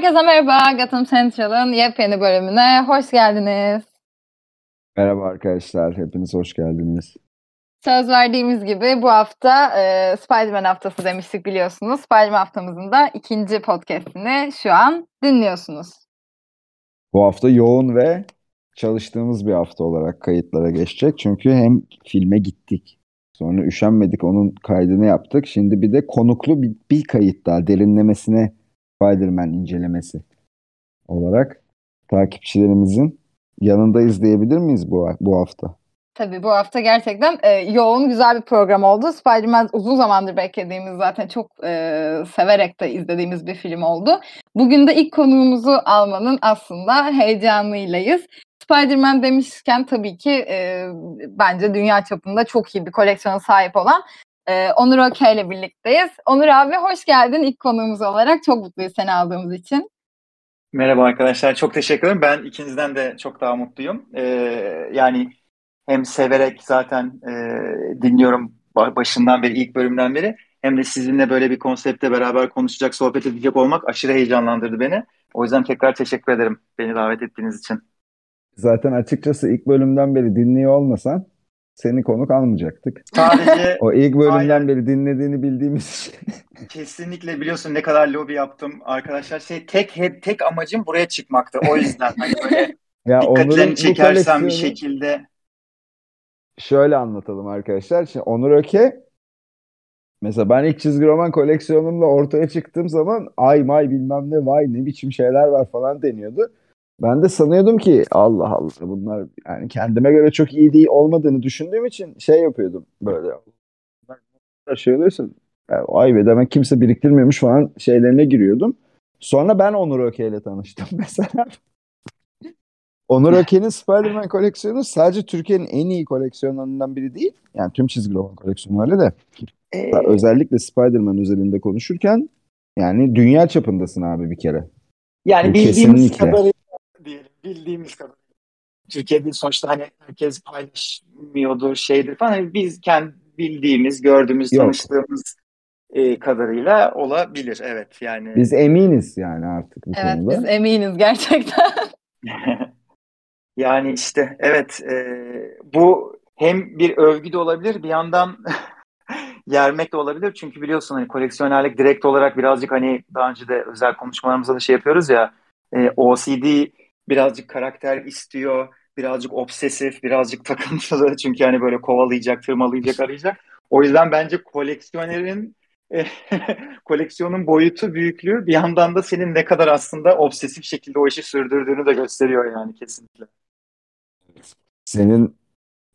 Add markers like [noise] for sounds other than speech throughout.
Herkese merhaba. Gotham Central'ın yepyeni bölümüne hoş geldiniz. Merhaba arkadaşlar, hepiniz hoş geldiniz. Söz verdiğimiz gibi bu hafta e, Spider-Man haftası demiştik biliyorsunuz. Spider-Man haftamızın da ikinci podcastini şu an dinliyorsunuz. Bu hafta yoğun ve çalıştığımız bir hafta olarak kayıtlara geçecek. Çünkü hem filme gittik, sonra üşenmedik onun kaydını yaptık. Şimdi bir de konuklu bir, bir kayıt daha derinlemesine Spider-Man incelemesi olarak takipçilerimizin yanındayız diyebilir miyiz bu, bu hafta? Tabii bu hafta gerçekten e, yoğun güzel bir program oldu. Spider-Man uzun zamandır beklediğimiz zaten çok e, severek de izlediğimiz bir film oldu. Bugün de ilk konuğumuzu almanın aslında heyecanlıylayız. Spider-Man demişken tabii ki e, bence dünya çapında çok iyi bir koleksiyona sahip olan e, Onur Öke ile birlikteyiz. Onur abi hoş geldin ilk konuğumuz olarak. Çok mutluyuz seni aldığımız için. Merhaba arkadaşlar, çok teşekkür ederim. Ben ikinizden de çok daha mutluyum. Ee, yani hem severek zaten e, dinliyorum başından beri, ilk bölümden beri. Hem de sizinle böyle bir konsepte beraber konuşacak, sohbet edecek olmak aşırı heyecanlandırdı beni. O yüzden tekrar teşekkür ederim beni davet ettiğiniz için. Zaten açıkçası ilk bölümden beri dinliyor olmasan seni konuk almayacaktık. Sadece [laughs] o ilk bölümden aynen. beri dinlediğini bildiğimiz için. [laughs] Kesinlikle biliyorsun ne kadar lobi yaptım arkadaşlar. Şey tek hep tek amacım buraya çıkmaktı. O yüzden hani böyle [laughs] ya dikkatlerini çekersen bir şekilde şöyle anlatalım arkadaşlar. Şimdi Onur Öke mesela ben ilk çizgi roman koleksiyonumla ortaya çıktığım zaman ay may bilmem ne vay ne biçim şeyler var falan deniyordu. Ben de sanıyordum ki Allah Allah bunlar yani kendime göre çok iyi değil olmadığını düşündüğüm için şey yapıyordum böyle. Şey oluyorsa yani, ay be demek kimse biriktirmiyormuş falan şeylerine giriyordum. Sonra ben Onur Öke ile tanıştım [laughs] mesela. Onur Öke'nin Spider-Man koleksiyonu sadece Türkiye'nin en iyi koleksiyonlarından biri değil. Yani tüm çizgi roman koleksiyonu öyle de. Ee... Özellikle Spider-Man özelinde konuşurken yani dünya çapındasın abi bir kere. Yani Bu bildiğimiz kesinlikle. kadarıyla diyelim. Bildiğimiz kadarıyla. Türkiye'de sonuçta hani herkes paylaşmıyordur şeydir falan. Yani biz kendi bildiğimiz, gördüğümüz, Yok. tanıştığımız e, kadarıyla olabilir. Evet yani. Biz eminiz yani artık bu evet, konuda. biz eminiz gerçekten. [laughs] [laughs] yani işte evet e, bu hem bir övgü de olabilir bir yandan [laughs] yermek de olabilir. Çünkü biliyorsun hani koleksiyonerlik direkt olarak birazcık hani daha önce de özel konuşmalarımızda da şey yapıyoruz ya e, OCD birazcık karakter istiyor, birazcık obsesif, birazcık [laughs] takıntılı. Çünkü hani böyle kovalayacak, tırmalayacak, arayacak. O yüzden bence koleksiyonerin [laughs] koleksiyonun boyutu, büyüklüğü bir yandan da senin ne kadar aslında obsesif şekilde o işi sürdürdüğünü de gösteriyor yani kesinlikle. Senin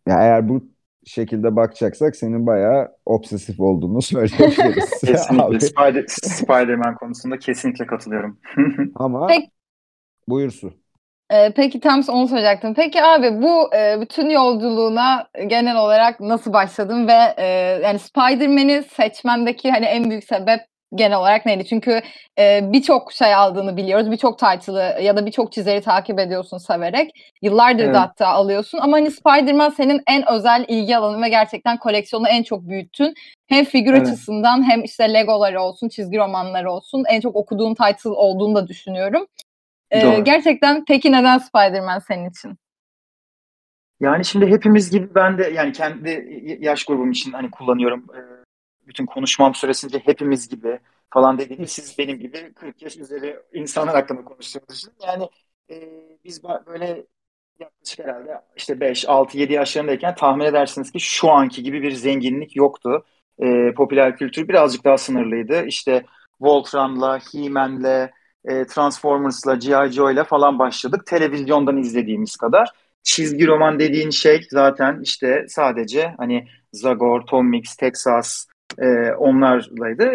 ya eğer bu şekilde bakacaksak senin bayağı obsesif olduğunu [laughs] söyleyebiliriz. kesinlikle. Spider, Spider-Man konusunda kesinlikle katılıyorum. Ama Peki. buyursu. Ee, peki tam onu soracaktım. Peki abi bu e, bütün yolculuğuna genel olarak nasıl başladın ve e, yani Spider-Man'i seçmendeki hani en büyük sebep genel olarak neydi? Çünkü e, birçok şey aldığını biliyoruz. Birçok title'ı ya da birçok çizeri takip ediyorsun severek. Yıllardır evet. da hatta alıyorsun. Ama hani Spider-Man senin en özel ilgi alanın ve gerçekten koleksiyonu en çok büyüttün. Hem figür evet. açısından hem işte Legoları olsun, çizgi romanları olsun. En çok okuduğun title olduğunu da düşünüyorum. Ee, gerçekten peki neden Spider-Man senin için? Yani şimdi hepimiz gibi ben de yani kendi yaş grubum için hani kullanıyorum. Ee, bütün konuşmam süresince hepimiz gibi falan dediğim siz benim gibi 40 yaş üzeri insanlar hakkında konuştuğunuzu Yani e, biz böyle yaklaşık herhalde işte 5, 6, 7 yaşlarındayken tahmin edersiniz ki şu anki gibi bir zenginlik yoktu. E, popüler kültür birazcık daha sınırlıydı. İşte Voltron'la, He-Man'le, e, Transformers'la, G.I. Joe'yla falan başladık. Televizyondan izlediğimiz kadar. Çizgi roman dediğin şey zaten işte sadece hani Zagor, Tom Mix, Texas e, onlarlaydı.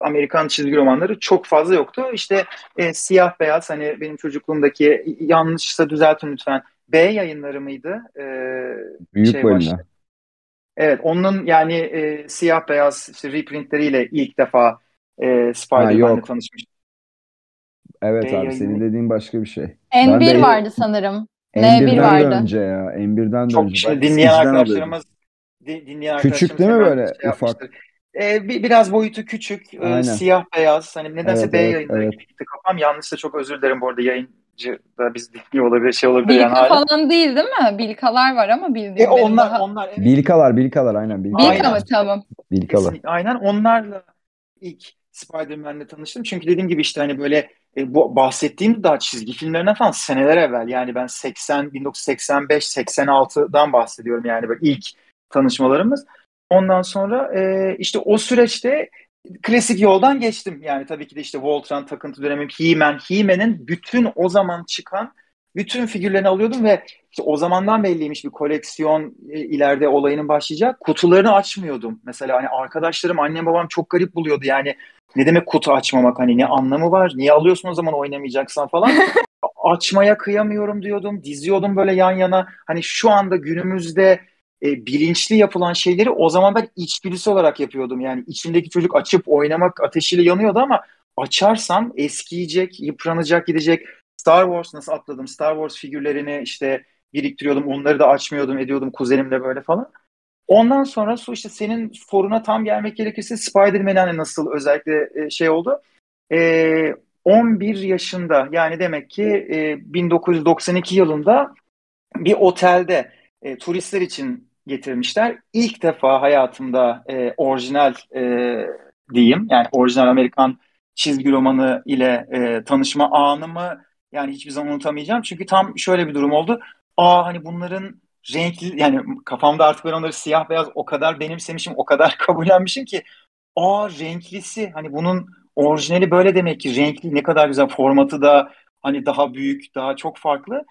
Amerikan çizgi romanları çok fazla yoktu. İşte e, siyah beyaz hani benim çocukluğumdaki yanlışsa düzeltin lütfen. B yayınları mıydı? E, Büyük şey balina. Evet onun yani e, siyah beyaz işte reprintleriyle ilk defa e, Spider-Man'le tanışmıştım. Evet B abi senin dediğin başka bir şey. N1 ben vardı sanırım. N1 vardı. önce ya. N1'den de Çok önce. Çok dinleyen arkadaşlarımız dinleyen Küçük değil mi böyle şey ufak? e, bir, biraz boyutu küçük, e, siyah beyaz. Hani nedense Evet, B evet, yayında evet. gitti kafam. Yanlışsa çok özür dilerim bu arada yayıncı da biz dinliyor olabilir, şey olabilir yani Bilka hala. falan değil değil mi? Bilkalar var ama bildiğim E, onlar, daha. onlar evet. Bilkalar, Bilkalar aynen Bilkalar. Bilka mı? Tamam. Bilkalar. Kesinlikle aynen onlarla ilk Spider-Man'le tanıştım. Çünkü dediğim gibi işte hani böyle e, bu bahsettiğim daha çizgi filmlerinden falan seneler evvel. Yani ben 80 1985 86'dan bahsediyorum yani böyle ilk tanışmalarımız. Ondan sonra e, işte o süreçte klasik yoldan geçtim. Yani tabii ki de işte Voltron takıntı dönemim, He-Man, He-Man'in bütün o zaman çıkan bütün figürlerini alıyordum ve işte o zamandan belliymiş bir koleksiyon e, ileride olayının başlayacak. Kutularını açmıyordum. Mesela hani arkadaşlarım, annem babam çok garip buluyordu. Yani ne demek kutu açmamak hani ne anlamı var? Niye alıyorsun o zaman oynamayacaksan falan. [laughs] Açmaya kıyamıyorum diyordum. Diziyordum böyle yan yana. Hani şu anda günümüzde e, bilinçli yapılan şeyleri o zaman ben içgüdüsü olarak yapıyordum. Yani içimdeki çocuk açıp oynamak ateşiyle yanıyordu ama açarsam eskiyecek, yıpranacak, gidecek. Star Wars nasıl atladım? Star Wars figürlerini işte biriktiriyordum. Onları da açmıyordum, ediyordum kuzenimle böyle falan. Ondan sonra işte senin soruna tam gelmek gerekirse Spider-Man hani nasıl özellikle e, şey oldu? E, 11 yaşında yani demek ki e, 1992 yılında bir otelde e, turistler için getirmişler. İlk defa hayatımda e, orijinal e, diyeyim yani orijinal Amerikan çizgi romanı ile e, tanışma anımı yani hiçbir zaman unutamayacağım. Çünkü tam şöyle bir durum oldu. Aa hani bunların renkli yani kafamda artık ben onları siyah beyaz o kadar benimsemişim, o kadar [laughs] kabullenmişim ki aa renklisi hani bunun orijinali böyle demek ki renkli ne kadar güzel formatı da hani daha büyük, daha çok farklı.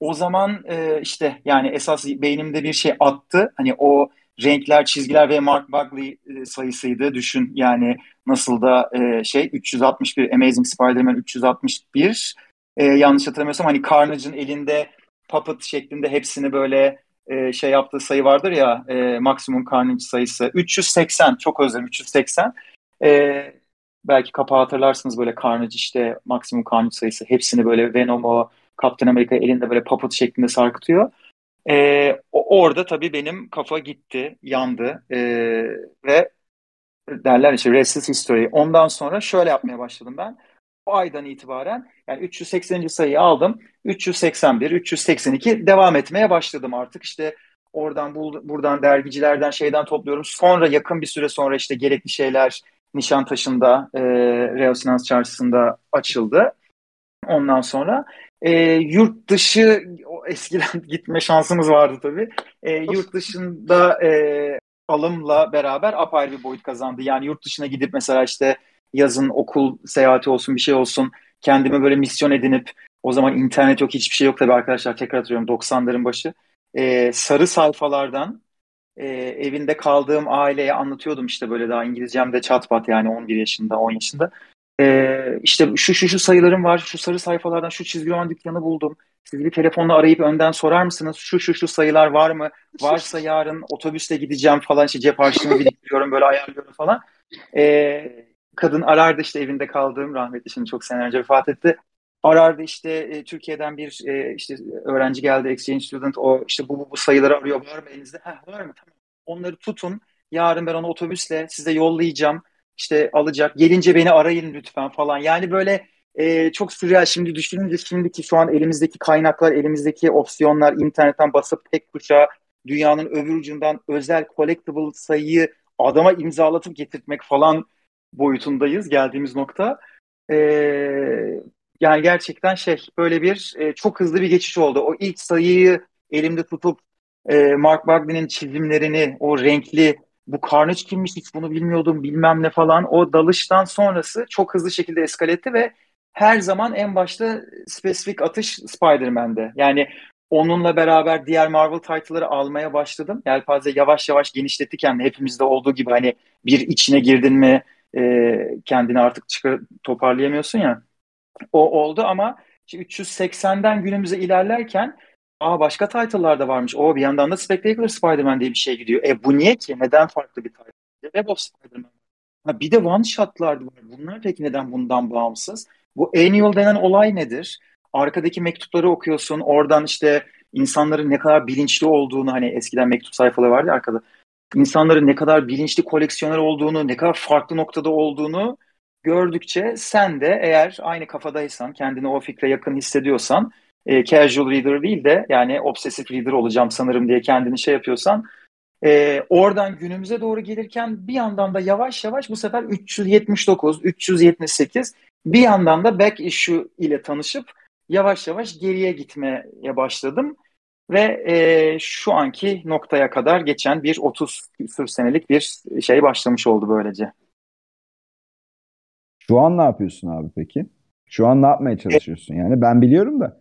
O zaman e, işte yani esas beynimde bir şey attı. Hani o renkler, çizgiler ve Mark Bagley e, sayısıydı. Düşün yani nasıl da e, şey 361 Amazing Spider-Man 361 e, yanlış hatırlamıyorsam hani Carnage'ın elinde puppet şeklinde hepsini böyle e, şey yaptığı sayı vardır ya e, maksimum Carnage sayısı 380 çok özledim 380 e, belki kapağı hatırlarsınız böyle Carnage işte maksimum Carnage sayısı hepsini böyle Venom'u Captain America elinde böyle puppet şeklinde sarkıtıyor. E, orada tabii benim kafa gitti, yandı e, ve derler işte restless history. Ondan sonra şöyle yapmaya başladım ben. O aydan itibaren yani 380. sayıyı aldım. 381, 382 devam etmeye başladım artık. İşte oradan buradan dergicilerden şeyden topluyorum. Sonra yakın bir süre sonra işte gerekli şeyler Nişantaşı'nda e, Reosinans Çarşısı'nda açıldı. Ondan sonra e, yurt dışı eskiden [laughs] gitme şansımız vardı tabii. E, yurt dışında e, alımla beraber apayrı bir boyut kazandı. Yani yurt dışına gidip mesela işte yazın okul seyahati olsun bir şey olsun kendime böyle misyon edinip o zaman internet yok hiçbir şey yok tabii arkadaşlar tekrar hatırlıyorum 90'ların başı. E, sarı sayfalardan e, evinde kaldığım aileye anlatıyordum işte böyle daha İngilizcem de çatpat yani 11 yaşında 10 yaşında. Ee, işte şu şu şu sayılarım var, şu sarı sayfalardan şu çizgi roman dükkanı buldum. Siz bir telefonla arayıp önden sorar mısınız? Şu şu şu sayılar var mı? Varsa yarın otobüsle gideceğim falan işte cep harçlığımı biriktiriyorum böyle ayarlıyorum falan. Ee, kadın arardı işte evinde kaldığım rahmetli şimdi çok sene önce vefat etti. Arardı işte e, Türkiye'den bir e, işte öğrenci geldi exchange student o işte bu bu, bu sayıları arıyor var mı elinizde? Heh, var mı? Tamam. Onları tutun. Yarın ben onu otobüsle size yollayacağım işte alacak. Gelince beni arayın lütfen falan. Yani böyle e, çok sürreal. Şimdi düşününce şimdiki şu an elimizdeki kaynaklar, elimizdeki opsiyonlar, internetten basıp tek tuşa dünyanın öbür ucundan özel collectible sayıyı adama imzalatıp getirtmek falan boyutundayız geldiğimiz nokta. E, yani gerçekten şey böyle bir e, çok hızlı bir geçiş oldu. O ilk sayıyı elimde tutup e, Mark Bagley'nin çizimlerini, o renkli bu Carnage kimmiş hiç bunu bilmiyordum bilmem ne falan. O dalıştan sonrası çok hızlı şekilde eskale etti ve her zaman en başta spesifik atış Spider-Man'de. Yani onunla beraber diğer Marvel title'ları almaya başladım. Yelpaze yavaş yavaş genişletti kendini. Hepimizde olduğu gibi hani bir içine girdin mi e, kendini artık çıkar, toparlayamıyorsun ya. O oldu ama 380'den günümüze ilerlerken Aa başka title'lar da varmış. O bir yandan da Spectacular Spider-Man diye bir şey gidiyor. E bu niye ki? Neden farklı bir title? Web of Spider-Man. Ha, bir de one shot'lar var. Bunlar peki neden bundan bağımsız? Bu annual denen olay nedir? Arkadaki mektupları okuyorsun. Oradan işte insanların ne kadar bilinçli olduğunu hani eskiden mektup sayfaları vardı arkada. İnsanların ne kadar bilinçli koleksiyoner olduğunu, ne kadar farklı noktada olduğunu gördükçe sen de eğer aynı kafadaysan, kendini o fikre yakın hissediyorsan, e, casual reader değil de yani obsessive reader olacağım sanırım diye kendini şey yapıyorsan, e, oradan günümüze doğru gelirken bir yandan da yavaş yavaş bu sefer 379, 378 bir yandan da back issue ile tanışıp yavaş yavaş geriye gitmeye başladım. Ve e, şu anki noktaya kadar geçen bir 30 küsur senelik bir şey başlamış oldu böylece. Şu an ne yapıyorsun abi peki? Şu an ne yapmaya çalışıyorsun? Yani ben biliyorum da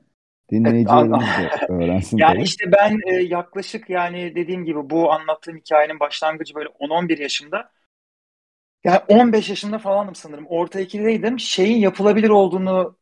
dinleyicilerimiz de öğrensin Yani tabii. işte ben e, yaklaşık yani dediğim gibi bu anlattığım hikayenin başlangıcı böyle 10-11 yaşında. Yani 15 yaşında falanım sanırım. Orta ikideydim. Şeyin yapılabilir olduğunu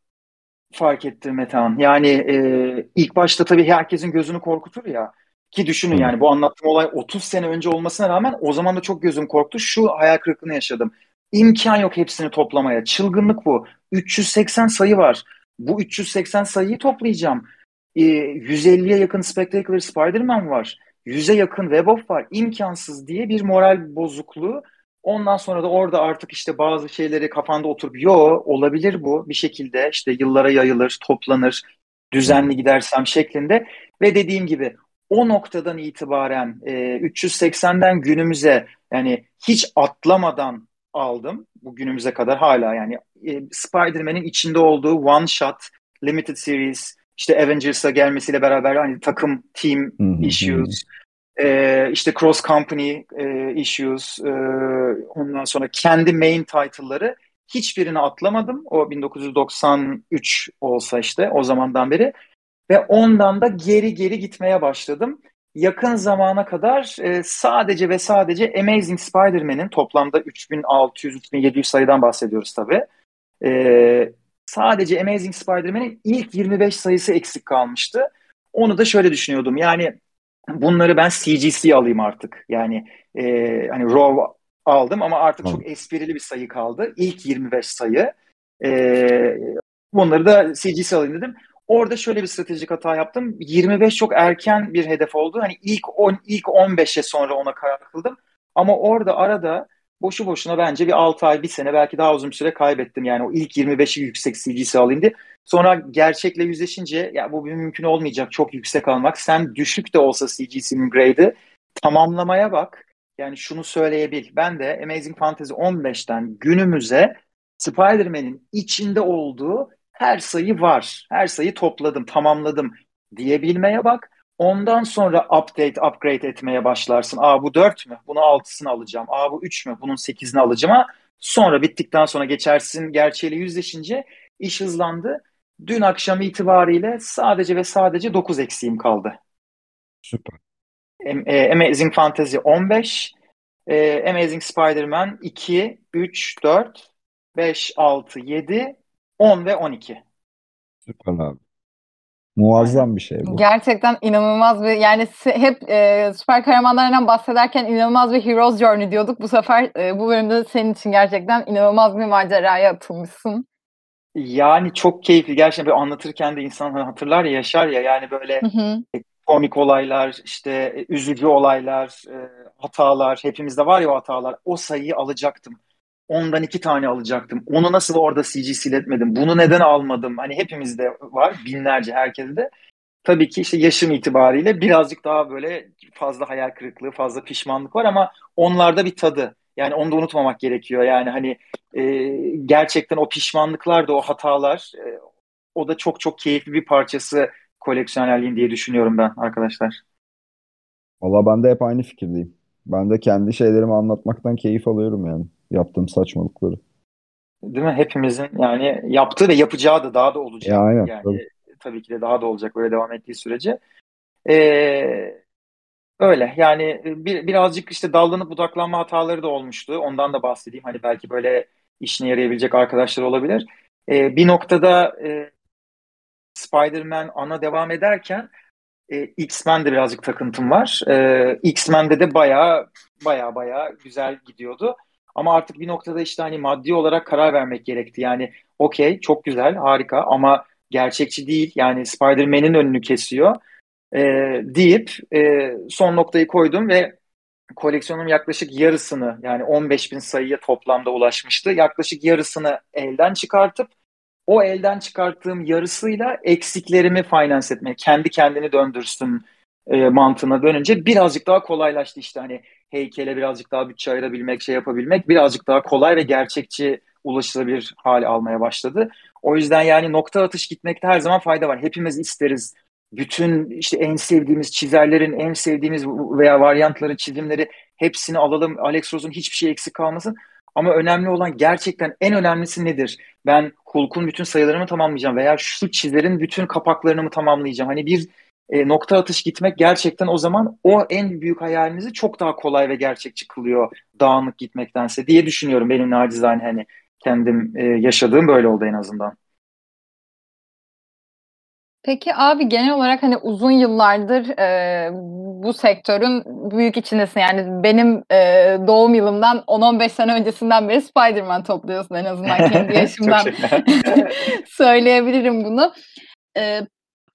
fark ettim Metehan. Yani e, ilk başta tabii herkesin gözünü korkutur ya. Ki düşünün yani bu anlattığım olay 30 sene önce olmasına rağmen o zaman da çok gözüm korktu. Şu hayal kırıklığını yaşadım. İmkan yok hepsini toplamaya. Çılgınlık bu. 380 sayı var. Bu 380 sayıyı toplayacağım. E, 150'ye yakın Spectacular Spider-Man var. 100'e yakın Web of var. İmkansız diye bir moral bozukluğu. Ondan sonra da orada artık işte bazı şeyleri kafanda oturup yo olabilir bu bir şekilde işte yıllara yayılır, toplanır, düzenli gidersem şeklinde. Ve dediğim gibi o noktadan itibaren e, 380'den günümüze yani hiç atlamadan aldım. Bu günümüze kadar hala. Yani e, Spider-Man'in içinde olduğu one shot, limited series, işte Avengers'a gelmesiyle beraber hani takım, team issues, e, işte cross company e, issues, e, ondan sonra kendi main title'ları hiçbirini atlamadım. O 1993 olsa işte o zamandan beri ve ondan da geri geri gitmeye başladım. Yakın zamana kadar e, sadece ve sadece Amazing Spider-Man'in toplamda 3600-3700 sayıdan bahsediyoruz tabii. E, sadece Amazing Spider-Man'in ilk 25 sayısı eksik kalmıştı. Onu da şöyle düşünüyordum. Yani bunları ben CGC alayım artık. Yani e, hani Raw aldım ama artık Hı. çok esprili bir sayı kaldı. İlk 25 sayı. E, bunları da CGC alayım dedim. Orada şöyle bir stratejik hata yaptım. 25 çok erken bir hedef oldu. Hani ilk 10 ilk 15'e sonra ona karar kıldım. Ama orada arada boşu boşuna bence bir 6 ay, bir sene belki daha uzun bir süre kaybettim. Yani o ilk 25'i yüksek CGC alayım diye. Sonra gerçekle yüzleşince ya bu bir mümkün olmayacak çok yüksek almak. Sen düşük de olsa CGC'nin grade'i tamamlamaya bak. Yani şunu söyleyebil. Ben de Amazing Fantasy 15'ten günümüze Spider-Man'in içinde olduğu her sayı var. Her sayı topladım, tamamladım diyebilmeye bak. Ondan sonra update, upgrade etmeye başlarsın. Aa bu 4 mü? Bunu 6'sını alacağım. Aa bu 3 mü? Bunun 8'ini alacağım. Ha, sonra bittikten sonra geçersin gerçeğiyle yüzleşince iş hızlandı. Dün akşam itibariyle sadece ve sadece 9 eksiğim kaldı. Süper. E, Amazing Fantasy 15, e, Amazing Spider-Man 2, 3, 4, 5, 6, 7, 10 ve 12. Süper abi. Muazzam bir şey bu. Gerçekten inanılmaz bir yani hep e, süper kahramanlardan bahsederken inanılmaz bir hero's journey diyorduk. Bu sefer e, bu bölümde senin için gerçekten inanılmaz bir maceraya atılmışsın. Yani çok keyifli. Gerçekten böyle anlatırken de insan hatırlar ya, yaşar ya. Yani böyle Hı hı. komik olaylar, işte e, üzücü olaylar, e, hatalar. Hepimizde var ya o hatalar. O sayıyı alacaktım. Ondan iki tane alacaktım. Onu nasıl orada CGC'letmedim? Bunu neden almadım? Hani hepimizde var. Binlerce herkeste. Tabii ki işte yaşım itibariyle birazcık daha böyle fazla hayal kırıklığı, fazla pişmanlık var ama onlarda bir tadı. Yani onu da unutmamak gerekiyor. Yani hani e, gerçekten o pişmanlıklar da o hatalar e, o da çok çok keyifli bir parçası koleksiyonerliğin diye düşünüyorum ben arkadaşlar. Valla ben de hep aynı fikirdeyim. Ben de kendi şeylerimi anlatmaktan keyif alıyorum yani. Yaptığım saçmalıkları. Değil mi? Hepimizin yani yaptığı ve yapacağı da daha da olacak. Ya aynen, Yani tabii. tabii ki de daha da olacak böyle devam ettiği sürece. Ee, öyle yani bir, birazcık işte dallanıp budaklanma hataları da olmuştu. Ondan da bahsedeyim. Hani belki böyle işine yarayabilecek arkadaşlar olabilir. Ee, bir noktada e, Spider-Man ana devam ederken e, X-Men'de birazcık takıntım var. E, X-Men'de de baya baya baya güzel gidiyordu. Ama artık bir noktada işte hani maddi olarak karar vermek gerekti. Yani okey çok güzel harika ama gerçekçi değil. Yani Spider-Man'in önünü kesiyor e, deyip e, son noktayı koydum ve koleksiyonum yaklaşık yarısını yani 15 bin sayıya toplamda ulaşmıştı. Yaklaşık yarısını elden çıkartıp o elden çıkarttığım yarısıyla eksiklerimi finance etmeye, kendi kendini döndürsün e, mantığına dönünce birazcık daha kolaylaştı işte hani heykele birazcık daha bütçe ayırabilmek, şey yapabilmek birazcık daha kolay ve gerçekçi ulaşılabilir hal almaya başladı. O yüzden yani nokta atış gitmekte her zaman fayda var. Hepimiz isteriz. Bütün işte en sevdiğimiz çizerlerin en sevdiğimiz veya varyantları, çizimleri hepsini alalım. Alex Rose'un hiçbir şey eksik kalmasın. Ama önemli olan gerçekten en önemlisi nedir? Ben Hulk'un bütün sayılarımı tamamlayacağım veya şu çizerin bütün kapaklarını mı tamamlayacağım? Hani bir e, nokta atış gitmek gerçekten o zaman o en büyük hayalinizi çok daha kolay ve gerçekçi kılıyor dağınık gitmektense diye düşünüyorum benim nacizane hani kendim e, yaşadığım böyle oldu en azından. Peki abi genel olarak hani uzun yıllardır e, bu sektörün büyük içindesin. Yani benim e, doğum yılımdan 10-15 sene öncesinden beri Spider-Man topluyorsun en azından kendi [laughs] yaşımdan [laughs] söyleyebilirim bunu. E,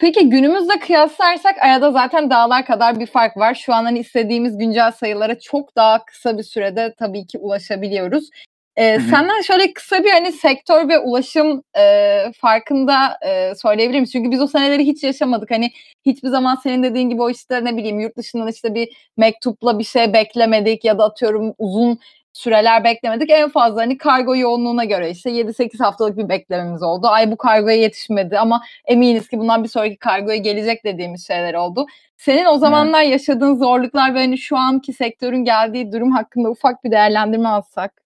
peki günümüzde kıyaslarsak arada zaten dağlar kadar bir fark var. Şu an hani istediğimiz güncel sayılara çok daha kısa bir sürede tabii ki ulaşabiliyoruz. E, senden şöyle kısa bir hani sektör ve ulaşım e, farkında e, söyleyebilir misin? Çünkü biz o seneleri hiç yaşamadık. Hani hiçbir zaman senin dediğin gibi o işte ne bileyim yurt dışından işte bir mektupla bir şey beklemedik ya da atıyorum uzun süreler beklemedik. En fazla hani kargo yoğunluğuna göre işte 7-8 haftalık bir beklememiz oldu. Ay bu kargoya yetişmedi ama eminiz ki bundan bir sonraki kargoya gelecek dediğimiz şeyler oldu. Senin o zamanlar yaşadığın zorluklar ve hani şu anki sektörün geldiği durum hakkında ufak bir değerlendirme alsak.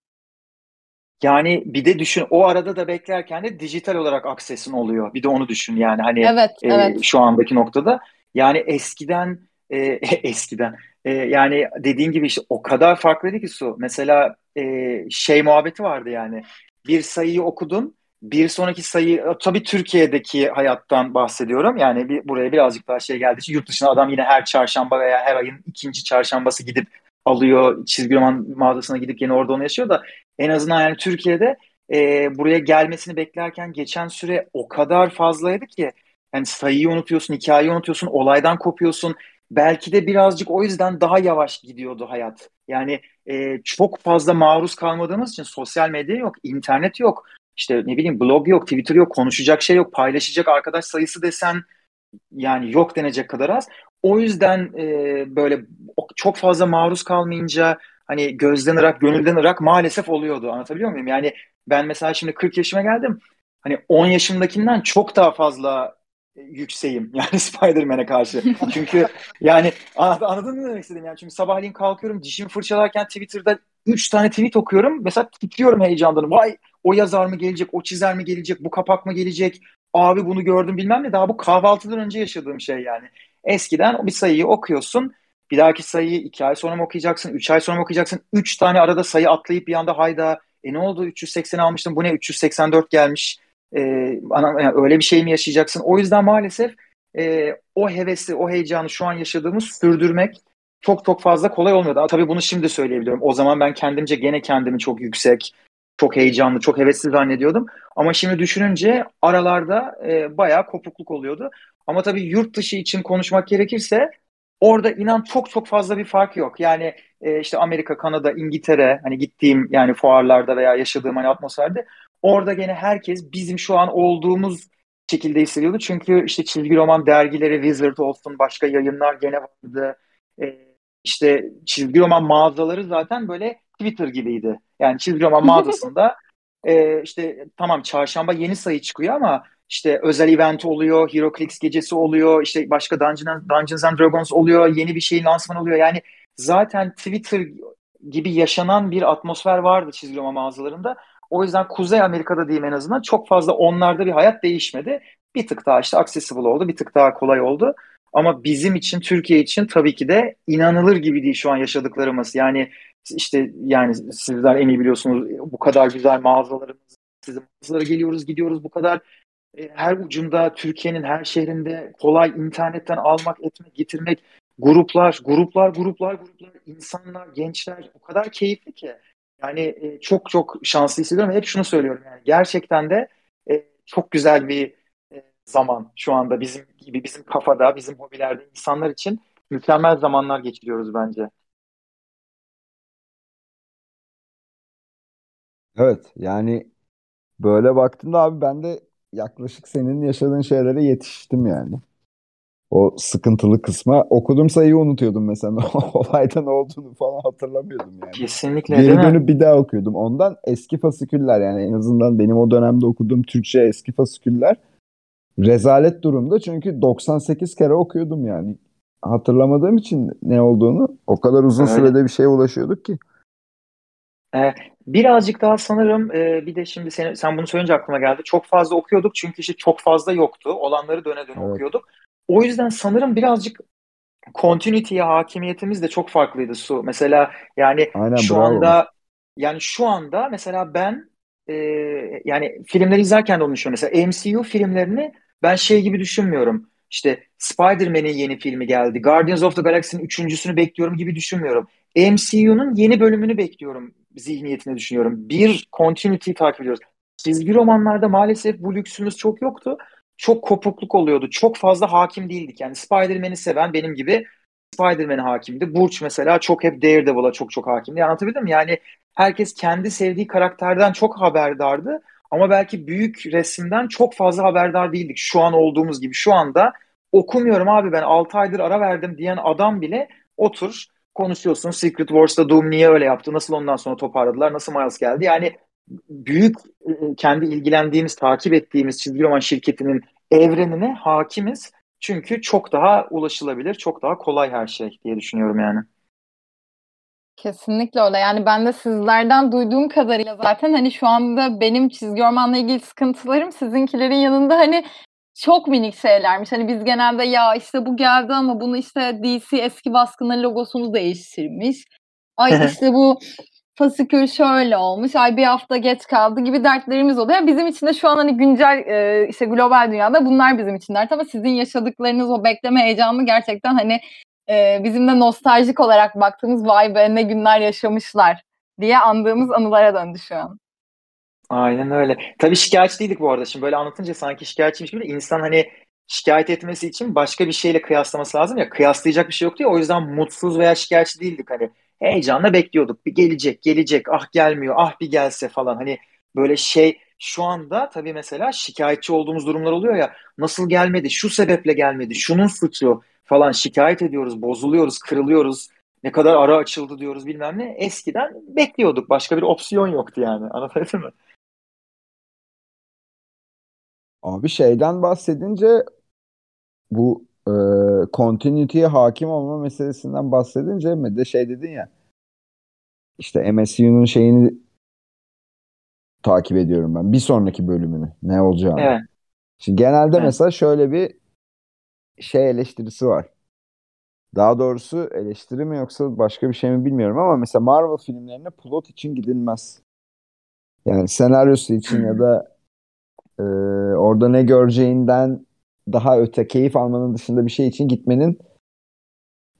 Yani bir de düşün o arada da beklerken de dijital olarak aksesin oluyor. Bir de onu düşün yani hani evet, e, evet. şu andaki noktada. Yani eskiden e, [laughs] eskiden e, yani dediğin gibi işte o kadar farklıydı ki su. Mesela e, şey muhabbeti vardı yani. Bir sayıyı okudun bir sonraki sayı tabii Türkiye'deki hayattan bahsediyorum. Yani bir, buraya birazcık daha şey geldi. Yurt dışına adam yine her çarşamba veya her ayın ikinci çarşambası gidip alıyor. Çizgi roman mağazasına gidip yine orada onu yaşıyor da en azından yani Türkiye'de e, buraya gelmesini beklerken geçen süre o kadar fazlaydı ki yani sayıyı unutuyorsun, hikayeyi unutuyorsun, olaydan kopuyorsun. Belki de birazcık o yüzden daha yavaş gidiyordu hayat. Yani e, çok fazla maruz kalmadığımız için sosyal medya yok, internet yok. İşte ne bileyim blog yok, Twitter yok, konuşacak şey yok, paylaşacak arkadaş sayısı desen yani yok denecek kadar az. O yüzden e, böyle çok fazla maruz kalmayınca hani gözden ırak, gönülden ırak maalesef oluyordu. Anlatabiliyor muyum? Yani ben mesela şimdi 40 yaşıma geldim. Hani 10 yaşımdakinden çok daha fazla yükseğim [laughs] yani Spider-Man'e karşı. Çünkü yani anladın mı demek istedim yani çünkü sabahleyin kalkıyorum dişimi fırçalarken Twitter'da 3 tane tweet okuyorum. Mesela titriyorum heyecandan. Vay o yazar mı gelecek, o çizer mi gelecek, bu kapak mı gelecek? Abi bunu gördüm bilmem ne. Daha bu kahvaltıdan önce yaşadığım şey yani. Eskiden bir sayıyı okuyorsun. Bir dahaki sayıyı iki ay sonra mı okuyacaksın? Üç ay sonra mı okuyacaksın? Üç tane arada sayı atlayıp bir anda hayda e ne oldu 380 almıştım bu ne 384 gelmiş. Ee, yani öyle bir şey mi yaşayacaksın? O yüzden maalesef e, o hevesi, o heyecanı şu an yaşadığımız sürdürmek çok çok fazla kolay olmuyordu. Tabii bunu şimdi söyleyebiliyorum. O zaman ben kendimce gene kendimi çok yüksek, çok heyecanlı, çok hevesli zannediyordum. Ama şimdi düşününce aralarda e, bayağı kopukluk oluyordu. Ama tabii yurt dışı için konuşmak gerekirse orada inan çok çok fazla bir fark yok. Yani e, işte Amerika, Kanada, İngiltere hani gittiğim yani fuarlarda veya yaşadığım hani atmosferde orada gene herkes bizim şu an olduğumuz şekilde hissediyordu. Çünkü işte çizgi roman dergileri Wizard olsun başka yayınlar gene vardı. E, işte çizgi roman mağazaları zaten böyle Twitter gibiydi. Yani çizgi roman [laughs] mağazasında e, işte tamam çarşamba yeni sayı çıkıyor ama işte özel event oluyor, HeroClix gecesi oluyor, işte başka Dungeons, Dungeons and Dragons oluyor, yeni bir şeyin lansmanı oluyor. Yani zaten Twitter gibi yaşanan bir atmosfer vardı çizgi roman mağazalarında. O yüzden Kuzey Amerika'da diyeyim en azından çok fazla onlarda bir hayat değişmedi. Bir tık daha işte accessible oldu, bir tık daha kolay oldu. Ama bizim için, Türkiye için tabii ki de inanılır gibi değil şu an yaşadıklarımız. Yani işte yani sizler en iyi biliyorsunuz bu kadar güzel mağazalarımız, sizin mağazalara geliyoruz, gidiyoruz bu kadar e, her ucunda Türkiye'nin her şehrinde kolay internetten almak, etmek, getirmek gruplar, gruplar, gruplar, gruplar, insanlar, gençler o kadar keyifli ki. Yani e, çok çok şanslı hissediyorum. Hep şunu söylüyorum yani gerçekten de e, çok güzel bir e, zaman şu anda bizim gibi bizim kafada, bizim hobilerde insanlar için mükemmel zamanlar geçiriyoruz bence. Evet yani böyle baktığımda abi ben de yaklaşık senin yaşadığın şeylere yetiştim yani. O sıkıntılı kısma. Okuduğum sayıyı unutuyordum mesela. [laughs] Olayda ne olduğunu falan hatırlamıyordum yani. Kesinlikle Geri dönüp bir daha okuyordum. Ondan eski fasiküller yani en azından benim o dönemde okuduğum Türkçe eski fasiküller rezalet durumda. Çünkü 98 kere okuyordum yani. Hatırlamadığım için ne olduğunu o kadar uzun Öyle. sürede bir şeye ulaşıyorduk ki. Ee, birazcık daha sanırım e, bir de şimdi sen, sen bunu söyleyince aklıma geldi. Çok fazla okuyorduk çünkü işte çok fazla yoktu. Olanları döne döne Evet. okuyorduk. O yüzden sanırım birazcık continuity'ye hakimiyetimiz de çok farklıydı Su. Mesela yani Aynen şu bravo. anda yani şu anda mesela ben e, yani filmleri izlerken de onu düşünüyorum. Mesela MCU filmlerini ben şey gibi düşünmüyorum. İşte Spider-Man'in yeni filmi geldi. Guardians of the Galaxy'nin üçüncüsünü bekliyorum gibi düşünmüyorum. MCU'nun yeni bölümünü bekliyorum zihniyetini düşünüyorum. Bir continuity takip ediyoruz. Çizgi romanlarda maalesef bu lüksümüz çok yoktu. Çok kopukluk oluyordu. Çok fazla hakim değildik. Yani Spider-Man'i seven benim gibi Spider-Man'e hakimdi. Burç mesela çok hep Daredevil'a çok çok hakimdi. Anlatabildim mi? Yani herkes kendi sevdiği karakterden çok haberdardı. Ama belki büyük resimden çok fazla haberdar değildik. Şu an olduğumuz gibi. Şu anda okumuyorum abi ben 6 aydır ara verdim diyen adam bile otur konuşuyorsun. Secret Wars'ta Doom niye öyle yaptı? Nasıl ondan sonra toparladılar? Nasıl Miles geldi? Yani büyük kendi ilgilendiğimiz, takip ettiğimiz çizgi roman şirketinin evrenine hakimiz. Çünkü çok daha ulaşılabilir, çok daha kolay her şey diye düşünüyorum yani. Kesinlikle öyle. Yani ben de sizlerden duyduğum kadarıyla zaten hani şu anda benim çizgi romanla ilgili sıkıntılarım sizinkilerin yanında hani çok minik şeylermiş. Hani biz genelde ya işte bu geldi ama bunu işte DC eski baskının logosunu değiştirmiş. Ay işte bu fasikül şöyle olmuş. Ay bir hafta geç kaldı gibi dertlerimiz oluyor. Bizim için de şu an hani güncel e, işte global dünyada bunlar bizim için dert ama sizin yaşadıklarınız o bekleme heyecanı gerçekten hani e, bizim de nostaljik olarak baktığımız vay be ne günler yaşamışlar diye andığımız anılara döndü şu an. Aynen öyle. Tabii şikayetçi değildik bu arada. Şimdi böyle anlatınca sanki şikayetçiymiş gibi insan hani şikayet etmesi için başka bir şeyle kıyaslaması lazım ya. Kıyaslayacak bir şey yoktu ya. O yüzden mutsuz veya şikayetçi değildik. Hani heyecanla bekliyorduk. Bir gelecek, gelecek. Ah gelmiyor, ah bir gelse falan. Hani böyle şey şu anda tabii mesela şikayetçi olduğumuz durumlar oluyor ya. Nasıl gelmedi, şu sebeple gelmedi, şunun suçu falan şikayet ediyoruz, bozuluyoruz, kırılıyoruz. Ne kadar ara açıldı diyoruz bilmem ne. Eskiden bekliyorduk. Başka bir opsiyon yoktu yani. [laughs] Anlatabildim mi? Abi şeyden bahsedince bu e, continuity'ye hakim olma meselesinden bahsedince mi de şey dedin ya işte MSU'nun şeyini takip ediyorum ben. Bir sonraki bölümünü ne olacağını. Evet. Şimdi genelde Evet. mesela şöyle bir şey eleştirisi var. Daha doğrusu eleştiri mi yoksa başka bir şey mi bilmiyorum ama mesela Marvel filmlerine plot için gidilmez. Yani senaryosu için ya da e, orada ne göreceğinden daha öte keyif almanın dışında bir şey için gitmenin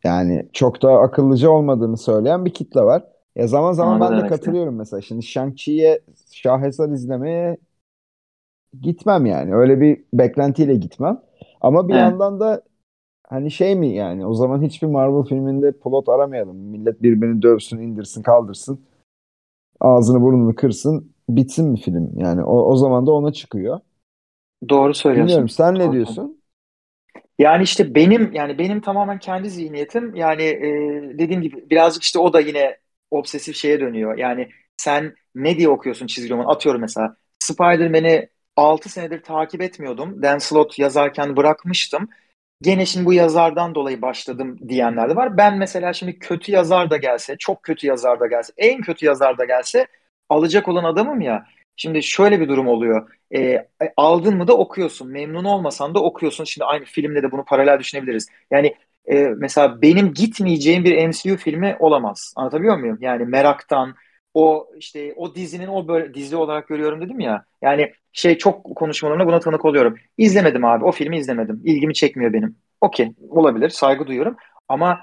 yani çok da akıllıca olmadığını söyleyen bir kitle var. Ya zaman zaman Anladım ben de katılıyorum mesela. Şimdi Shang-Chi'ye Şaheser izlemeye gitmem yani. Öyle bir beklentiyle gitmem. Ama bir Evet. yandan da hani şey mi yani o zaman hiçbir Marvel filminde plot aramayalım. Millet birbirini dövsün, indirsin, kaldırsın. Ağzını burnunu kırsın. Bitsin mi film? Yani o, o zaman da ona çıkıyor. Doğru söylüyorsun. Bilmiyorum sen ne Doğru. diyorsun? Yani işte benim yani benim tamamen kendi zihniyetim yani e, dediğim gibi birazcık işte o da yine obsesif şeye dönüyor. Yani sen ne diye okuyorsun çizgi roman? Atıyorum mesela Spider-Man'i 6 senedir takip etmiyordum. Dan Slott yazarken bırakmıştım. Gene şimdi bu yazardan dolayı başladım diyenler de var. Ben mesela şimdi kötü yazar da gelse, çok kötü yazar da gelse, en kötü yazar da gelse alacak olan adamım ya. Şimdi şöyle bir durum oluyor. E, aldın mı da okuyorsun. Memnun olmasan da okuyorsun. Şimdi aynı filmle de bunu paralel düşünebiliriz. Yani e, mesela benim gitmeyeceğim bir MCU filmi olamaz. Anlatabiliyor muyum? Yani meraktan o işte o dizinin o böyle dizi olarak görüyorum dedim ya. Yani şey çok konuşmalarımda buna tanık oluyorum. İzlemedim abi. O filmi izlemedim. İlgimi çekmiyor benim. Okey, olabilir. Saygı duyuyorum. Ama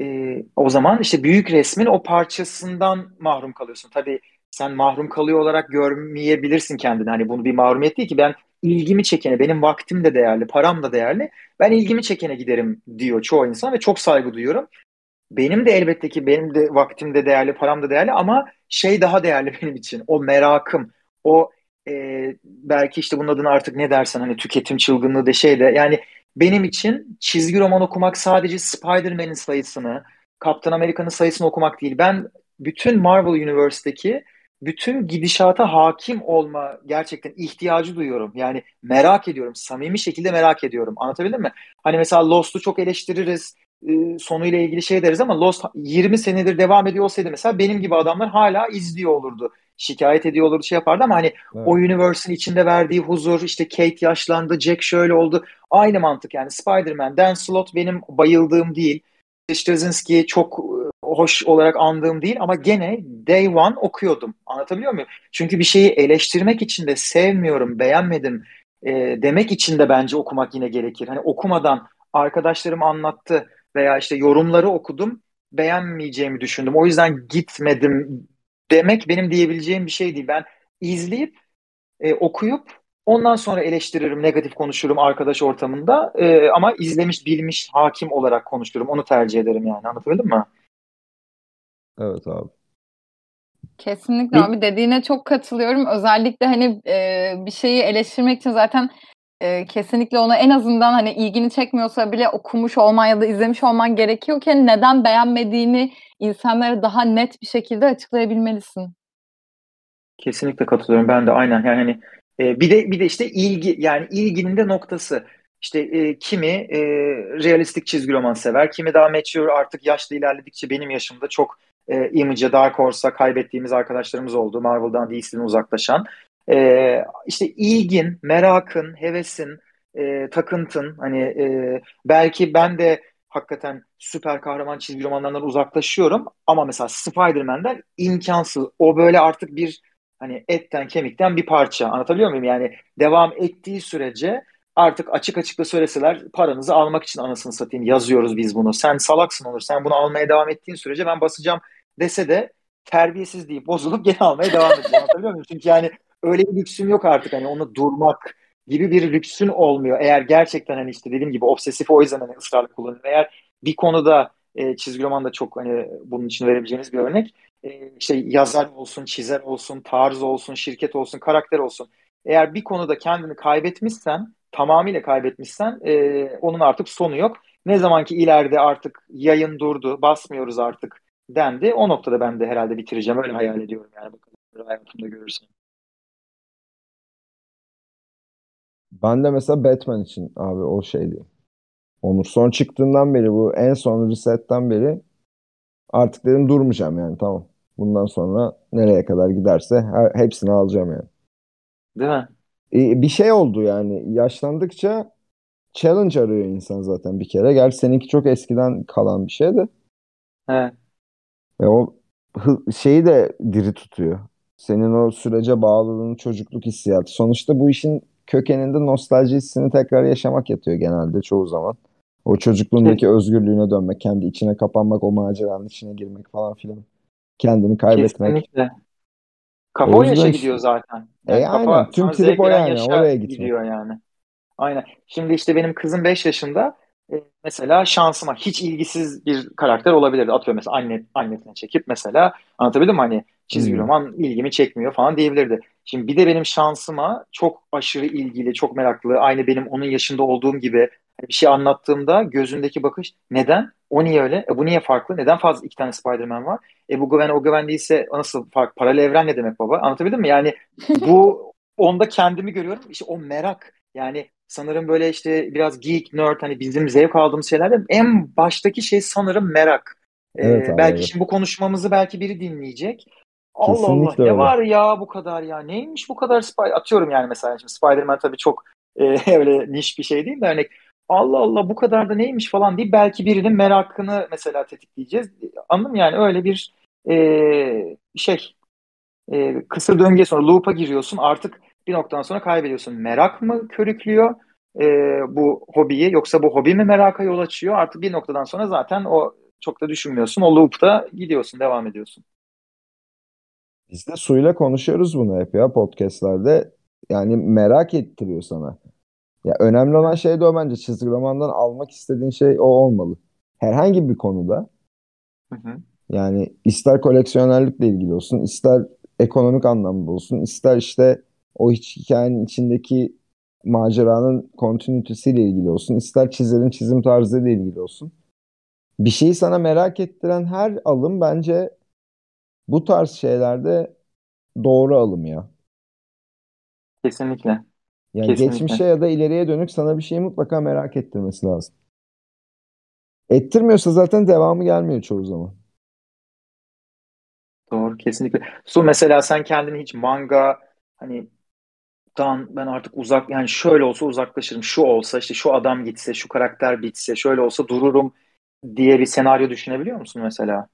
e, o zaman işte büyük resmin o parçasından mahrum kalıyorsun. Tabii sen mahrum kalıyor olarak görmeyebilirsin kendini. Hani bunu bir mahrumiyet değil ki ben ilgimi çekene, benim vaktim de değerli, param da değerli. Ben ilgimi çekene giderim diyor çoğu insan ve çok saygı duyuyorum. benim de elbette ki benim de vaktim de değerli, param da değerli ama şey daha değerli [laughs] benim için. O merakım, o e, belki işte bunun adını artık ne dersen hani tüketim çılgınlığı de şey de yani benim için çizgi roman okumak sadece Spider-Man'in sayısını, Kaptan Amerika'nın sayısını okumak değil. Ben bütün Marvel Universe'deki bütün gidişata hakim olma gerçekten ihtiyacı duyuyorum. Yani merak ediyorum. Samimi şekilde merak ediyorum. Anlatabildim mi? Hani mesela Lost'u çok eleştiririz. E, sonuyla ilgili şey deriz ama Lost 20 senedir devam ediyor olsaydı mesela benim gibi adamlar hala izliyor olurdu. Şikayet ediyor olurdu şey yapardı ama hani Evet. o universe'ın içinde verdiği huzur işte Kate yaşlandı, Jack şöyle oldu. Aynı mantık yani Spider-Man, Dan Slott benim bayıldığım değil. Straczynski çok e, hoş olarak andığım değil ama gene Day One okuyordum. Anlatabiliyor muyum? Çünkü bir şeyi eleştirmek için de sevmiyorum, beğenmedim e, demek için de bence okumak yine gerekir. Hani okumadan arkadaşlarım anlattı veya işte yorumları okudum, beğenmeyeceğimi düşündüm. O yüzden gitmedim demek benim diyebileceğim bir şey değil. Ben izleyip, e, okuyup ondan sonra eleştiririm, negatif konuşurum arkadaş ortamında. E, ama izlemiş, bilmiş, hakim olarak konuşurum. Onu tercih ederim yani. Anlatabildim mi? Evet abi. Kesinlikle abi dediğine çok katılıyorum. Özellikle hani e, bir şeyi eleştirmek için zaten e, kesinlikle ona en azından hani ilgini çekmiyorsa bile okumuş olman ya da izlemiş olman gerekiyorken neden beğenmediğini insanlara daha net bir şekilde açıklayabilmelisin. Kesinlikle katılıyorum. Ben de aynen yani hani e, bir de bir de işte ilgi yani ilginin de noktası. İşte e, kimi e, realistik çizgi roman sever, kimi daha mature artık yaşlı ilerledikçe benim yaşımda çok e, Image'a, Dark Horse'a kaybettiğimiz arkadaşlarımız oldu. Marvel'dan, DC'den uzaklaşan. E, işte ilgin, merakın, hevesin, e, takıntın hani e, belki ben de hakikaten süper kahraman çizgi romanlarından uzaklaşıyorum ama mesela Spider-Man'den imkansız. O böyle artık bir hani etten kemikten bir parça. Anlatabiliyor muyum? Yani devam ettiği sürece artık açık açık da söyleseler paranızı almak için anasını satayım yazıyoruz biz bunu. Sen salaksın olur. Sen bunu almaya devam ettiğin sürece ben basacağım dese de terbiyesiz deyip bozulup gene almaya devam edeceğim. Anlatabiliyor muyum? Çünkü yani öyle bir lüksüm yok artık. Hani onu durmak gibi bir lüksün olmuyor. Eğer gerçekten hani işte dediğim gibi obsesif o yüzden hani ısrarla kullanıyor. Eğer bir konuda e, çizgi roman da çok hani bunun için verebileceğiniz bir örnek. E, işte yazar olsun, çizer olsun, tarz olsun, şirket olsun, karakter olsun. Eğer bir konuda kendini kaybetmişsen, tamamıyla kaybetmişsen e, onun artık sonu yok. Ne zaman ki ileride artık yayın durdu, basmıyoruz artık dendi. O noktada ben de herhalde bitireceğim. Öyle hayal ediyorum yani. Bakalım hayatımda görürsün. Ben de mesela Batman için abi o şeydi. Onur son çıktığından beri bu en son resetten beri artık dedim durmayacağım yani tamam. Bundan sonra nereye kadar giderse her, hepsini alacağım yani. Değil mi? E, bir şey oldu yani yaşlandıkça challenge arıyor insan zaten bir kere. Gerçi seninki çok eskiden kalan bir şey de. Evet. Ve o şeyi de diri tutuyor. Senin o sürece bağlılığın çocukluk hissiyatı. Sonuçta bu işin kökeninde nostalji hissini tekrar yaşamak yatıyor genelde çoğu zaman. O çocukluğundaki özgürlüğüne dönmek, kendi içine kapanmak, o maceranın içine girmek falan filan. Kendini kaybetmek. Kesinlikle. Kafa O yaşa işte- gidiyor zaten. E, Yani kafa aynen. Tüm trip o yani. Oraya gitmek. gidiyor yani. Aynen. Şimdi işte benim kızım 5 yaşında. E, mesela şansıma hiç ilgisiz bir karakter olabilirdi. Atıyorum mesela anne, annesine çekip mesela anlatabildim mi? Hani çizgi Hmm. roman ilgimi çekmiyor falan diyebilirdi. Şimdi bir de benim şansıma çok aşırı ilgili, çok meraklı, aynı benim onun yaşında olduğum gibi bir şey anlattığımda gözündeki bakış neden? O niye öyle? E bu niye farklı? Neden fazla iki tane Spider-Man var? E bu güven o güven değilse nasıl fark? Paralel evren ne demek baba? Anlatabildim mi? Yani [laughs] bu onda kendimi görüyorum. İşte o merak. Yani sanırım böyle işte biraz geek, nerd hani bizim zevk aldığımız şeylerde en baştaki şey sanırım merak. Ee, Evet abi, belki evet. şimdi bu konuşmamızı belki biri dinleyecek. Allah Allah Kesinlikle ne öyle. var ya bu kadar ya neymiş bu kadar Spy atıyorum yani mesela şimdi Spider-Man tabii çok e, [laughs] öyle niş bir şey değil de hani Allah Allah bu kadar da neymiş falan deyip belki birinin merakını mesela tetikleyeceğiz. Anladın mı yani öyle bir e, şey e, kısır döngüye sonra loop'a giriyorsun artık bir noktadan sonra kaybediyorsun. Merak mı körüklüyor e, bu hobiyi yoksa bu hobi mi meraka yol açıyor? Artık bir noktadan sonra zaten o çok da düşünmüyorsun. O loop'ta gidiyorsun, devam ediyorsun. Biz de suyla konuşuyoruz bunu hep ya podcastlerde. Yani merak ettiriyor sana. Ya önemli olan şey de o bence çizgi romandan almak istediğin şey o olmalı. Herhangi bir konuda Hı hı. Yani ister koleksiyonerlikle ilgili olsun, ister ekonomik anlamda olsun, ister işte o hiç hikayenin içindeki maceranın kontinüitesiyle ilgili olsun, ister çizerin çizim tarzıyla ilgili olsun. Bir şeyi sana merak ettiren her alım bence bu tarz şeylerde doğru alım ya. Kesinlikle. Yani Kesinlikle. geçmişe ya da ileriye dönük sana bir şeyi mutlaka merak ettirmesi lazım. Ettirmiyorsa zaten devamı gelmiyor çoğu zaman. Doğru, kesinlikle. Su mesela sen kendini hiç manga hani dan ben artık uzak yani şöyle olsa uzaklaşırım. Şu olsa işte şu adam gitse, şu karakter bitse, şöyle olsa dururum diye bir senaryo düşünebiliyor musun mesela?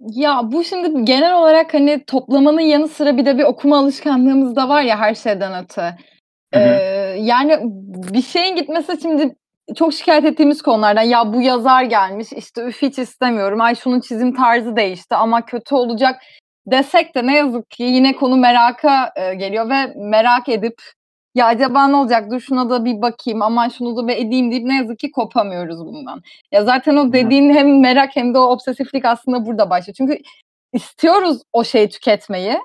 Ya bu şimdi genel olarak hani toplamanın yanı sıra bir de bir okuma alışkanlığımız da var ya her şeyden öte. Hı hı. Ee, yani bir şeyin gitmesi şimdi çok şikayet ettiğimiz konulardan ya bu yazar gelmiş işte üf hiç istemiyorum ay şunun çizim tarzı değişti ama kötü olacak desek de ne yazık ki yine konu meraka e, geliyor ve merak edip ya acaba ne olacak dur şuna da bir bakayım aman şunu da bir edeyim deyip ne yazık ki kopamıyoruz bundan. Ya zaten o dediğin hem merak hem de o obsesiflik aslında burada başlıyor. Çünkü istiyoruz o şeyi tüketmeyi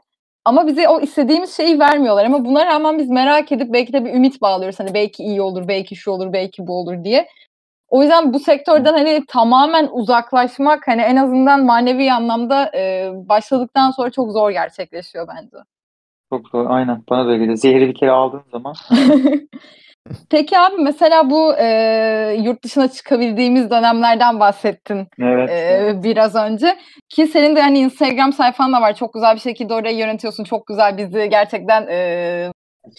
ama bize o istediğimiz şeyi vermiyorlar ama buna rağmen biz merak edip belki de bir ümit bağlıyoruz. Hani belki iyi olur, belki şu olur, belki bu olur diye. O yüzden bu sektörden hani tamamen uzaklaşmak hani en azından manevi anlamda e, başladıktan sonra çok zor gerçekleşiyor bence. Çok doğru. Aynen. Bana da öyle geliyor. Zehri bir kere aldığın zaman [laughs] Peki abi mesela bu e, yurt dışına çıkabildiğimiz dönemlerden bahsettin evet. e, biraz önce. Ki senin de hani Instagram sayfan da var. Çok güzel bir şekilde orayı yönetiyorsun. Çok güzel bizi gerçekten e,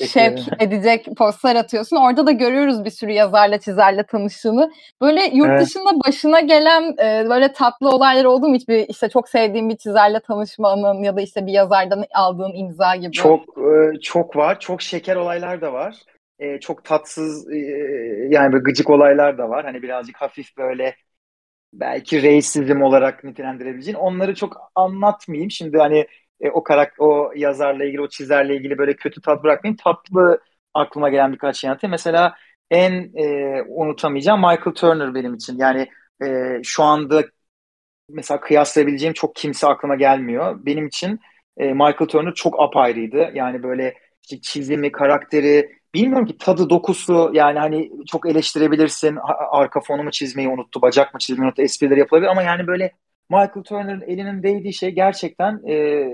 şevk [laughs] edecek postlar atıyorsun. Orada da görüyoruz bir sürü yazarla, çizerle tanıştığını. Böyle yurt Evet. dışında başına gelen e, böyle tatlı olaylar oldu mu? Hiçbir işte çok sevdiğin bir çizerle tanışma anın ya da işte bir yazardan aldığın imza gibi. Çok e, çok var. Çok şeker olaylar da var. E, çok tatsız e, yani böyle gıcık olaylar da var. Hani birazcık hafif böyle belki reisizm olarak nitelendirebileceğin. Onları çok anlatmayayım. Şimdi hani e, o karak o yazarla ilgili, o çizerle ilgili böyle kötü tat bırakmayayım. Tatlı aklıma gelen birkaç şey anlatayım. Mesela en e, unutamayacağım Michael Turner benim için. Yani e, şu anda mesela kıyaslayabileceğim çok kimse aklıma gelmiyor. Benim için e, Michael Turner çok apayrıydı. Yani böyle işte çizimi, karakteri, bilmiyorum ki tadı, dokusu yani hani çok eleştirebilirsin. Arka fonu mu çizmeyi unuttu, bacak mı çizmeyi unuttu, espriler yapılabilir ama yani böyle Michael Turner'ın elinin değdiği şey gerçekten e,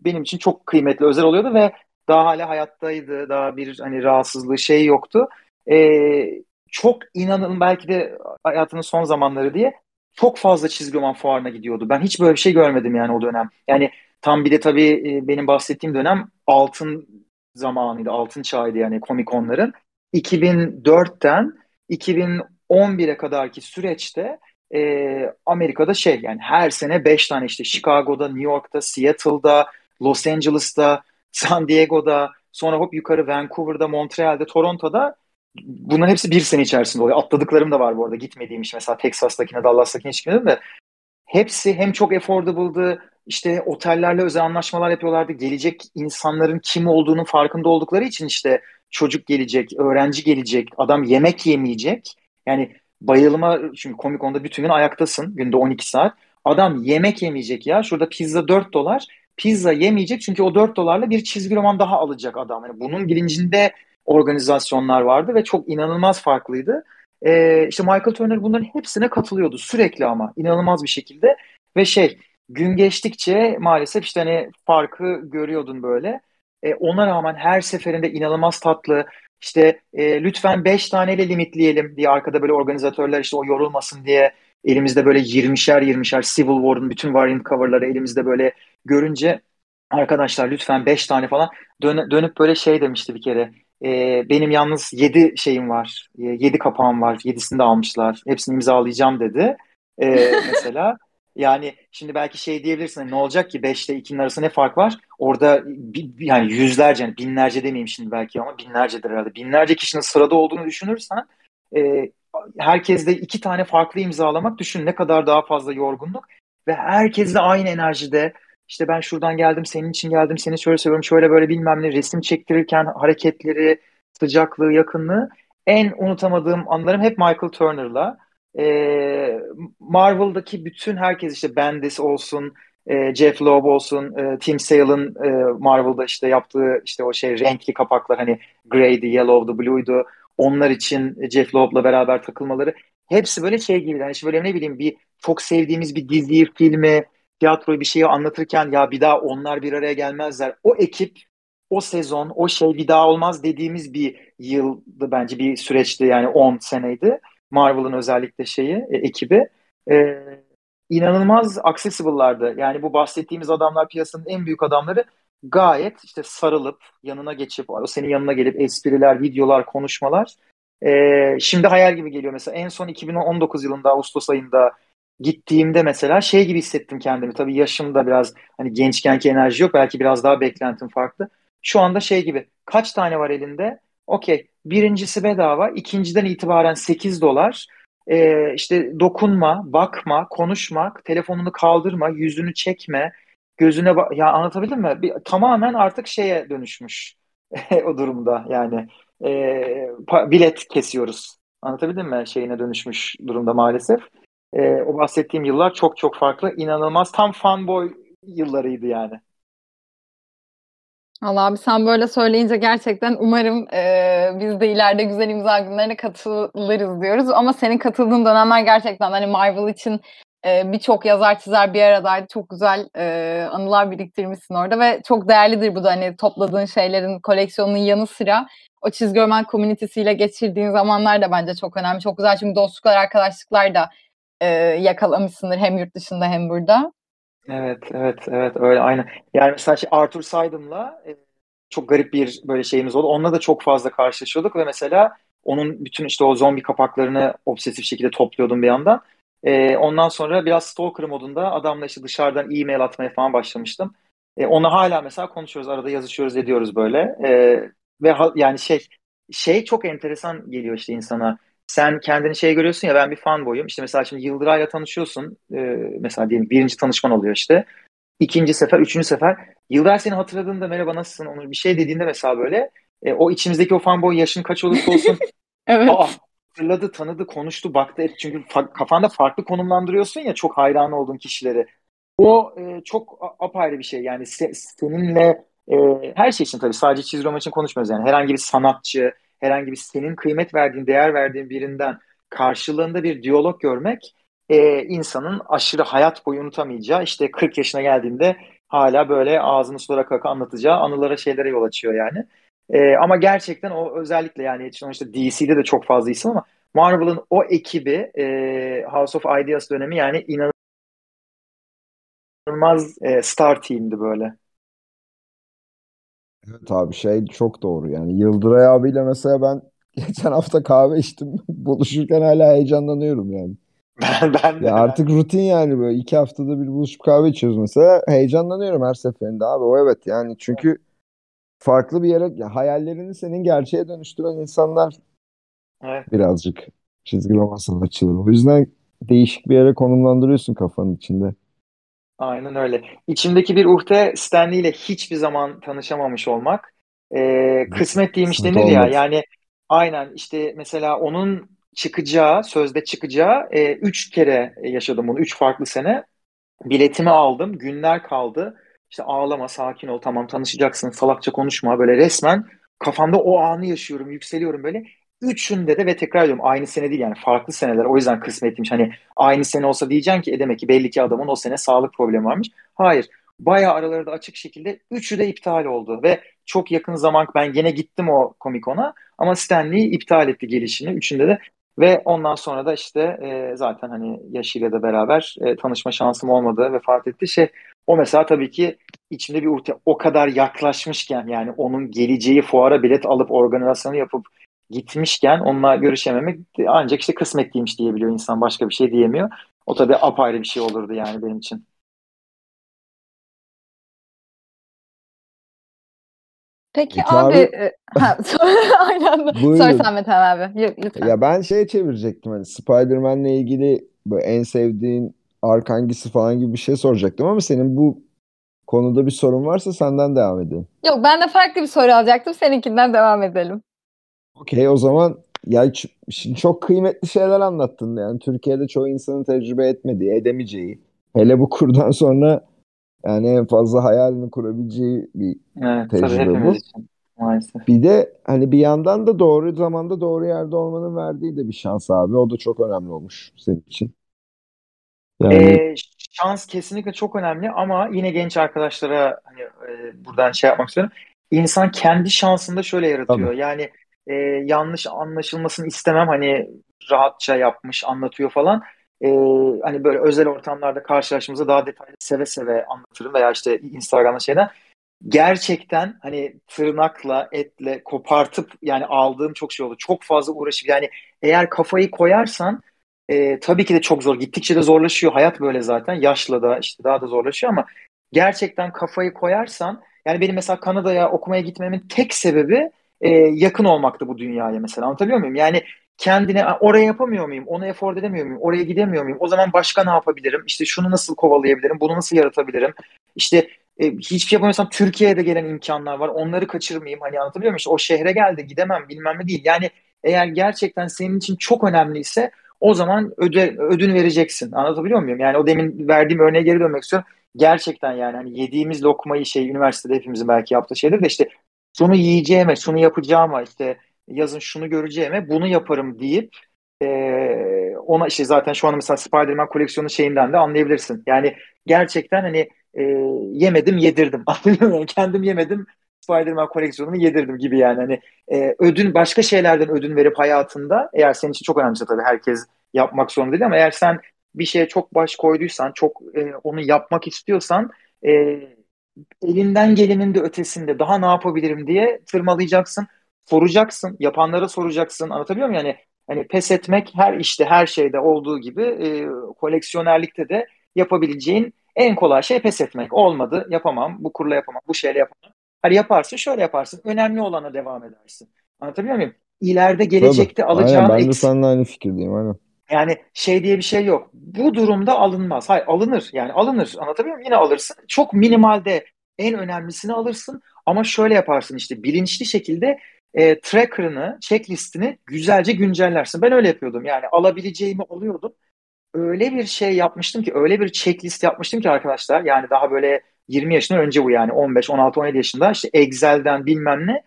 benim için çok kıymetli, özel oluyordu ve daha hala hayattaydı. Daha bir hani rahatsızlığı şey yoktu. E, çok inanın belki de hayatının son zamanları diye çok fazla çizgi roman fuarına gidiyordu. Ben hiç böyle bir şey görmedim yani o dönem. Yani tam bir de tabii e, benim bahsettiğim dönem altın zamanıydı, altın çağıydı yani Comic-Con'ların. 2004'ten 2011'e kadarki süreçte e, Amerika'da şey yani her sene 5 tane işte Chicago'da, New York'ta, Seattle'da, Los Angeles'ta, San Diego'da, sonra hop yukarı Vancouver'da, Montreal'de, Toronto'da bunların hepsi bir sene içerisinde oluyor. Atladıklarım da var bu arada. Gitmediğim iş mesela Texas'takine, Dallas'takine hiç gitmedim de hepsi hem çok affordable'dı, işte otellerle özel anlaşmalar yapıyorlardı. Gelecek insanların kim olduğunun farkında oldukları için işte çocuk gelecek, öğrenci gelecek, adam yemek yemeyecek. Yani bayılma çünkü Comic Con'da bütün gün ayaktasın günde 12 saat. Adam yemek yemeyecek ya. Şurada pizza 4 dolar. Pizza yemeyecek çünkü o 4 dolarla bir çizgi roman daha alacak adam. Yani bunun bilincinde organizasyonlar vardı ve çok inanılmaz farklıydı. Ee, işte Michael Turner bunların hepsine katılıyordu sürekli ama inanılmaz bir şekilde ve şey gün geçtikçe maalesef işte hani farkı görüyordun böyle. Ee, ona rağmen her seferinde inanılmaz tatlı işte e, lütfen 5 taneyle limitleyelim diye arkada böyle organizatörler işte o yorulmasın diye elimizde böyle 20'şer 20'şer Civil War'un bütün variant coverları elimizde böyle görünce arkadaşlar lütfen 5 tane falan dön dönüp böyle şey demişti bir kere e, benim yalnız 7 şeyim var. 7 kapağım var. 7'sini de almışlar. Hepsini imzalayacağım dedi. E, [laughs] mesela yani şimdi belki şey diyebilirsin hani ne olacak ki 5 ile 2'nin arasında ne fark var? Orada yani yüzlerce yani binlerce demeyeyim şimdi belki ama binlercedir herhalde. Binlerce kişinin sırada olduğunu düşünürsen e, herkes de iki tane farklı imzalamak düşün ne kadar daha fazla yorgunluk ve herkes de aynı enerjide işte ben şuradan geldim, senin için geldim, seni şöyle seviyorum, şöyle böyle bilmem ne resim çektirirken hareketleri, sıcaklığı, yakınlığı en unutamadığım anlarım hep Michael Turner'la. e, Marvel'daki bütün herkes işte Bendis olsun, e, Jeff Loeb olsun, e, Tim Sale'ın e, Marvel'da işte yaptığı işte o şey renkli kapaklar hani grey'di, yellow'du, blue'ydu. Onlar için Jeff Loeb'la beraber takılmaları hepsi böyle şey gibi. Yani işte böyle ne bileyim bir çok sevdiğimiz bir diziyi, filmi, tiyatroyu bir şeyi anlatırken ya bir daha onlar bir araya gelmezler. O ekip, o sezon, o şey bir daha olmaz dediğimiz bir yıldı bence bir süreçti yani 10 seneydi. Marvel'ın özellikle şeyi, e, ekibi. E, inanılmaz accessible'lardı. Yani bu bahsettiğimiz adamlar piyasanın en büyük adamları gayet işte sarılıp yanına geçip o senin yanına gelip espriler, videolar, konuşmalar. E, şimdi hayal gibi geliyor mesela en son 2019 yılında Ağustos ayında gittiğimde mesela şey gibi hissettim kendimi. Tabii yaşımda biraz hani gençkenki enerji yok. Belki biraz daha beklentim farklı. Şu anda şey gibi kaç tane var elinde? Okey. Birincisi bedava. ikinciden itibaren 8 dolar. Ee, işte dokunma, bakma, konuşma, telefonunu kaldırma, yüzünü çekme, gözüne bak. Ya anlatabildim mi? Bir, tamamen artık şeye dönüşmüş [laughs] o durumda yani. Ee, bilet kesiyoruz. Anlatabildim mi? Şeyine dönüşmüş durumda maalesef. Ee, o bahsettiğim yıllar çok çok farklı. İnanılmaz. Tam fanboy yıllarıydı yani. Allah abi sen böyle söyleyince gerçekten umarım e, biz de ileride güzel imza günlerine katılırız diyoruz. Ama senin katıldığın dönemler gerçekten hani Marvel için e, birçok yazar çizer bir aradaydı. Çok güzel e, anılar biriktirmişsin orada ve çok değerlidir bu da hani topladığın şeylerin koleksiyonunun yanı sıra o çizgi roman komünitesiyle geçirdiğin zamanlar da bence çok önemli. Çok güzel çünkü dostluklar, arkadaşlıklar da e, yakalamışsındır hem yurt dışında hem burada. Evet, evet, evet öyle aynı. Yani mesela şey, Arthur Saydam'la e, çok garip bir böyle şeyimiz oldu. Onunla da çok fazla karşılaşıyorduk ve mesela onun bütün işte o zombi kapaklarını obsesif şekilde topluyordum bir yandan. E, ondan sonra biraz stalker modunda adamla işte dışarıdan e-mail atmaya falan başlamıştım. E, ona hala mesela konuşuyoruz, arada yazışıyoruz, ediyoruz böyle. E, ve ha, yani şey şey çok enteresan geliyor işte insana sen kendini şey görüyorsun ya ben bir fan boyum. İşte mesela şimdi Yıldıray'la tanışıyorsun. E, mesela diyelim birinci tanışman oluyor işte. İkinci sefer, üçüncü sefer. Yıldıray seni hatırladığında merhaba nasılsın onu bir şey dediğinde mesela böyle e, o içimizdeki o fan boy yaşın kaç olursa olsun [laughs] evet. aa, hatırladı, tanıdı, konuştu, baktı. Çünkü fa- kafanda farklı konumlandırıyorsun ya çok hayran olduğun kişileri. O e, çok apayrı bir şey. Yani se- seninle e, her şey için tabii sadece çizgi roman için konuşmuyoruz yani. Herhangi bir sanatçı, herhangi bir senin kıymet verdiğin, değer verdiğin birinden karşılığında bir diyalog görmek e, insanın aşırı hayat boyu unutamayacağı işte 40 yaşına geldiğinde hala böyle ağzını sulara kaka anlatacağı anılara şeylere yol açıyor yani. E, ama gerçekten o özellikle yani işte DC'de de çok fazla isim ama Marvel'ın o ekibi e, House of Ideas dönemi yani inanılmaz e, star team'di böyle. Evet abi şey çok doğru yani Yıldıray abiyle mesela ben [laughs] geçen hafta kahve içtim [laughs] buluşurken hala heyecanlanıyorum yani. [laughs] Ben, ben de. Ya artık rutin yani böyle iki haftada bir buluşup kahve içiyoruz mesela heyecanlanıyorum her seferinde abi o evet yani çünkü farklı bir yere ya hayallerini senin gerçeğe dönüştüren insanlar evet. birazcık çizgi roman sanatçıları. O yüzden değişik bir yere konumlandırıyorsun kafanın içinde. Aynen öyle. İçimdeki bir uhde Stanley ile hiçbir zaman tanışamamış olmak. Ee, kısmet değilmiş denir ya. Yani aynen işte mesela onun çıkacağı, sözde çıkacağı e, üç kere yaşadım bunu. Üç farklı sene. Biletimi aldım. Günler kaldı. İşte ağlama, sakin ol, tamam tanışacaksın, salakça konuşma. Böyle resmen kafamda o anı yaşıyorum, yükseliyorum böyle. Üçünde de ve tekrar ediyorum aynı sene değil yani farklı seneler. O yüzden kısmetmiş. Hani aynı sene olsa diyeceksin ki e demek ki belli ki adamın o sene sağlık problemi varmış. Hayır. Bayağı araları da açık şekilde üçü de iptal oldu ve çok yakın zaman ben gene gittim o Comic-Con'a ama Stanley iptal etti gelişini üçünde de ve ondan sonra da işte e, zaten hani yaşıyla da beraber e, tanışma şansım olmadı vefat etti. Şey o mesela tabii ki içimde bir o kadar yaklaşmışken yani onun geleceği fuara bilet alıp organizasyonu yapıp gitmişken onunla görüşememek ancak işte kısmetliymiş diyebiliyor insan başka bir şey diyemiyor. O tabii apayrı bir şey olurdu yani benim için. Peki Peki abi, abi e, [laughs] ha, [laughs] aynen. Sor buyurun. sen Metehan abi. Yok, lütfen. Ya ben şey çevirecektim hani Spider-Man'le ilgili böyle en sevdiğin ark hangisi falan gibi bir şey soracaktım ama senin bu konuda bir sorun varsa senden devam edelim. Yok ben de farklı bir soru alacaktım. Seninkinden devam edelim. Okey o zaman ya şimdi çok kıymetli şeyler anlattın. Yani Türkiye'de çoğu insanın tecrübe etmediği, edemeyeceği. Hele bu kurdan sonra yani en fazla hayalini kurabileceği bir Evet, tecrübe bu. için maalesef. Bir de hani bir yandan da doğru zamanda doğru yerde olmanın verdiği de bir şans abi. O da çok önemli olmuş senin için. Yani Ee, şans kesinlikle çok önemli ama yine genç arkadaşlara hani e, buradan şey yapmak istiyorum. İnsan kendi şansını da şöyle yaratıyor. Tabii. Yani e, yanlış anlaşılmasını istemem. Hani rahatça yapmış, anlatıyor falan. E, hani böyle özel ortamlarda karşılaştığımızda daha detaylı seve seve anlatırım veya işte Instagram'da şeyden. Gerçekten hani tırnakla, etle kopartıp yani aldığım çok şey oldu. Çok fazla uğraşıp yani eğer kafayı koyarsan e, tabii ki de çok zor. Gittikçe de zorlaşıyor. Hayat böyle zaten. Yaşla da işte daha da zorlaşıyor ama gerçekten kafayı koyarsan yani benim mesela Kanada'ya okumaya gitmemin tek sebebi e, yakın olmaktı bu dünyaya mesela. Anlatabiliyor muyum? Yani kendine "Aa, oraya yapamıyor muyum? Onu efor edemiyor muyum? Oraya gidemiyor muyum? O zaman başka ne yapabilirim? İşte şunu nasıl kovalayabilirim? Bunu nasıl yaratabilirim? İşte e, hiçbir şey yapamıyorsam Türkiye'de gelen imkanlar var. Onları kaçırmayayım. Hani anlatabiliyor muyum? İşte o şehre geldi gidemem bilmem ne değil. Yani eğer gerçekten senin için çok önemliyse o zaman öde, ödün vereceksin. Anlatabiliyor muyum? Yani o demin verdiğim örneğe geri dönmek istiyorum. Gerçekten yani hani yediğimiz lokmayı şey üniversitede hepimizin belki yaptığı şeydir de işte şunu yiyeceğime, şunu yapacağıma işte yazın şunu göreceğime bunu yaparım deyip e, ona işte zaten şu an mesela Spider-Man koleksiyonu şeyinden de anlayabilirsin. Yani gerçekten hani e, yemedim yedirdim. [laughs] Kendim yemedim Spider-Man koleksiyonunu yedirdim gibi yani. Hani e, ödün başka şeylerden ödün verip hayatında eğer senin için çok önemliyse tabii herkes yapmak zorunda değil ama eğer sen bir şeye çok baş koyduysan, çok e, onu yapmak istiyorsan e, elinden gelenin de ötesinde daha ne yapabilirim diye tırmalayacaksın, soracaksın, yapanlara soracaksın. Anlatabiliyor muyum? Yani hani pes etmek her işte, her şeyde olduğu gibi e, koleksiyonerlikte de yapabileceğin en kolay şey pes etmek. Olmadı, yapamam, bu kurla yapamam, bu şeyle yapamam. Hani yaparsın, şöyle yaparsın. Önemli olana devam edersin. Anlatabiliyor muyum? İleride tabii. gelecekte Aynen alacağın ben de eks seninle aynı fikirdeyim. Aynen. Yani şey diye bir şey yok. Bu durumda alınmaz. Hayır alınır. Yani alınır. Anlatabiliyor muyum? Yine alırsın. Çok minimalde en önemlisini alırsın. Ama şöyle yaparsın işte bilinçli şekilde e, tracker'ını, checklistini güzelce güncellersin. Ben öyle yapıyordum. Yani alabileceğimi alıyordum. Öyle bir şey yapmıştım ki, öyle bir checklist yapmıştım ki arkadaşlar. Yani daha böyle 20 yaşından önce bu yani 15, 16, 17 yaşında işte Excel'den bilmem ne.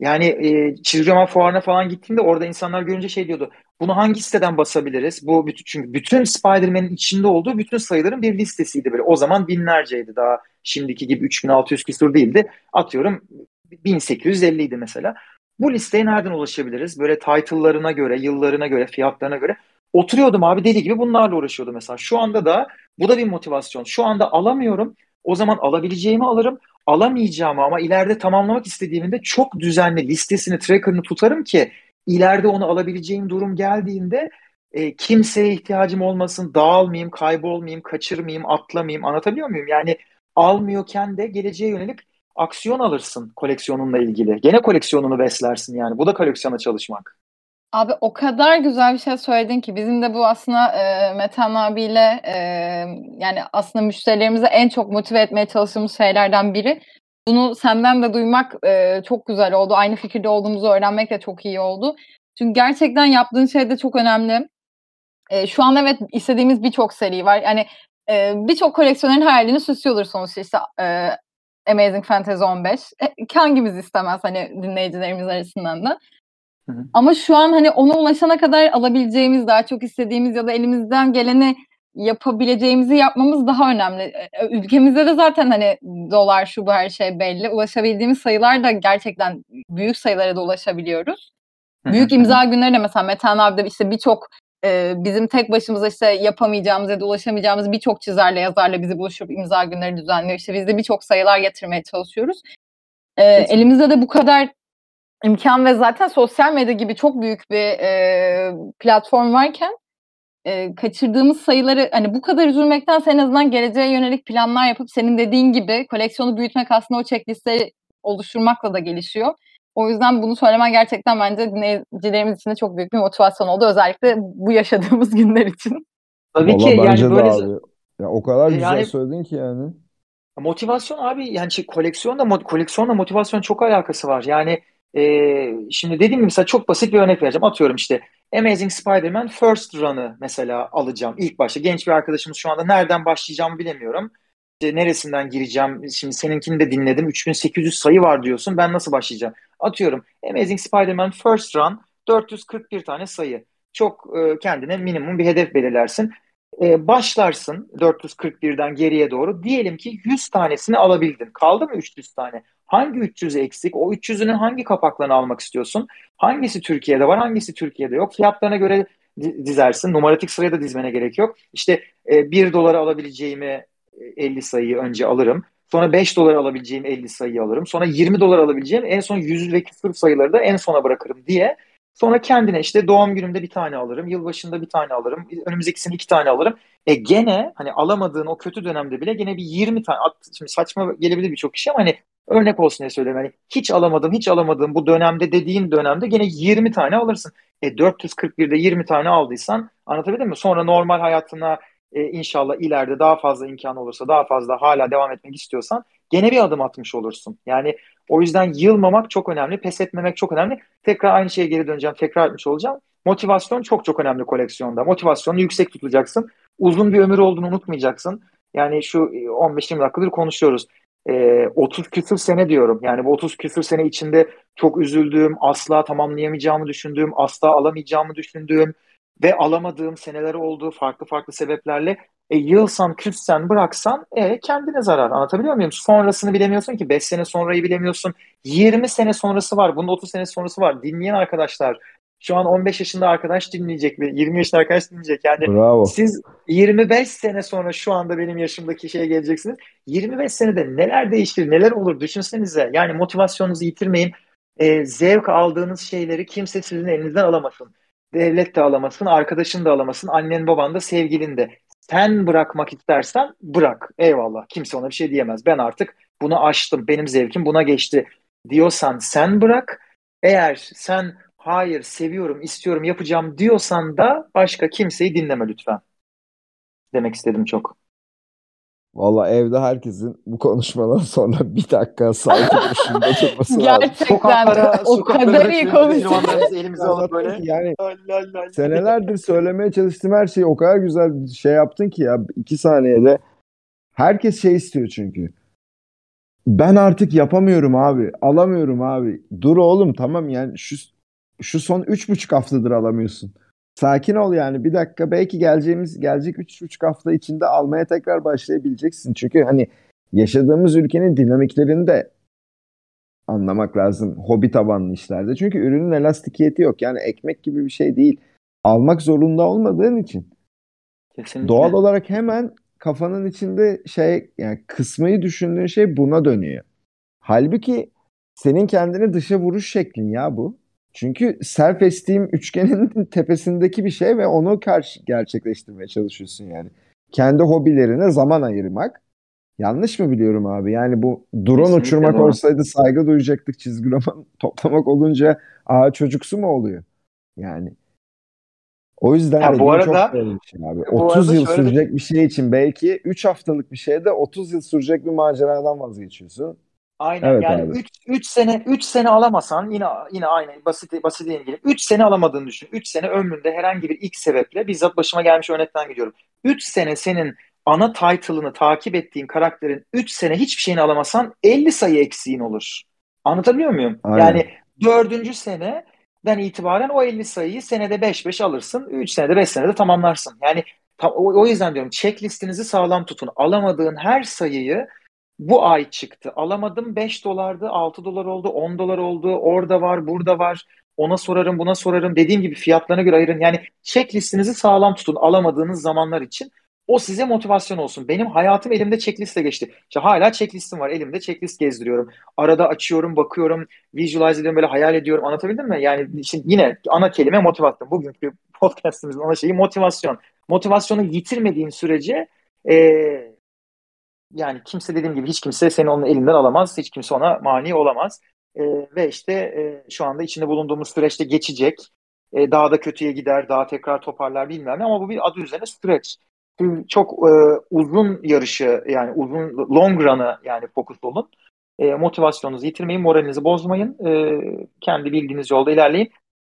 Yani e, çizgi roman fuarına falan gittiğimde orada insanlar görünce şey diyordu. Bunu hangi siteden basabiliriz? Bu bütün, çünkü bütün Spider-Man'in içinde olduğu bütün sayıların bir listesiydi böyle. O zaman binlerceydi daha şimdiki gibi 3600 küsur değildi. Atıyorum 1850 idi mesela. Bu listeye nereden ulaşabiliriz? Böyle title'larına göre, yıllarına göre, fiyatlarına göre. Oturuyordum abi deli gibi bunlarla uğraşıyordum mesela. Şu anda da bu da bir motivasyon. Şu anda alamıyorum. O zaman alabileceğimi alırım. Alamayacağımı ama ileride tamamlamak istediğimde çok düzenli listesini, tracker'ını tutarım ki ileride onu alabileceğim durum geldiğinde e, kimseye ihtiyacım olmasın, dağılmayayım, kaybolmayayım, kaçırmayayım, atlamayayım. Anlatabiliyor muyum? Yani almıyorken de geleceğe yönelik aksiyon alırsın koleksiyonunla ilgili. Gene koleksiyonunu beslersin yani. Bu da koleksiyona çalışmak. Abi o kadar güzel bir şey söyledin ki bizim de bu aslında e, Metan abiyle e, yani aslında müşterilerimizi en çok motive etmeye çalıştığımız şeylerden biri. Bunu senden de duymak e, çok güzel oldu. Aynı fikirde olduğumuzu öğrenmek de çok iyi oldu. Çünkü gerçekten yaptığın şey de çok önemli. E, şu an evet istediğimiz birçok seri var. Yani e, birçok koleksiyonerin hayalini süslüyordur sonuçta işte e, Amazing Fantasy 15. E, hangimiz istemez hani dinleyicilerimiz arasından da. Hı hı. Ama şu an hani ona ulaşana kadar alabileceğimiz, daha çok istediğimiz ya da elimizden geleni yapabileceğimizi yapmamız daha önemli. E, e, Ülkemizde de zaten hani dolar şu bu her şey belli. Ulaşabildiğimiz sayılar da gerçekten büyük sayılara da ulaşabiliyoruz. Hı Büyük imza günleri de mesela Metehan abi de işte birçok e, bizim tek başımıza işte yapamayacağımız ya da ulaşamayacağımız birçok çizerle yazarla bizi buluşup imza günleri düzenliyor. İşte biz de birçok sayılar getirmeye çalışıyoruz. E, elimizde de bu kadar imkan ve zaten sosyal medya gibi çok büyük bir e, platform varken e, kaçırdığımız sayıları hani bu kadar üzülmektense en azından geleceğe yönelik planlar yapıp senin dediğin gibi koleksiyonu büyütmek aslında o checklisteyi oluşturmakla da gelişiyor. O yüzden bunu söylemen gerçekten bence dinleyicilerimiz için de çok büyük bir motivasyon oldu. Özellikle bu yaşadığımız [laughs] günler için. Tabii Valla ki yani böyle abi. Ya o kadar E, güzel yani söyledin ki yani. motivasyon abi yani şey, koleksiyonla koleksiyonla motivasyon çok alakası var. Yani Ee, şimdi dediğim gibi mesela çok basit bir örnek vereceğim. Atıyorum işte Amazing Spider-Man First Run'ı mesela alacağım ilk başta. Genç bir arkadaşımız şu anda nereden başlayacağımı bilemiyorum. İşte neresinden gireceğim? Şimdi seninkini de dinledim. 3800 sayı var diyorsun. Ben nasıl başlayacağım? Atıyorum Amazing Spider-Man First Run 441 tane sayı. Çok e, kendine minimum bir hedef belirlersin. E, başlarsın 441'den geriye doğru. Diyelim ki 100 tanesini alabildin. Kaldı mı 300 tane? Hangi 300 eksik? O 300'ünün hangi kapaklarını almak istiyorsun? Hangisi Türkiye'de var, hangisi Türkiye'de yok? Fiyatlarına göre dizersin. Numaratik sıraya da dizmene gerek yok. İşte e, 1 dolara alabileceğimi 50 sayıyı önce alırım. Sonra 5 dolar alabileceğim 50 sayıyı alırım. Sonra 20 dolar alabileceğim en son 100 ve küsur sayıları da en sona bırakırım diye. Sonra kendine işte doğum günümde bir tane alırım, yılbaşında bir tane alırım, önümüzdeki sene iki tane alırım. E gene hani alamadığın o kötü dönemde bile gene bir 20 tane, şimdi saçma gelebilir birçok kişi ama hani örnek olsun diye söylüyorum. Hani hiç alamadım, hiç alamadım bu dönemde dediğin dönemde gene 20 tane alırsın. E 441'de 20 tane aldıysan anlatabildim mi? Sonra normal hayatına e, inşallah ileride daha fazla imkan olursa, daha fazla hala devam etmek istiyorsan gene bir adım atmış olursun. Yani o yüzden yılmamak çok önemli, pes etmemek çok önemli. Tekrar aynı şeye geri döneceğim, tekrar etmiş olacağım. Motivasyon çok çok önemli koleksiyonda. Motivasyonu yüksek tutacaksın. Uzun bir ömür olduğunu unutmayacaksın. Yani şu 15-20 dakikadır konuşuyoruz. E, 30 küsür sene diyorum. Yani bu 30 küsür sene içinde çok üzüldüğüm, asla tamamlayamayacağımı düşündüğüm, asla alamayacağımı düşündüğüm, ve alamadığım seneler oldu farklı farklı sebeplerle. E, yılsan, küssen, bıraksan e, kendine zarar. Anlatabiliyor muyum? Sonrasını bilemiyorsun ki. 5 sene sonrayı bilemiyorsun. 20 sene sonrası var. Bunun 30 sene sonrası var. Dinleyen arkadaşlar şu an 15 yaşında arkadaş dinleyecek ve 20 yaşında arkadaş dinleyecek. Yani Bravo. siz 25 sene sonra şu anda benim yaşımdaki şeye geleceksiniz. 25 senede neler değişir, neler olur düşünsenize. Yani motivasyonunuzu yitirmeyin. E, zevk aldığınız şeyleri kimse sizin elinizden alamasın. Devlet de alamasın, arkadaşın da alamasın, annen baban da sevgilin de. Sen bırakmak istersen bırak. Eyvallah. Kimse ona bir şey diyemez. Ben artık bunu aştım. Benim zevkim buna geçti diyorsan sen bırak. Eğer sen hayır seviyorum, istiyorum, yapacağım diyorsan da başka kimseyi dinleme lütfen. Demek istedim çok. Valla evde herkesin bu konuşmadan [laughs] sonra bir dakika sakin başında tutması lazım. Gerçekten Sokaklara, o kadar iyi limanlarımızı elimize alıp böyle. [laughs] Yani senelerdir söylemeye çalıştığım her şeyi o kadar güzel şey yaptın ki ya iki saniyede. Herkes şey istiyor çünkü. Ben artık yapamıyorum abi. Alamıyorum abi. Dur oğlum tamam yani şu şu son üç buçuk haftadır alamıyorsun. Sakin ol yani bir dakika belki geleceğimiz gelecek üç buçuk hafta içinde almaya tekrar başlayabileceksin. Çünkü hani yaşadığımız ülkenin dinamiklerini de anlamak lazım hobi tabanlı işlerde. Çünkü ürünün elastikiyeti yok. Yani ekmek gibi bir şey değil. Almak zorunda olmadığın için Kesinlikle. doğal olarak hemen kafanın içinde şey yani kısmayı düşündüğün şey buna dönüyor. Halbuki senin kendini dışa vuruş şeklin ya bu. Çünkü self esteem üçgeninin [laughs] tepesindeki bir şey ve onu karşı gerçekleştirmeye çalışıyorsun yani. Kendi hobilerine zaman ayırmak. Yanlış mı biliyorum abi? Yani bu drone Kesinlikle uçurmak doğru. olsaydı saygı duyacaktık çizgi roman [laughs] toplamak olunca aa çocuksu mu oluyor? Yani o yüzden Ha, bu çok arada- bir şey abi. bu 30 arada yıl sürecek bir şey için belki 3 haftalık bir şeyde 30 yıl sürecek bir maceradan vazgeçiyorsun. Aynen Evet yani abi. 3 3 sene 3 sene alamasan yine yine aynı basit basit ilgili. 3 sene alamadığını düşün. 3 sene ömründe herhangi bir ilk sebeple bizzat başıma gelmiş örnekten gidiyorum. 3 sene senin ana title'ını takip ettiğin karakterin 3 sene hiçbir şeyini alamasan 50 sayı eksiğin olur. Anlatabiliyor muyum? Aynen. Yani dördüncü seneden itibaren o 50 sayıyı senede 5-5 alırsın. 3 senede 5 senede tamamlarsın. Yani o, o yüzden diyorum checklistinizi sağlam tutun. Alamadığın her sayıyı bu ay çıktı. Alamadım 5 dolardı, 6 dolar oldu, 10 dolar oldu. Orada var, burada var. Ona sorarım, buna sorarım. Dediğim gibi fiyatlarına göre ayırın. Yani checklistinizi sağlam tutun alamadığınız zamanlar için. O size motivasyon olsun. Benim hayatım elimde checklistle geçti. İşte hala checklistim var. Elimde checklist gezdiriyorum. Arada açıyorum, bakıyorum, visualize ediyorum, böyle hayal ediyorum. Anlatabildim mi? Yani şimdi yine ana kelime motivasyon. Bugünkü podcastimizin ana şeyi motivasyon. Motivasyonu yitirmediğin sürece eee yani kimse dediğim gibi hiç kimse seni onun elinden alamaz. Hiç kimse ona mani olamaz. E, ve işte e, şu anda içinde bulunduğumuz süreçte geçecek. E, daha da kötüye gider, daha tekrar toparlar bilmem ne ama bu bir adı üzerine süreç. Çok e, uzun yarışı yani uzun long run'ı yani fokus olun. E, motivasyonunuzu yitirmeyin, moralinizi bozmayın. E, kendi bildiğiniz yolda ilerleyin.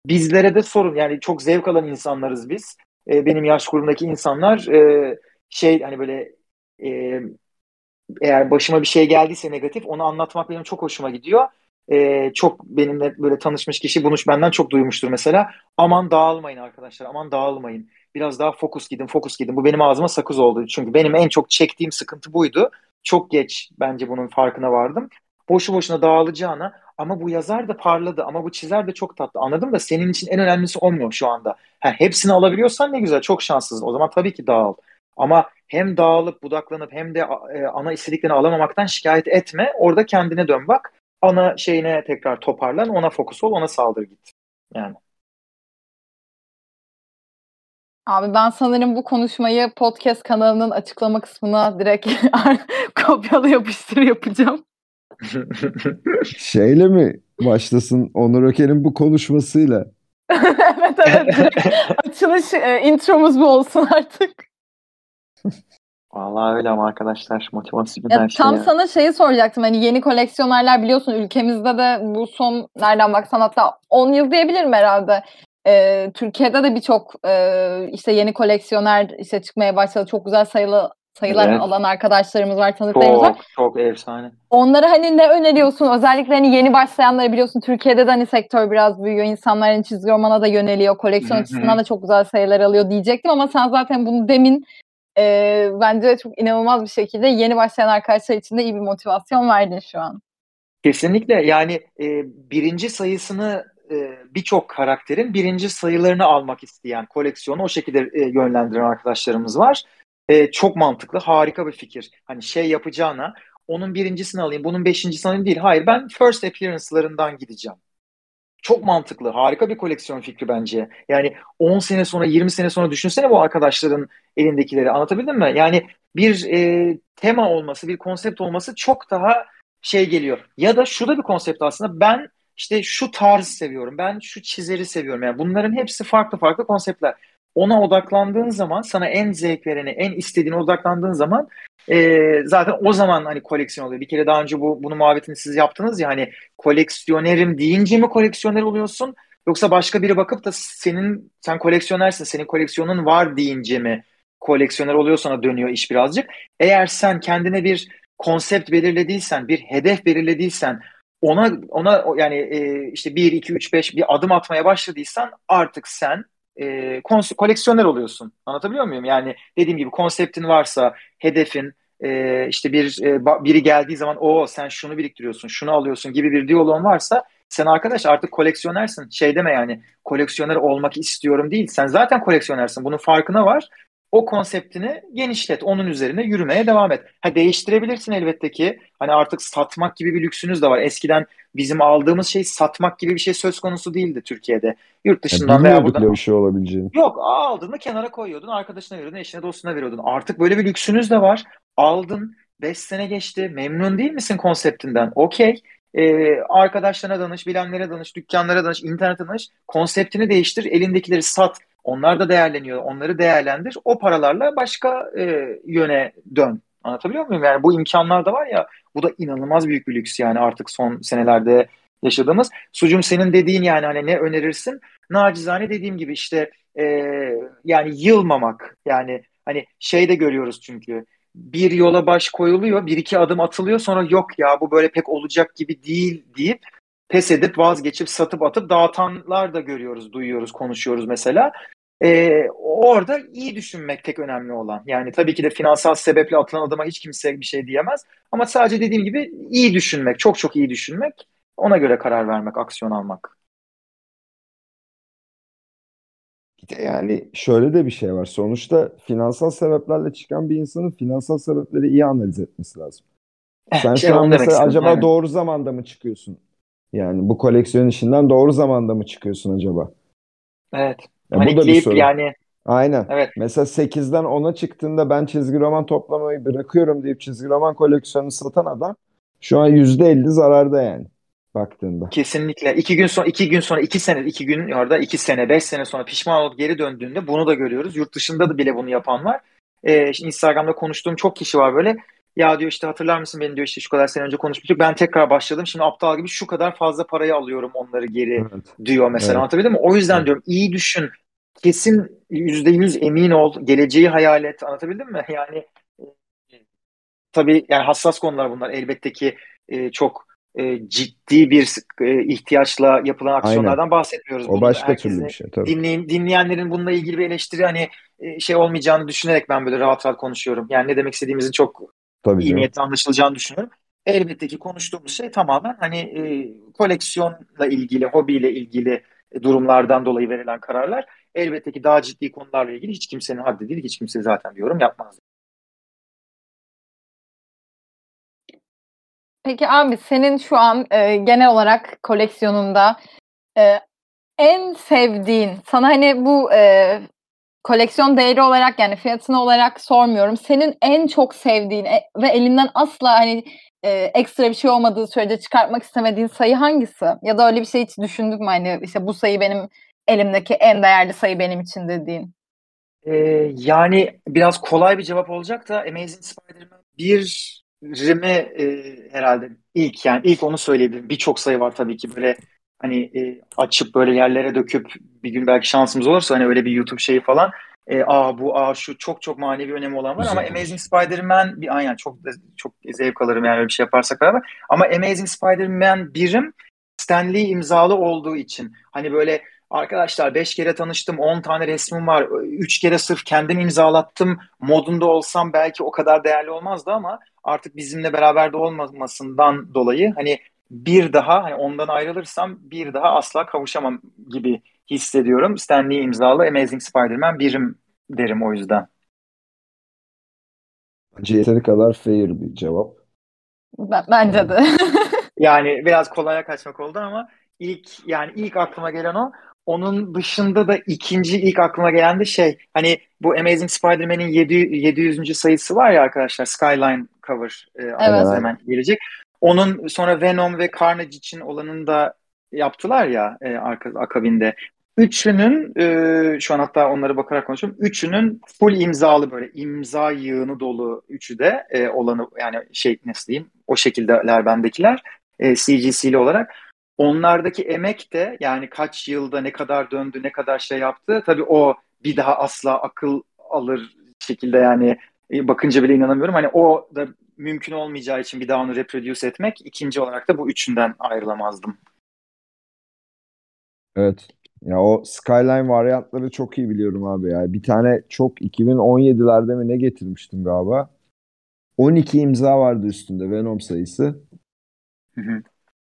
Bizlere de sorun. Yani çok zevk alan insanlarız biz. E, benim yaş grubundaki insanlar e, şey hani böyle e, eğer başıma bir şey geldiyse negatif onu anlatmak benim çok hoşuma gidiyor. Ee, çok benimle böyle tanışmış kişi bunu benden çok duymuştur mesela. Aman dağılmayın arkadaşlar, aman dağılmayın. Biraz daha fokus gidin, fokus gidin. Bu benim ağzıma sakız oldu. Çünkü benim en çok çektiğim sıkıntı buydu. Çok geç bence bunun farkına vardım. Boşu boşuna dağılacağına ama bu yazar da parladı ama bu çizer de çok tatlı. Anladım da senin için en önemlisi olmuyor şu anda. Ha, hepsini alabiliyorsan ne güzel, çok şanslısın. O zaman tabii ki dağıl. Ama hem dağılıp budaklanıp hem de e, ana istediklerini alamamaktan şikayet etme. Orada kendine dön bak. Ana şeyine tekrar toparlan. Ona fokus ol. Ona saldır git. Yani. Abi ben sanırım bu konuşmayı podcast kanalının açıklama kısmına direkt [laughs] kopyala yapıştır yapacağım. [laughs] Şeyle mi başlasın Onur Öker'in bu konuşmasıyla? [laughs] evet evet. Açılış e, intromuz bu olsun artık. Vallahi öyle ama arkadaşlar motivasyon Ya her şey tam ya. sana şeyi soracaktım. Hani yeni koleksiyonerler biliyorsun ülkemizde de bu son nereden baksan hatta 10 yıl diyebilirim herhalde. Ee, Türkiye'de de birçok e, işte yeni koleksiyoner işte çıkmaya başladı. Çok güzel sayılı sayılar Evet. alan arkadaşlarımız var, tanıdıklarımız var. Çok çok efsane. Onlara hani ne öneriyorsun? Özellikle hani yeni başlayanları biliyorsun Türkiye'de de hani sektör biraz büyüyor. İnsanlar hani çizgi romana da yöneliyor. Koleksiyon açısından da çok güzel sayılar alıyor diyecektim ama sen zaten bunu demin e, bence çok inanılmaz bir şekilde yeni başlayan arkadaşlar için de iyi bir motivasyon verdin şu an. Kesinlikle yani e, birinci sayısını e, birçok karakterin birinci sayılarını almak isteyen koleksiyonu o şekilde e, yönlendiren arkadaşlarımız var. E, çok mantıklı, harika bir fikir. Hani şey yapacağına onun birincisini alayım, bunun beşincisini alayım değil. Hayır ben first appearance'larından gideceğim. Çok mantıklı, harika bir koleksiyon fikri bence. Yani 10 sene sonra, 20 sene sonra düşünsene bu arkadaşların elindekileri. Anlatabildim mi? Yani bir e, tema olması, bir konsept olması çok daha şey geliyor. Ya da şu bir konsept aslında. Ben işte şu tarz seviyorum. Ben şu çizeri seviyorum. Yani bunların hepsi farklı farklı konseptler. Ona odaklandığın zaman sana en zevk vereni, en istediğine odaklandığın zaman e, zaten o zaman hani koleksiyon oluyor. Bir kere daha önce bu bunu muhabbetini siz yaptınız ya hani koleksiyonerim deyince mi koleksiyoner oluyorsun? Yoksa başka biri bakıp da senin sen koleksiyonersin, senin koleksiyonun var deyince mi koleksiyoner oluyor sana dönüyor iş birazcık. Eğer sen kendine bir konsept belirlediysen, bir hedef belirlediysen, ona ona yani e, işte 1 2 3 5 bir adım atmaya başladıysan artık sen e, koleksiyoner oluyorsun. Anlatabiliyor muyum? Yani dediğim gibi konseptin varsa, hedefin e, işte bir e, biri geldiği zaman o sen şunu biriktiriyorsun, şunu alıyorsun gibi bir diyaloğun varsa sen arkadaş artık koleksiyonersin. Şey deme yani koleksiyoner olmak istiyorum değil. Sen zaten koleksiyonersin. Bunun farkına var. O konseptini genişlet. Onun üzerine yürümeye devam et. Ha değiştirebilirsin elbette ki. Hani artık satmak gibi bir lüksünüz de var. Eskiden bizim aldığımız şey satmak gibi bir şey söz konusu değildi Türkiye'de. Yurt Ya dışından veya bilmiyorduk buradan bir şey olabileceğini. Yok aldın mı kenara koyuyordun, arkadaşına veriyordun, eşine dostuna veriyordun. Artık böyle bir lüksünüz de var. Aldın, 5 sene geçti, memnun değil misin konseptinden? Okey. Ee, arkadaşlarına danış, bilenlere danış, dükkanlara danış, internete danış. Konseptini değiştir, elindekileri sat. Onlar da değerleniyor, onları değerlendir. O paralarla başka e, yöne dön. Anlatabiliyor muyum? Yani bu imkanlar da var ya, bu da inanılmaz büyük bir lüks yani artık son senelerde yaşadığımız. Sucum senin dediğin yani hani ne önerirsin? Nacizane dediğim gibi işte e, yani yılmamak yani hani şey de görüyoruz çünkü bir yola baş koyuluyor bir iki adım atılıyor sonra yok ya bu böyle pek olacak gibi değil deyip pes edip vazgeçip satıp atıp dağıtanlar da görüyoruz duyuyoruz konuşuyoruz mesela. E, orada iyi düşünmek tek önemli olan yani tabii ki de finansal sebeple atılan adıma hiç kimse bir şey diyemez ama sadece dediğim gibi iyi düşünmek çok çok iyi düşünmek ona göre karar vermek aksiyon almak. Yani şöyle de bir şey var. Sonuçta finansal sebeplerle çıkan bir insanın finansal sebepleri iyi analiz etmesi lazım. [laughs] Sen Şey, şu an mesela acaba aynen. doğru zamanda mı çıkıyorsun? Yani bu koleksiyon işinden doğru zamanda mı çıkıyorsun acaba? Evet. Ya bu da bir Panikleyip soru. yani Aynen. evet Mesela 8'den 10'a çıktığında ben çizgi roman toplamayı bırakıyorum deyip çizgi roman koleksiyonunu satan adam şu an %50 zararda yani baktığında. kesinlikle iki gün sonra iki gün sonra iki sene iki gün orada iki sene beş sene sonra pişman olup geri döndüğünde bunu da görüyoruz. Yurt dışında da bile bunu yapan var. Ee, Instagram'da konuştuğum çok kişi var böyle. Ya diyor işte hatırlar mısın beni diyor işte şu kadar sene önce konuşmuştuk. Ben tekrar başladım. Şimdi aptal gibi şu kadar fazla parayı alıyorum onları geri Evet. diyor mesela. Evet. Anlatabildim mi? O yüzden Evet. diyorum iyi düşün. Kesin yüzde yüz emin ol. Geleceği hayal et. Anlatabildim mi? Yani e, tabii yani hassas konular bunlar. Elbette ki e, çok e, ciddi bir e, ihtiyaçla yapılan aksiyonlardan bahsetmiyoruz. O Bunu başka herkese- türlü bir şey tabii. dinleyin, dinleyenlerin bununla ilgili bir eleştiri hani e, şey olmayacağını düşünerek ben böyle rahat rahat konuşuyorum. Yani ne demek istediğimizin çok Tabii iyi canım. niyetle anlaşılacağını düşünüyorum. Elbette ki konuştuğumuz şey tamamen hani e, koleksiyonla ilgili, hobiyle ilgili durumlardan dolayı verilen kararlar. Elbette ki daha ciddi konularla ilgili hiç kimsenin haddi değil, hiç kimse zaten bir yorum yapmaz. Peki abi senin şu an e, genel olarak koleksiyonunda e, en sevdiğin, sana hani bu e, koleksiyon değeri olarak yani fiyatını olarak sormuyorum. Senin en çok sevdiğin e- ve elinden asla hani e, ekstra bir şey olmadığı sürece çıkartmak istemediğin sayı hangisi? Ya da öyle bir şey hiç düşündün mü hani işte bu sayı benim elimdeki en değerli sayı benim için dediğin? Ee, yani biraz kolay bir cevap olacak da Amazing Spider-Man 1'imi e, herhalde ilk yani ilk onu söyleyebilirim. Birçok sayı var tabii ki böyle hani e, açıp böyle yerlere döküp bir gün belki şansımız olursa hani öyle bir YouTube şeyi falan e, aa bu aa şu çok çok manevi önemi olan var Güzel ama. Amazing Spider-Man bir aynen çok çok zevk alırım yani öyle bir şey yaparsak beraber. Ama Amazing Spider-Man 1'im Stan Lee imzalı olduğu için hani böyle Arkadaşlar 5 kere tanıştım, 10 tane resmim var, 3 kere sırf kendim imzalattım modunda olsam belki o kadar değerli olmazdı ama artık bizimle beraber de olmamasından dolayı hani bir daha hani ondan ayrılırsam bir daha asla kavuşamam gibi hissediyorum. Stan Lee imzalı Amazing Spider-Man birim derim o yüzden. Bence yeteri kadar fair bir cevap. Ben- bence de. [laughs] Yani biraz kolaya kaçmak oldu ama ilk yani ilk aklıma gelen o. Onun dışında da ikinci ilk aklıma gelen de şey hani bu Amazing Spider-Man'in 7, 700. sayısı var ya arkadaşlar Skyline cover e, Evet. hemen gelecek. Onun sonra Venom ve Carnage için olanını da yaptılar ya e, arka, akabinde. Üçünün e, şu an hatta onlara bakarak konuşuyorum. Üçünün full imzalı böyle imza yığını dolu üçü de e, olanı yani şey nasıl diyeyim o şekildeler bendekiler e, CGC'li olarak. Onlardaki emek de yani kaç yılda ne kadar döndü, ne kadar şey yaptı. Tabii o bir daha asla akıl alır şekilde yani e, bakınca bile inanamıyorum. Hani o da mümkün olmayacağı için bir daha onu reproduce etmek. İkinci olarak da bu üçünden ayrılamazdım. Evet. Ya o Skyline varyantları çok iyi biliyorum abi ya. Bir tane çok 2017'lerde mi ne getirmiştim galiba. 12 imza vardı üstünde Venom sayısı. Hı hı.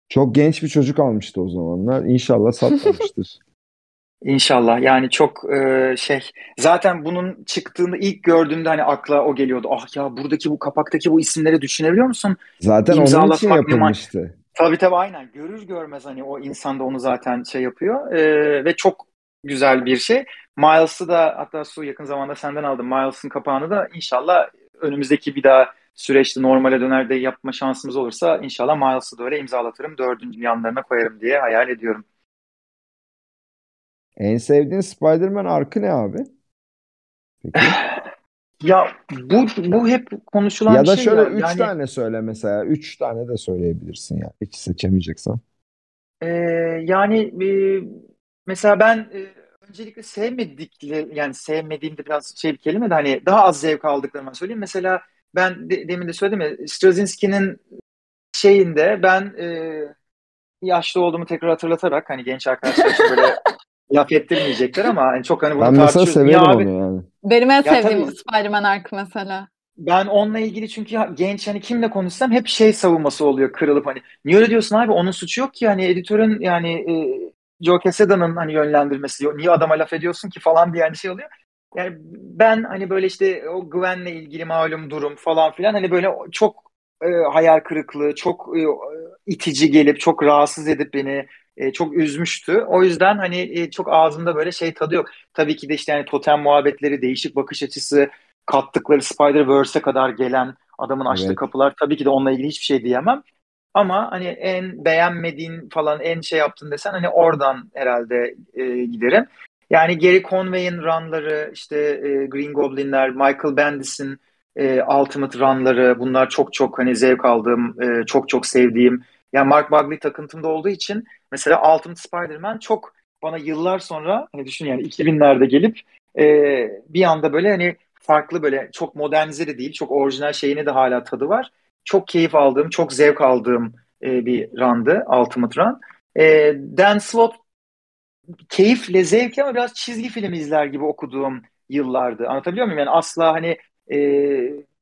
Çok genç bir çocuk almıştı o zamanlar. İnşallah satmamıştır. [laughs] İnşallah yani çok e, şey zaten bunun çıktığını ilk gördüğümde hani akla o geliyordu. Ah ya buradaki bu kapaktaki bu isimleri düşünebiliyor musun? Zaten onun için yapılmıştı. Tabii tabii aynen görür görmez hani o insan da onu zaten şey yapıyor Ee, ve çok güzel bir şey. Miles'ı da hatta Su yakın zamanda senden aldım. Miles'ın kapağını da inşallah önümüzdeki bir daha süreçte normale döner de yapma şansımız olursa inşallah Miles'ı da öyle imzalatırım. Dördüncü yanlarına koyarım diye hayal ediyorum. En sevdiğin Spider-Man arkı ne abi? Peki. [laughs] Ya bu bu hep konuşulan Ya bir da şey şöyle ya. üç Yani tane söyle mesela. Üç tane de söyleyebilirsin ya. Hiç seçemeyeceksen. Ee, yani e, mesela ben e, öncelikle sevmedikleri yani sevmediğim de biraz şey bir kelime de hani daha az zevk aldıklarımı söyleyeyim. Mesela ben de, demin de söyledim ya Straczynski'nin şeyinde ben e, yaşlı olduğumu tekrar hatırlatarak hani genç arkadaşlar böyle [laughs] laf ettirmeyecekler ama hani çok hani bunu Ben mesela severim abi? onu yani. Benim en Ya sevdiğim tabii. Spider-Man arkı mesela. Ben onunla ilgili çünkü genç hani kimle konuşsam hep şey savunması oluyor kırılıp hani niye öyle diyorsun abi onun suçu yok ki hani editörün yani e, Joe Quesada'nın hani yönlendirmesi. Niye adama laf ediyorsun ki falan diye hani şey oluyor. Yani ben hani böyle işte o Gwen'le ilgili malum durum falan filan hani böyle çok e, hayal kırıklığı, çok e, itici gelip çok rahatsız edip beni e, çok üzmüştü. O yüzden hani e, çok ağzımda böyle şey tadı yok. Tabii ki de işte yani totem muhabbetleri, değişik bakış açısı, kattıkları Spider-Verse'e kadar gelen adamın açtığı Evet. kapılar tabii ki de onunla ilgili hiçbir şey diyemem. Ama hani en beğenmediğin falan en şey yaptın desen hani oradan herhalde e, giderim. Yani Gary Conway'in runları işte e, Green Goblin'ler, Michael Bendis'in e, Ultimate Run'ları bunlar çok çok hani zevk aldığım, e, çok çok sevdiğim. Yani Mark Bagley takıntımda olduğu için mesela Ultimate Spider-Man çok bana yıllar sonra hani düşün yani 2000'lerde gelip e, bir anda böyle hani farklı böyle çok modernize de değil, çok orijinal şeyine de hala tadı var. Çok keyif aldığım, çok zevk aldığım e, bir run'dı Ultimate Run. E, Dan Slott keyifle, zevkle ama biraz çizgi film izler gibi okuduğum yıllardı. Anlatabiliyor muyum? Yani asla hani e,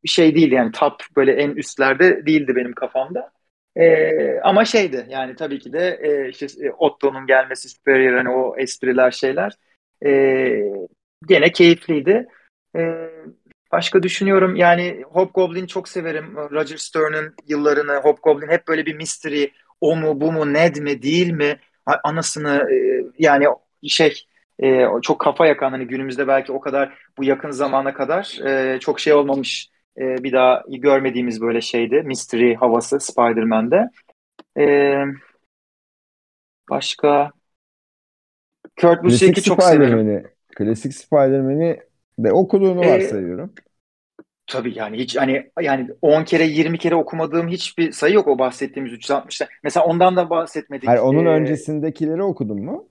şey değil yani top böyle en üstlerde değildi benim kafamda. E, ama şeydi yani tabii ki de e, işte e, Otto'nun gelmesi, Superior hani o espriler şeyler e, gene keyifliydi. E, başka düşünüyorum yani Hobgoblin çok severim. Roger Stern'ın yıllarını Hobgoblin hep böyle bir mystery o mu bu mu Ned mi değil mi anasını e, yani şey e, çok kafa yakan hani günümüzde belki o kadar bu yakın zamana kadar e, çok şey olmamış e, bir daha görmediğimiz böyle şeydi mystery havası Spider-Man'de. E, başka Kurt Busiek'i çok severim. Klasik Spider-Man'i de okuduğunu ee, varsayıyorum. Tabii yani hiç hani yani 10 kere 20 kere okumadığım hiçbir sayı yok o bahsettiğimiz 360'ta. Mesela ondan da bahsetmedik. Hayır onun ee, öncesindekileri okudun mu?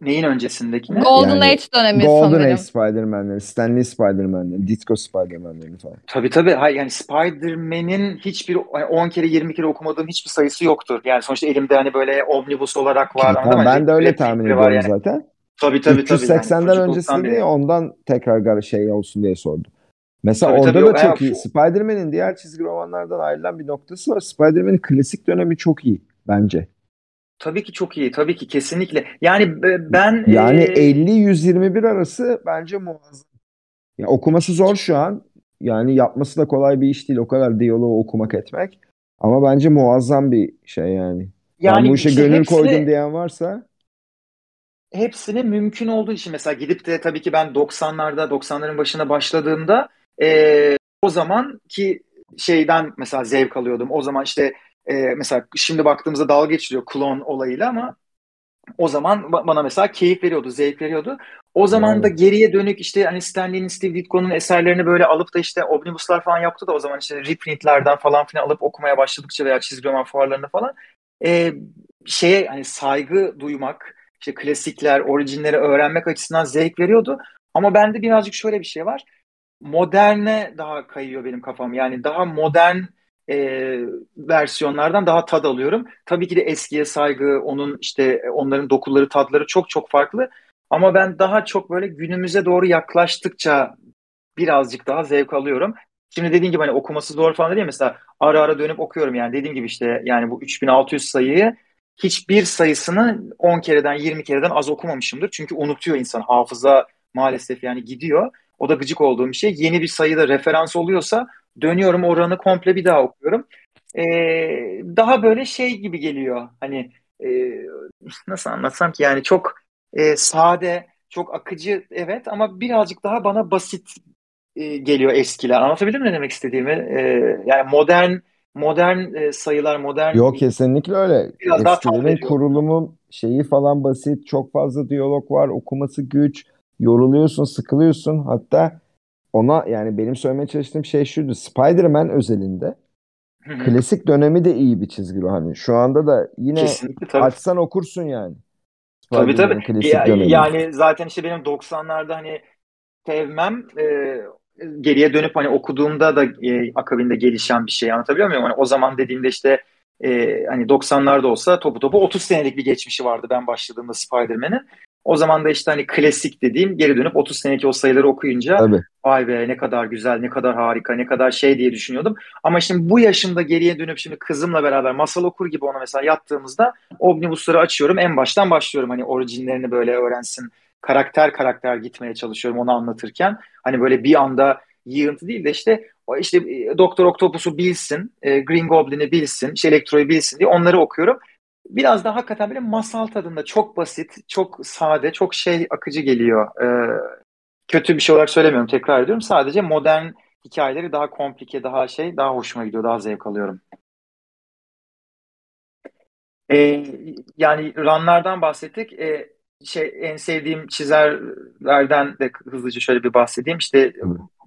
Neyin öncesindekini? Golden yani, Age dönemi Golden sanırım. Age Spider-Man'leri, Stanley Spider-Man'leri, Disco Spider-Man'leri falan. Tabii tabii. Hayır, yani Spider-Man'in hiçbir 10 kere 20 kere okumadığım hiçbir sayısı yoktur. Yani sonuçta elimde hani böyle omnibus olarak var. Tamam, ben de öyle tahmin ediyorum yani. zaten. Tabii tabii 380'den tabii. Yani. öncesinde beri. ondan tekrar şey olsun diye sordum. Mesela tabii, orada tabii, da çok iyi. Spider-Man'in diğer çizgi romanlardan ayrılan bir noktası var. Spider-Man'in klasik dönemi çok iyi bence. Tabii ki çok iyi. Tabii ki kesinlikle. Yani ben yani e... 50-121 arası bence muazzam. Yani okuması zor şu an. Yani yapması da kolay bir iş değil. O kadar diyaloğu okumak etmek. Ama bence muazzam bir şey yani. Yani ben bu işe işte gönül hepsini, koydum diyen varsa hepsini mümkün olduğu için mesela gidip de tabii ki ben 90'larda 90'ların başına başladığımda e, o zaman ki şeyden mesela zevk alıyordum. O zaman işte e, mesela şimdi baktığımızda dalga geçiliyor klon olayıyla ama o zaman bana mesela keyif veriyordu, zevk veriyordu. O zaman da geriye dönük işte hani Stanley'nin, Steve Ditko'nun eserlerini böyle alıp da işte omnibuslar falan yoktu da o zaman işte reprintlerden falan filan alıp okumaya başladıkça veya çizgi roman fuarlarında falan e, şeye hani saygı duymak, işte klasikler, orijinleri öğrenmek açısından zevk veriyordu. Ama bende birazcık şöyle bir şey var moderne daha kayıyor benim kafam. Yani daha modern e, versiyonlardan daha tad alıyorum. Tabii ki de eskiye saygı, onun işte onların dokuları, tadları çok çok farklı. Ama ben daha çok böyle günümüze doğru yaklaştıkça birazcık daha zevk alıyorum. Şimdi dediğim gibi hani okuması zor falan değil mesela ara ara dönüp okuyorum yani dediğim gibi işte yani bu 3600 sayıyı hiçbir sayısını 10 kereden 20 kereden az okumamışımdır. Çünkü unutuyor insan hafıza maalesef yani gidiyor. O da gıcık olduğum bir şey. Yeni bir sayıda referans oluyorsa dönüyorum oranı komple bir daha okuyorum. Ee, daha böyle şey gibi geliyor. Hani e, nasıl anlatsam ki yani çok e, sade, çok akıcı evet ama birazcık daha bana basit e, geliyor eskiler. Anlatabildim mi ne demek istediğimi? E, yani modern modern e, sayılar, modern Yok kesinlikle öyle. Biraz Eskilerin kurulumu şeyi falan basit, çok fazla diyalog var, okuması güç yoruluyorsun, sıkılıyorsun. Hatta ona yani benim söylemeye çalıştığım şey şuydu. Spider-Man özelinde klasik dönemi de iyi bir çizgi hani şu anda da yine açsan okursun yani. Tabii tabii. Klasik ya, yani zaten işte benim 90'larda hani sevmem e, geriye dönüp hani okuduğumda da e, akabinde gelişen bir şey anlatabiliyor muyum? Hani o zaman dediğimde işte e, hani 90'larda olsa topu topu 30 senelik bir geçmişi vardı ben başladığımda Spider-Man'in. O zaman da işte hani klasik dediğim geri dönüp 30 seneki o sayıları okuyunca Tabii. vay be ne kadar güzel, ne kadar harika, ne kadar şey diye düşünüyordum. Ama şimdi bu yaşımda geriye dönüp şimdi kızımla beraber masal okur gibi ona mesela yattığımızda omnibusları açıyorum. En baştan başlıyorum hani orijinlerini böyle öğrensin. Karakter karakter gitmeye çalışıyorum onu anlatırken. Hani böyle bir anda yığıntı değil de işte işte e, Doktor Octopus'u bilsin, e, Green Goblin'i bilsin, işte Elektro'yu bilsin diye onları okuyorum biraz daha hakikaten böyle masal tadında çok basit, çok sade, çok şey akıcı geliyor. Ee, kötü bir şey olarak söylemiyorum tekrar ediyorum. Sadece modern hikayeleri daha komplike, daha şey, daha hoşuma gidiyor, daha zevk alıyorum. Ee, yani runlardan bahsettik. Ee, şey en sevdiğim çizerlerden de hızlıca şöyle bir bahsedeyim. İşte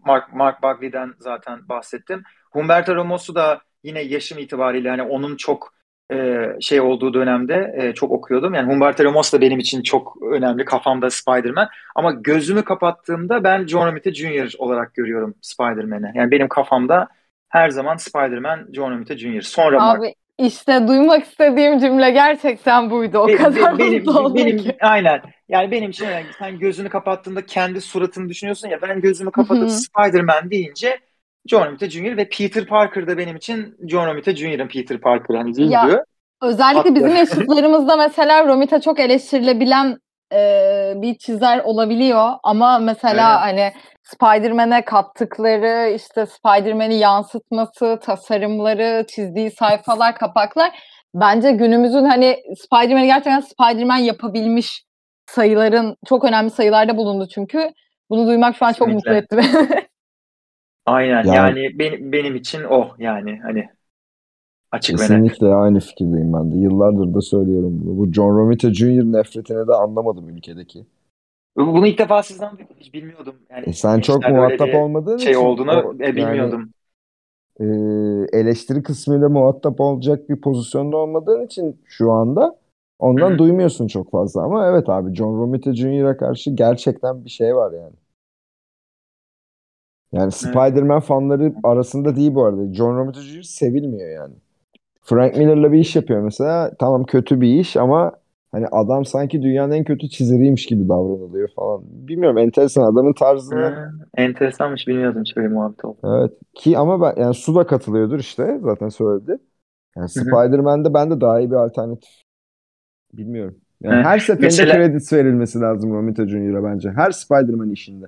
Mark, Mark Bagley'den zaten bahsettim. Humberto Ramos'u da yine yaşım itibariyle hani onun çok e, şey olduğu dönemde e, çok okuyordum. Yani Humberto Ramos da benim için çok önemli kafamda Spider-Man. Ama gözümü kapattığımda ben John Romita Jr. olarak görüyorum Spider-Man'i. Yani benim kafamda her zaman Spider-Man John Romita Jr. Sonra Mark Abi işte duymak istediğim cümle gerçekten buydu. O Be- kadar be- benim, oldum benim ki. aynen. Yani benim için öyle. sen gözünü kapattığında kendi suratını düşünüyorsun ya ben gözümü kapatıp. Spider-Man deyince John Romita Jr. ve Peter Parker da benim için John Romita Jr.'ın Peter Parker hani değil Ya, diyor. Özellikle Haklı. bizim [laughs] yaşıtlarımızda mesela Romita çok eleştirilebilen e, bir çizer olabiliyor ama mesela hani Spider-Man'e kattıkları işte Spider-Man'i yansıtması, tasarımları, çizdiği sayfalar, kapaklar bence günümüzün hani Spider-Man'i gerçekten Spider-Man yapabilmiş sayıların çok önemli sayılarda bulundu çünkü. Bunu duymak şu an çok mutlu etti beni. [laughs] Aynen Ya- yani benim benim için o yani hani açık. Kesinlikle aynı fikirdeyim ben de. Yıllardır da söylüyorum bunu. Bu John Romita Jr. nefretini de anlamadım ülkedeki. Bunu ilk defa sizden. Hiç bilmiyordum. Yani E sen çok muhatap olmadığın şey için olduğunu o- e, bilmiyordum. e, eleştiri kısmıyla muhatap olacak bir pozisyonda olmadığın için şu anda ondan hı. duymuyorsun çok fazla. Ama evet abi John Romita Jr.'a karşı gerçekten bir şey var yani. Yani Spider-Man fanları arasında değil bu arada. John Romita Jr. sevilmiyor yani. Frank Miller'la bir iş yapıyor mesela. Tamam kötü bir iş ama hani adam sanki dünyanın en kötü çizeriymiş gibi davranılıyor falan. Bilmiyorum enteresan adamın tarzını Hı, enteresanmış bilmiyordum hiç böyle muhabbet oldu. Evet ki ama ben yani Su da katılıyordur işte zaten söyledi. Yani. Spider-Man'de ben de daha iyi bir alternatif bilmiyorum. Yani her seferinde Mesela- kredi verilmesi lazım Romita Jr.'a bence. Her Spider-Man işinde.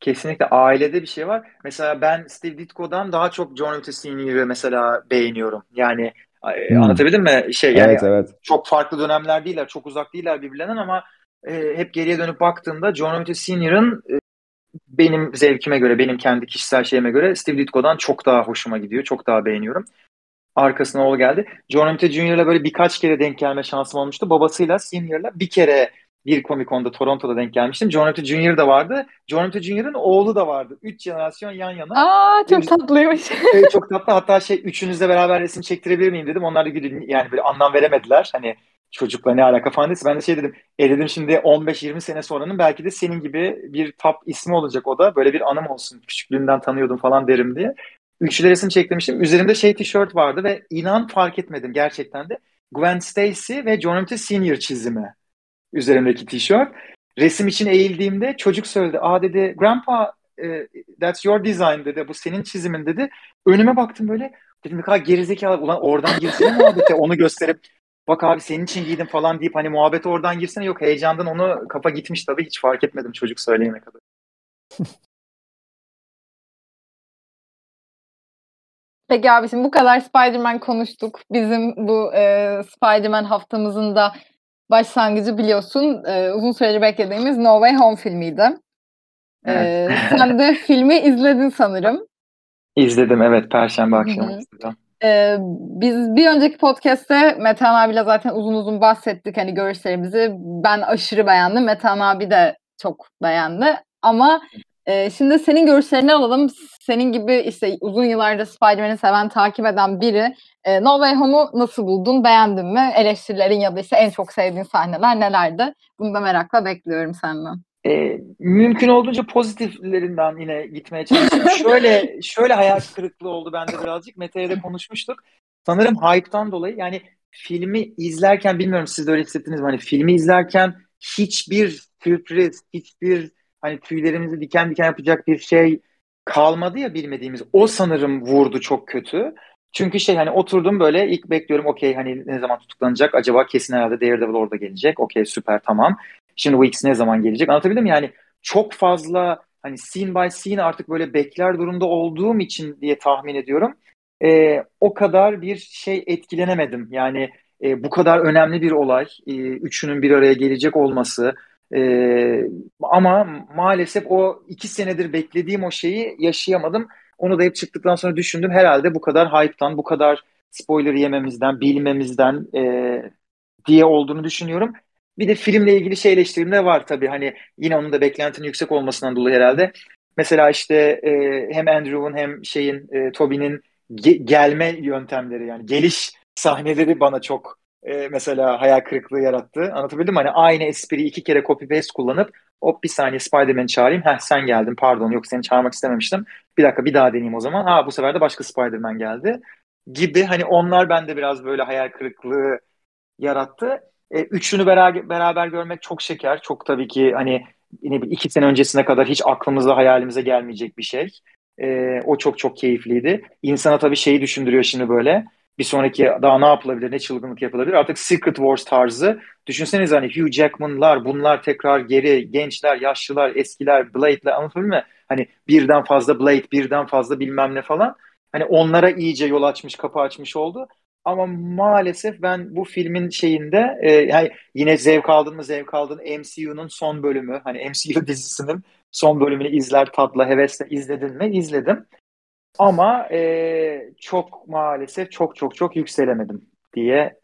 Kesinlikle ailede bir şey var. Mesela ben Steve Ditko'dan daha çok John Sr.'ı mesela beğeniyorum. Yani e, Hmm. anlatabildim mi? Şey yani Evet evet. çok farklı dönemler değiller, çok uzak değiller birbirlerinden ama e, hep geriye dönüp baktığımda John Romita Sr.'ın e, benim zevkime göre, benim kendi kişisel şeyime göre Steve Ditko'dan çok daha hoşuma gidiyor. Çok daha beğeniyorum. Arkasına o geldi. John Romita Jr.'la böyle birkaç kere denk gelme şansım olmuştu. Babasıyla Senior'la bir kere bir Comic Con'da Toronto'da denk gelmiştim. John Romita Jr. da vardı. John Romita Jr.'ın oğlu da vardı. Üç jenerasyon yan yana. Aa çok tatlıymış. [laughs] Ee, çok tatlı. Hatta şey üçünüzle beraber resim çektirebilir miyim dedim. Onlar da gülü- yani böyle anlam veremediler. Hani çocukla ne alaka falan dese. Ben de şey dedim. E dedim şimdi 15-20 sene sonranın belki de senin gibi bir top ismi olacak o da. Böyle bir anım olsun. Küçüklüğümden tanıyordum falan derim diye. Üçlü resim çektirmiştim. Üzerimde şey tişört vardı ve inan fark etmedim gerçekten de. Gwen Stacy ve John Romita Senior çizimi üzerimdeki tişört. Resim için eğildiğimde çocuk söyledi. Aa dedi Grandpa e, that's your design dedi. Bu senin çizimin dedi. Önüme baktım böyle. Dedim ne kadar gerizekalı. Ulan oradan girsene muhabbete onu gösterip bak abi senin için giydim falan deyip hani muhabbete oradan girsene. Yok heyecandan onu kafa gitmiş tabii. Hiç fark etmedim çocuk söyleyene kadar. [laughs] Peki abi şimdi bu kadar Spider-Man konuştuk. Bizim bu e, Spider-Man haftamızın da başlangıcı biliyorsun e, uzun süredir beklediğimiz No Way Home filmiydi. E, Evet. [laughs] sen de filmi izledin sanırım. İzledim evet Perşembe akşamı izledim. E, biz bir önceki podcast'te Metehan abiyle zaten uzun uzun bahsettik hani görüşlerimizi. Ben aşırı beğendim. Metehan abi de çok beğendi. Ama e, şimdi senin görüşlerini alalım. Senin gibi işte uzun yıllardır Spider-Man'i seven, takip eden biri e, No Way Home'u nasıl buldun? Beğendin mi? Eleştirilerin ya da işte en çok sevdiğin sahneler nelerdi? Bunu da merakla bekliyorum senden. Ee, mümkün olduğunca pozitiflerinden yine gitmeye çalıştım. [laughs] şöyle şöyle hayal kırıklığı oldu bende birazcık. Mete'yle de konuşmuştuk. Sanırım hype'tan dolayı yani filmi izlerken bilmiyorum siz de öyle hissettiniz mi? Hani filmi izlerken hiçbir sürpriz, hiçbir hani tüylerimizi diken diken yapacak bir şey kalmadı ya bilmediğimiz. O sanırım vurdu çok kötü. Çünkü şey hani oturdum böyle ilk bekliyorum okey hani ne zaman tutuklanacak acaba kesin herhalde Daredevil orada gelecek. Okey süper tamam. Şimdi ikisi ne zaman gelecek? Anlatabildim mi? Yani çok fazla hani scene by scene artık böyle bekler durumda olduğum için diye tahmin ediyorum. Ee, o kadar bir şey etkilenemedim. Yani e, bu kadar önemli bir olay. E, üçünün bir araya gelecek olması. E, ama maalesef o iki senedir beklediğim o şeyi yaşayamadım. Onu da hep çıktıktan sonra düşündüm. Herhalde bu kadar hype'tan, bu kadar spoiler yememizden, bilmemizden e, diye olduğunu düşünüyorum. Bir de filmle ilgili şey eleştirim de var tabii. Hani yine onun da beklentinin yüksek olmasından dolayı herhalde. mesela işte e, hem Andrew'un hem şeyin e, Toby'nin ge- gelme yöntemleri yani geliş sahneleri bana çok e, mesela hayal kırıklığı yarattı. Anlatabildim mi? Hani aynı espriyi iki kere copy paste kullanıp hop bir saniye Spider-Man'i çağırayım. Heh sen geldin pardon yok seni çağırmak istememiştim. Bir dakika bir daha deneyeyim o zaman. Ha bu sefer de başka Spider-Man geldi. Gibi hani onlar bende biraz böyle hayal kırıklığı yarattı. E, üçünü beraber, beraber görmek çok şeker. Çok tabii ki hani yine iki sene öncesine kadar hiç aklımıza hayalimize gelmeyecek bir şey. E, o çok çok keyifliydi. İnsana tabii şeyi düşündürüyor şimdi böyle. Bir sonraki daha ne yapılabilir, ne çılgınlık yapılabilir? Artık Secret Wars tarzı. Düşünsenize hani Hugh Jackman'lar, bunlar tekrar geri, gençler, yaşlılar, eskiler, Blade'ler anlatabiliyor muyum? Hani birden fazla Blade, birden fazla bilmem ne falan. Hani onlara iyice yol açmış, kapı açmış oldu. Ama maalesef ben bu filmin şeyinde e, yani yine zevk aldın mı zevk aldın MCU'nun son bölümü hani MCU dizisinin son bölümünü izler tatla hevesle izledin mi? İzledim. Ama e, çok maalesef çok çok çok yükselemedim diye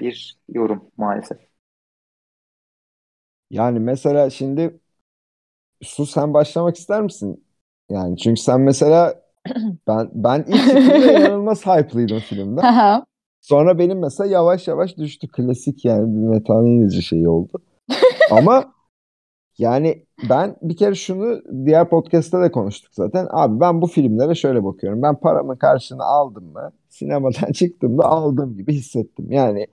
bir yorum maalesef. Yani mesela şimdi Su sen başlamak ister misin? Yani çünkü sen mesela ben ben ilk çıktığımda [laughs] inanılmaz hype'lıydım filmden. Sonra benim mesela yavaş yavaş düştü. Klasik yani bir metaneyinici şeyi oldu. [laughs] Ama yani ben bir kere şunu diğer podcast'ta da konuştuk zaten. Abi ben bu filmlere şöyle bakıyorum. Ben paramın karşılığını aldım mı? Sinemadan [laughs] çıktığımda aldığım gibi hissettim. Yani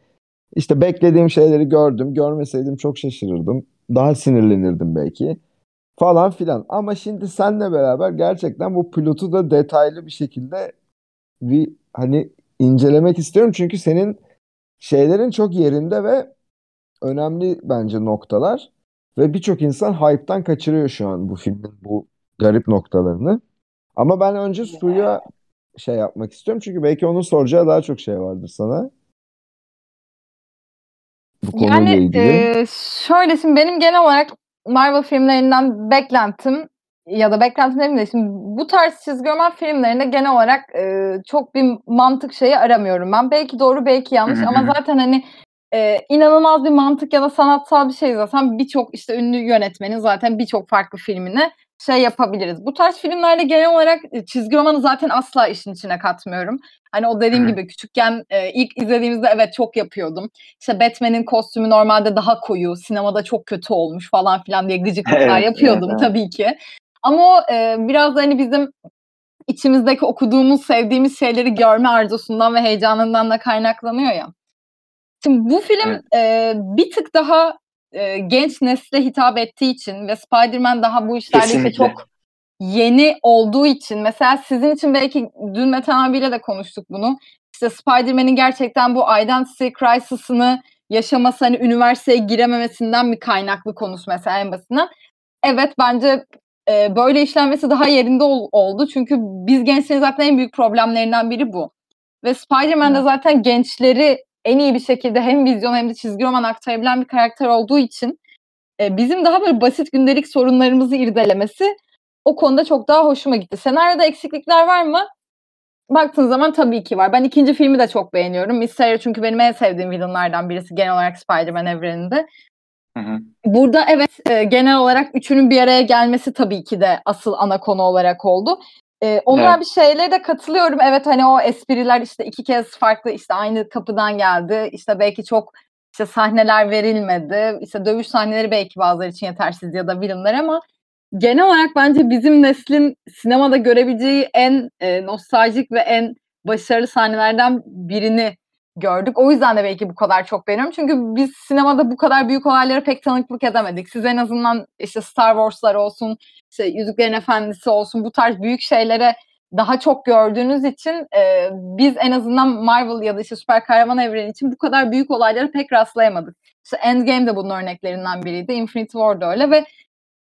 işte beklediğim şeyleri gördüm. Görmeseydim çok şaşırırdım. Daha sinirlenirdim belki. Falan filan. Ama şimdi seninle beraber gerçekten bu pilotu da detaylı bir şekilde bir hani incelemek istiyorum. Çünkü senin şeylerin çok yerinde ve önemli bence noktalar. Ve birçok insan hype'tan kaçırıyor şu an bu filmin bu garip noktalarını. Ama ben önce Su'ya şey yapmak istiyorum. Çünkü belki onun soracağı daha çok şey vardır sana. Bu konuyla Yani ilgili. e, şöyle şimdi benim genel olarak Marvel filmlerinden beklentim ya da beklentim demeyeyim de şimdi bu tarz çizgi roman filmlerinde genel olarak e, çok bir mantık şeyi aramıyorum ben. Belki doğru belki yanlış ama zaten hani e, inanılmaz bir mantık ya da sanatsal bir şey izlesem birçok işte ünlü yönetmenin zaten birçok farklı filmini şey yapabiliriz. Bu tarz filmlerde genel olarak e, çizgi romanı zaten asla işin içine katmıyorum. Hani o dediğim Hı gibi küçükken e, ilk izlediğimizde evet çok yapıyordum. İşte Batman'in kostümü normalde daha koyu, sinemada çok kötü olmuş falan filan diye gıcıklıklar evet, yapıyordum evet. tabii ki. Ama o e, biraz da hani bizim içimizdeki okuduğumuz, sevdiğimiz şeyleri görme arzusundan ve heyecanından da kaynaklanıyor ya. Şimdi bu film Evet. e, bir tık daha e, genç nesle hitap ettiği için ve Spider-Man daha bu işlerde Kesinlikle. çok yeni olduğu için mesela sizin için belki dün Metan abiyle de konuştuk bunu. İşte Spider-Man'in gerçekten bu identity crisis'ını yaşaması hani üniversiteye girememesinden bir kaynaklı konusu mesela en basitinden. Evet bence e, böyle işlenmesi daha yerinde ol- oldu. Çünkü biz gençlerin zaten en büyük problemlerinden biri bu. Ve Spider-Man de zaten gençleri en iyi bir şekilde hem vizyon hem de çizgi roman aktarabilen bir karakter olduğu için e, bizim daha böyle basit gündelik sorunlarımızı irdelemesi o konuda çok daha hoşuma gitti. Senaryoda eksiklikler var mı? Baktığın zaman tabii ki var. Ben ikinci filmi de çok beğeniyorum. Mysterio çünkü benim en sevdiğim villainlardan birisi genel olarak Spider-Man evreninde. Hı hı. Burada evet e, genel olarak üçünün bir araya gelmesi tabii ki de asıl ana konu olarak oldu. E, onlar Evet. bir şeylere de katılıyorum. Evet hani o espriler işte iki kez farklı işte aynı kapıdan geldi. İşte belki çok işte sahneler verilmedi. İşte dövüş sahneleri belki bazıları için yetersiz ya da villainlar ama genel olarak bence bizim neslin sinemada görebileceği en e, nostaljik ve en başarılı sahnelerden birini gördük. O yüzden de belki bu kadar çok beğeniyorum. Çünkü biz sinemada bu kadar büyük olaylara pek tanıklık edemedik. Siz en azından işte Star Wars'lar olsun, işte Yüzüklerin Efendisi olsun bu tarz büyük şeylere daha çok gördüğünüz için e, biz en azından Marvel ya da işte süper kahraman evreni için bu kadar büyük olaylara pek rastlayamadık. İşte Endgame de bunun örneklerinden biriydi. Infinity War da öyle ve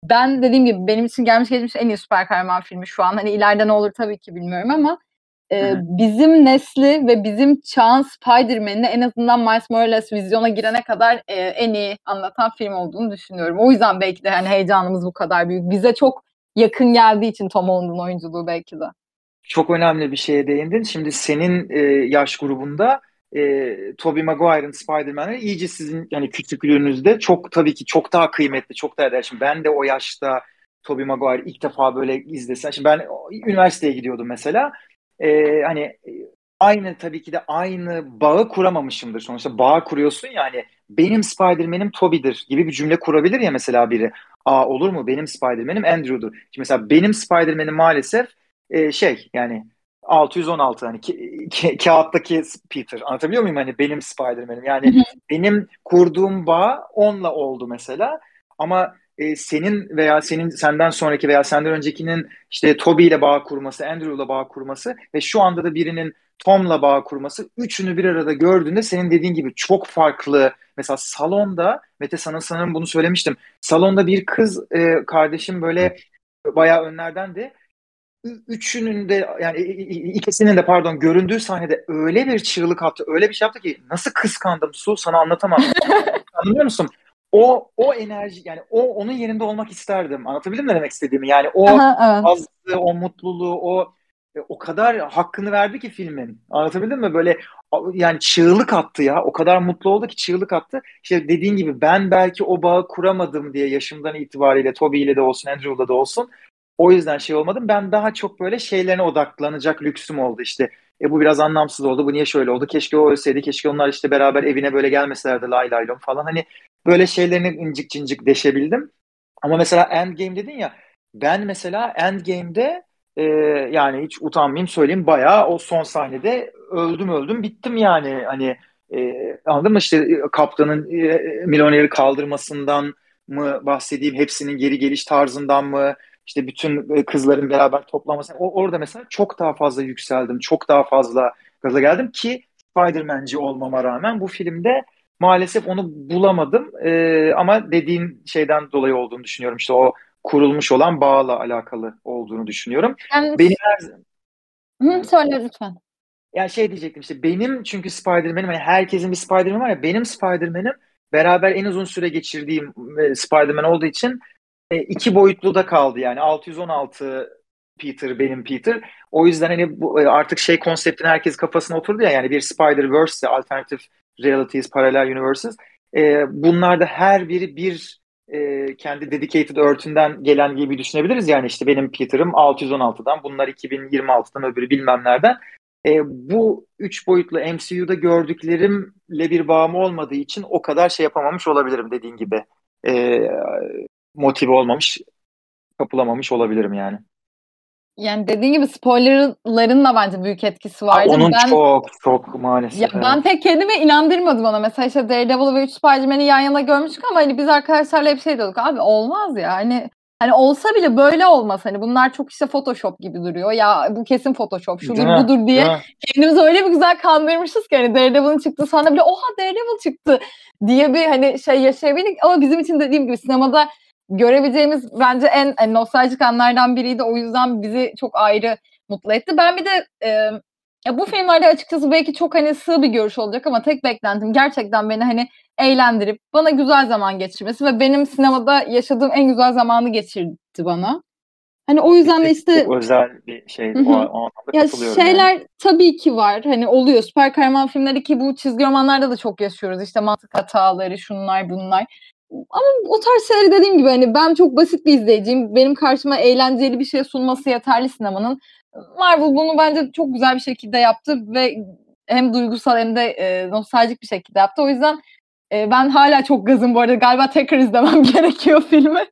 ben dediğim gibi benim için gelmiş geçmiş en iyi süper kahraman filmi şu an. Hani ileride ne olur tabii ki bilmiyorum ama e, bizim nesli ve bizim çağın Spider-Man'ini en azından Miles Morales vizyona girene kadar e, en iyi anlatan film olduğunu düşünüyorum. O yüzden belki de hani heyecanımız bu kadar büyük. Bize çok yakın geldiği için Tom Holland'ın oyunculuğu belki de. Çok önemli bir şeye değindin. Şimdi senin e, yaş grubunda e, Tobey Maguire'ın Spider-Man'ı iyice sizin yani küçüklüğünüzde çok tabii ki çok daha kıymetli, çok daha değerli. Şimdi ben de o yaşta Tobey Maguire ilk defa böyle izlesen. Şimdi ben üniversiteye gidiyordum mesela. Ee, hani aynı tabii ki de aynı bağı kuramamışımdır. Sonuçta bağ kuruyorsun yani benim Spider-Man'im Tobey'dir gibi bir cümle kurabilir ya mesela biri. Aa olur mu? Benim Spider-Man'im Andrew'dur. Şimdi mesela benim Spider-Man'im maalesef e, şey yani 616 hani ki, ki, kağıttaki Peter. Anlatabiliyor muyum? Hani benim Spider-Man'im. Yani benim kurduğum bağ onunla oldu mesela. Ama e, senin veya senin senden sonraki veya senden öncekinin işte Toby ile bağ kurması, Andrew ile bağ kurması ve şu anda da birinin Tom'la bağ kurması üçünü bir arada gördüğünde senin dediğin gibi çok farklı. Mesela salonda Mete sana sanırım bunu söylemiştim. Salonda bir kız e, kardeşim böyle bayağı önlerdendi. Üçünün de yani ikisinin de pardon göründüğü sahnede öyle bir çığlık attı, öyle bir şey yaptı ki nasıl kıskandım Su sana anlatamam. [laughs] Anlıyor musun? O o enerji yani o onun yerinde olmak isterdim. Anlatabildim mi demek istediğimi? Yani o Aha, evet. o mutluluğu, o e, o kadar hakkını verdi ki filmin. Anlatabildim mi? Böyle yani çığlık attı ya. O kadar mutlu oldu ki çığlık attı. İşte dediğin gibi ben belki o bağı kuramadım diye yaşımdan itibariyle Toby ile de olsun, Andrew'la da olsun. O yüzden şey olmadım. Ben daha çok böyle şeylerine odaklanacak lüksüm oldu işte. E bu biraz anlamsız oldu. Bu niye şöyle oldu? Keşke o ölseydi. Keşke onlar işte beraber evine böyle gelmeselerdi lay lay lom falan. Hani böyle şeylerini incik cincik deşebildim. Ama mesela Endgame dedin ya. Ben mesela Endgame'de e, yani hiç utanmayayım söyleyeyim bayağı o son sahnede öldüm öldüm bittim yani hani e, anladın mı işte kaptanın e, milyoneri kaldırmasından mı bahsedeyim hepsinin geri geliş tarzından mı işte bütün kızların beraber toplaması o, orada mesela çok daha fazla yükseldim çok daha fazla gaza geldim ki Spider-Man'ci olmama rağmen bu filmde maalesef onu bulamadım ee, ama dediğin şeyden dolayı olduğunu düşünüyorum işte o kurulmuş olan bağla alakalı olduğunu düşünüyorum. Yani... Benim. Hı, söyle lütfen. Yani şey diyecektim işte benim çünkü Spider-Man'im hani herkesin bir Spider-Man var ya benim Spider-Man'im beraber en uzun süre geçirdiğim e, Spider-Man olduğu için e, iki boyutlu da kaldı yani 616 Peter benim Peter. O yüzden hani bu e, artık şey konseptin herkes kafasına oturdu ya yani bir Spider-Verse, Alternative Realities, Parallel Universes. E, bunlar da her biri bir e, kendi dedicated örtünden gelen gibi düşünebiliriz. Yani işte benim Peter'ım 616'dan, bunlar 2026'dan, öbürü bilmem nereden. E, bu üç boyutlu MCU'da gördüklerimle bir bağım olmadığı için o kadar şey yapamamış olabilirim dediğin gibi. E, motive olmamış, kapılamamış olabilirim yani. Yani dediğin gibi spoilerların da bence büyük etkisi vardı. Aa, onun ben, çok çok maalesef. Ya evet. Ben tek kendime inandırmadım ona. Mesela işte Daredevil ve 3 Spider-Man'i yan yana görmüştük ama hani biz arkadaşlarla hep şey diyorduk. Abi olmaz ya. Hani Hani olsa bile böyle olmaz. Hani bunlar çok işte Photoshop gibi duruyor. Ya bu kesin Photoshop, şudur budur diye kendimizi öyle bir güzel kandırmışız ki hani Daredevil'ın çıktı sana bile oha Daredevil çıktı diye bir hani şey yaşayabildik. Ama bizim için dediğim gibi sinemada görebileceğimiz bence en, en nostaljik anlardan biriydi. O yüzden bizi çok ayrı mutlu etti. Ben bir de e, ya bu filmlerde açıkçası belki çok hani sığ bir görüş olacak ama tek beklentim gerçekten beni hani eğlendirip bana güzel zaman geçirmesi ve benim sinemada yaşadığım en güzel zamanı geçirdi bana. Hani o yüzden de işte özel bir şey. O, o ya şeyler yani. tabii ki var. Hani oluyor. Süper kahraman filmleri ki bu çizgi romanlarda da çok yaşıyoruz. İşte mantık hataları, şunlar, bunlar. Ama o tarz şeyleri dediğim gibi hani ben çok basit bir izleyiciyim. Benim karşıma eğlenceli bir şey sunması yeterli sinemanın. Marvel bunu bence çok güzel bir şekilde yaptı ve hem duygusal hem de e, nostaljik bir şekilde yaptı. O yüzden e, ben hala çok gazım bu arada. Galiba tekrar izlemem [laughs] gerekiyor filmi.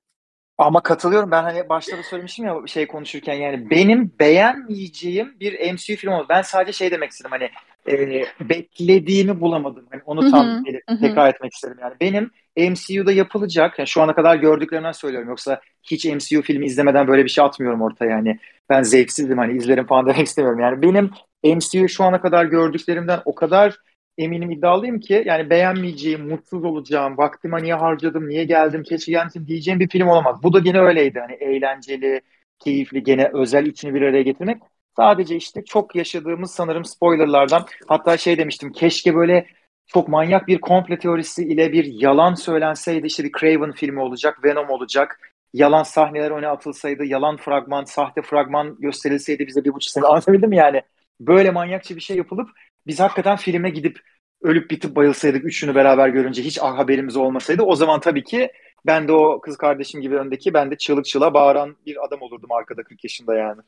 Ama katılıyorum. Ben hani başta da söylemiştim ya şey konuşurken yani benim beğenmeyeceğim bir MCU film oldu. Ben sadece şey demek istedim hani e, beklediğimi bulamadım. Hani onu tam hı hı, tekrar hı. etmek istedim yani. Benim MCU'da yapılacak, yani şu ana kadar gördüklerimden söylüyorum. Yoksa hiç MCU filmi izlemeden böyle bir şey atmıyorum ortaya yani. Ben zevksizdim hani izlerim falan [laughs] demek istemiyorum. Yani benim MCU şu ana kadar gördüklerimden o kadar eminim iddialıyım ki yani beğenmeyeceğim, mutsuz olacağım, vaktimi niye harcadım, niye geldim, keşke gelmişim diyeceğim bir film olamaz. Bu da gene öyleydi. Hani eğlenceli, keyifli, gene özel içini bir araya getirmek. Sadece işte çok yaşadığımız sanırım spoilerlardan hatta şey demiştim keşke böyle çok manyak bir komple teorisi ile bir yalan söylenseydi işte bir Craven filmi olacak, Venom olacak. Yalan sahneler öne atılsaydı, yalan fragman, sahte fragman gösterilseydi bize bir buçuk sene [laughs] anlatabildim yani? Böyle manyakça bir şey yapılıp biz hakikaten filme gidip ölüp bitip bayılsaydık üçünü beraber görünce hiç haberimiz olmasaydı o zaman tabii ki ben de o kız kardeşim gibi öndeki ben de çığlık çığlığa bağıran bir adam olurdum arkada 40 yaşında yani.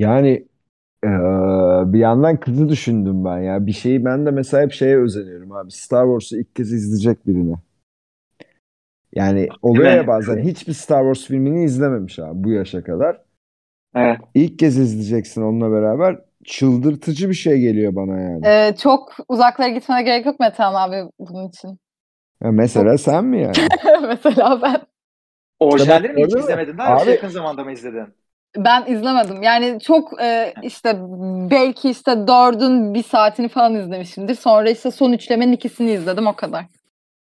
Yani eee, bir yandan kızı düşündüm ben ya. Bir şeyi ben de mesela hep şeye özeniyorum abi. Star Wars'u ilk kez izleyecek birini. Yani oluyor ya bazen hiçbir Star Wars filmini izlememiş abi bu yaşa kadar. Evet. İlk kez izleyeceksin onunla beraber. Çıldırtıcı bir şey geliyor bana yani. Ee, çok uzaklara gitmene gerek yok Metehan abi bunun için. Ya mesela sen mi yani? [laughs] Mesela ben. Orijinalleri mi hiç izlemedin daha Abi- yakın zamanda mı izledin? Ben izlemedim. Yani çok e, işte belki işte dördün bir saatini falan izlemişimdir. Sonra işte son üçlemenin ikisini izledim o kadar.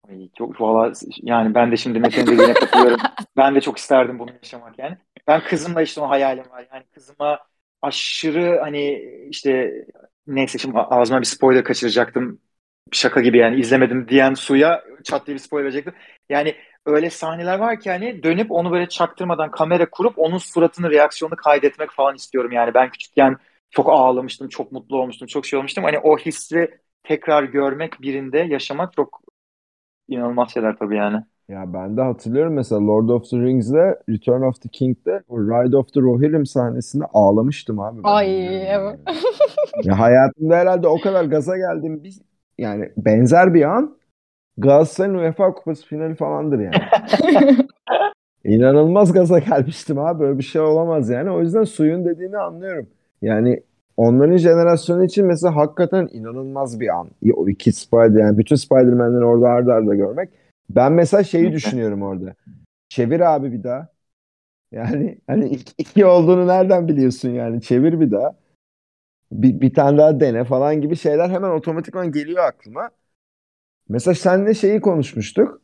Ay, çok valla yani ben de şimdi Mete'nin dediğine katılıyorum. [laughs] Ben de çok isterdim bunu yaşamak yani. Ben kızımla işte o hayalim var. Yani kızıma aşırı hani işte neyse şimdi ağzıma bir spoiler kaçıracaktım. Şaka gibi yani izlemedim diyen suya çat diye bir spoiler verecektim. Yani öyle sahneler var ki hani dönüp onu böyle çaktırmadan kamera kurup onun suratını reaksiyonu kaydetmek falan istiyorum yani. Ben küçükken çok ağlamıştım, çok mutlu olmuştum, çok şey olmuştum. Hani o hissi tekrar görmek birinde yaşamak çok inanılmaz şeyler tabii yani. Ya ben de hatırlıyorum mesela Lord of the Rings'de Return of the King'de o Ride of the Rohirrim sahnesinde ağlamıştım abi. Ay, evet. Ya hayatımda herhalde o kadar gaza geldim biz yani benzer bir an Galatasaray'ın UEFA Kupası finali falandır yani. [laughs] İnanılmaz gaza gelmiştim abi. Böyle bir şey olamaz yani. O yüzden suyun dediğini anlıyorum. Yani onların jenerasyonu için mesela hakikaten inanılmaz bir an. O iki Spider yani bütün Spider-Man'leri orada arda arda görmek. Ben mesela şeyi düşünüyorum orada. Çevir abi bir daha. Yani hani iki, iki olduğunu nereden biliyorsun yani? Çevir bir daha. Bir, bir tane daha dene falan gibi şeyler hemen otomatikman geliyor aklıma. Mesela seninle şeyi konuşmuştuk.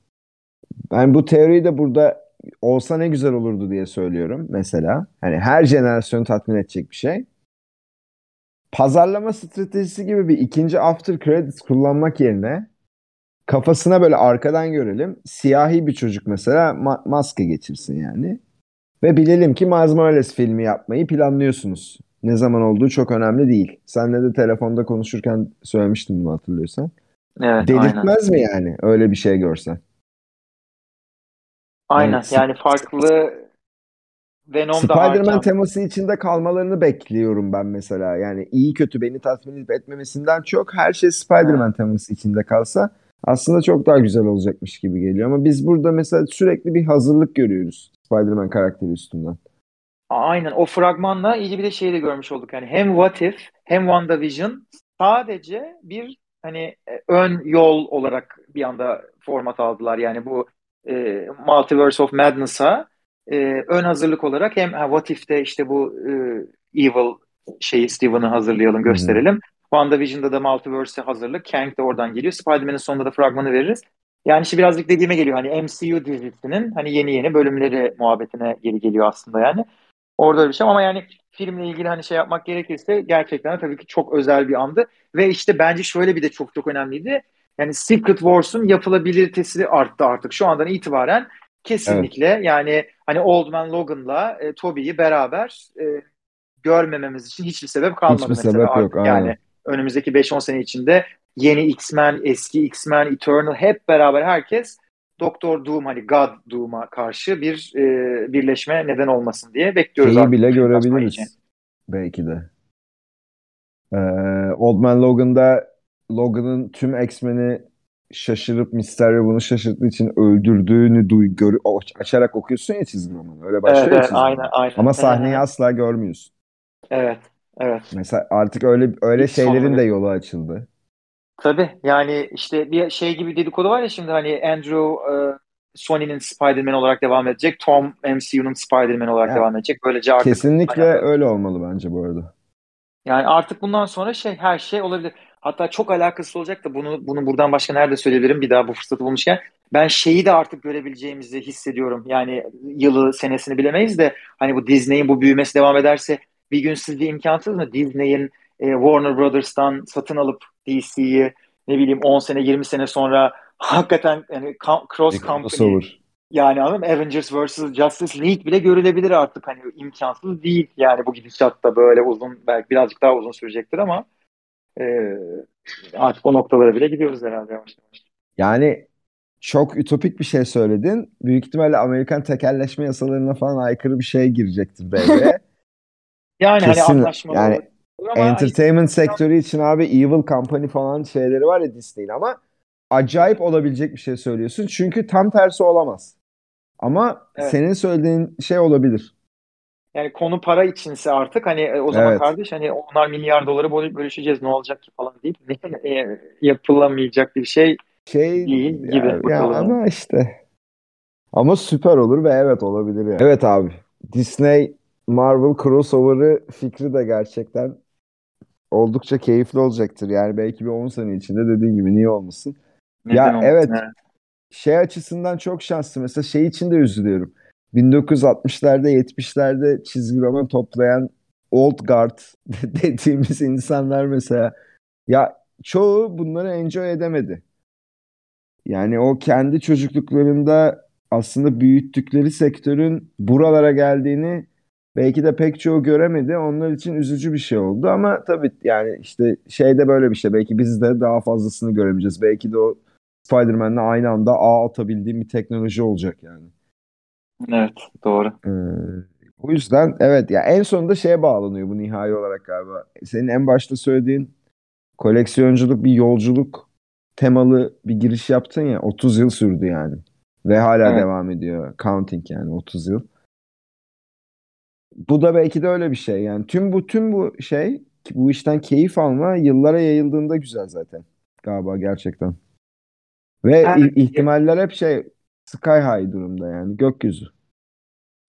Ben bu teoriyi de burada olsa ne güzel olurdu diye söylüyorum mesela. Hani her jenerasyonu tatmin edecek bir şey. Pazarlama stratejisi gibi bir ikinci after credits kullanmak yerine kafasına böyle arkadan görelim. Siyahi bir çocuk mesela ma- maske geçirsin yani. Ve bilelim ki Miles Morales filmi yapmayı planlıyorsunuz. Ne zaman olduğu çok önemli değil. Senle de telefonda konuşurken söylemiştim bunu hatırlıyorsan. Evet, aynen. Delirtmez mi yani öyle bir şey görsen? Aynen. Yani Yani farklı Venom da Spider-Man Arkham. teması içinde kalmalarını bekliyorum ben mesela. Yani iyi kötü beni tatmin edip etmemesinden çok her şey Spider-Man teması içinde kalsa aslında çok daha güzel olacakmış gibi geliyor. Ama biz burada mesela sürekli bir hazırlık görüyoruz Spider-Man karakteri üstünden. Aynen o fragmanla iyi bir de şeyi de görmüş olduk. Yani hem What If hem WandaVision sadece bir hani e, ön yol olarak bir anda format aldılar. Yani bu e, Multiverse of Madness'a e, ön hazırlık olarak hem ha, What If'te işte bu e, Evil şeyi Steven'ı hazırlayalım, gösterelim. WandaVision'da da Multiverse'e hazırlık. Kang de oradan geliyor. Spider-Man'in sonunda da fragmanı veririz. Yani işte birazcık dediğime geliyor. Hani MCU dizisinin hani yeni yeni bölümleri muhabbetine geri geliyor aslında yani. Orada bir şey ama yani filmle ilgili hani şey yapmak gerekirse gerçekten tabii ki çok özel bir andı. Ve işte bence şöyle bir de çok çok önemliydi. Yani Secret Wars'un yapılabilitesi arttı artık. Şu andan itibaren kesinlikle yani hani Old Man Logan'la e, Tobey'i beraber e, görmememiz için hiçbir sebep kalmadı Hiçbir mesela sebep artık. yok, aynen. Yani önümüzdeki 5-10 sene içinde yeni X-Men, eski X-Men, Eternal hep beraber herkes Doktor Doom hani God Doom'a karşı bir e, birleşme neden olmasın diye bekliyoruz Şeyi artık. bile için. görebiliriz. Belki de. Ee, Old Man Logan'da Logan'ın tüm X-Men'i şaşırıp Mysterio bunu şaşırttığı için öldürdüğünü duy, gör, açarak okuyorsun ya çizgi romanı. Öyle başlıyor Evet, ya evet, çizgi aynen, aynen. Ama sahneyi hı. asla görmüyorsun. Evet, evet. Mesela artık öyle öyle Hiç şeylerin de yolu açıldı. Tabii yani işte bir şey gibi dedikodu var ya şimdi hani Andrew e, Sony'nin Spider-Man olarak devam edecek. Tom MCU'nun Spider-Man olarak Ya, devam edecek. Böylece artık Kesinlikle hani- öyle olmalı bence bu arada. Yani artık bundan sonra şey her şey olabilir. Hatta çok alakası olacak da bunu bunu buradan başka nerede söyleyebilirim bir daha bu fırsatı bulmuşken. Ben şeyi de artık görebileceğimizi hissediyorum. Yani yılı senesini bilemeyiz de hani bu Disney'in bu büyümesi devam ederse bir gün sizce imkansız mı Disney'in e, Warner Brothers'tan satın alıp DC'yi ne bileyim 10 sene 20 sene sonra hakikaten yani cross Bir company crossover. yani anladın mı? Avengers vs. Justice League bile görülebilir artık. Hani imkansız değil yani bu gidişatta böyle uzun belki birazcık daha uzun sürecektir ama e, artık o noktalara bile gidiyoruz herhalde yavaş yavaş. Yani çok ütopik bir şey söyledin. Büyük ihtimalle Amerikan tekelleşme yasalarına falan aykırı bir şey girecektir devreye. [laughs] Yani hani Kesin anlaşmalı yani olur ama entertainment sektörü için abi Evil Company falan şeyleri var ya Disney'in ama acayip olabilecek bir şey söylüyorsun. Çünkü tam tersi olamaz. Ama Evet. senin söylediğin şey olabilir. Yani konu para içinse artık hani e, o zaman Evet. kardeş hani onlar milyar doları böl- bölüşeceğiz ne olacak ki falan deyip [laughs] e, yapılamayacak bir şey Şey Değil gibi ya ama işte ama süper olur ve evet olabilir yani. Evet abi. Disney Marvel crossover'ı fikri de gerçekten oldukça keyifli olacaktır. Yani belki bir 10 sene içinde dediğin gibi niye olmasın? neden olmasın? evet. Evet. Şey açısından çok şanslı. Mesela şey için de üzülüyorum. 1960'larda 70'lerde çizgi roman toplayan old guard [laughs] dediğimiz insanlar mesela ya çoğu bunları enjoy edemedi. Yani o kendi çocukluklarında aslında büyüttükleri sektörün buralara geldiğini belki de pek çoğu göremedi. Onlar için üzücü bir şey oldu ama tabii yani işte şeyde böyle bir şey. Belki biz de daha fazlasını göremeyeceğiz. Belki de o Spider-Man'le aynı anda ağ atabildiğim bir teknoloji olacak yani. Evet, doğru. Ee, o yüzden evet ya en sonunda şeye bağlanıyor bu nihai olarak galiba. Senin en başta söylediğin koleksiyonculuk bir yolculuk temalı bir giriş yaptın ya 30 yıl sürdü yani. Ve hala Evet. devam ediyor. Counting yani 30 yıl. Bu da belki de öyle bir şey. Yani tüm bu tüm bu şey bu işten keyif alma yıllara yayıldığında güzel zaten. Galiba gerçekten. Ve Her- i- ihtimaller hep şey sky high durumda yani gökyüzü.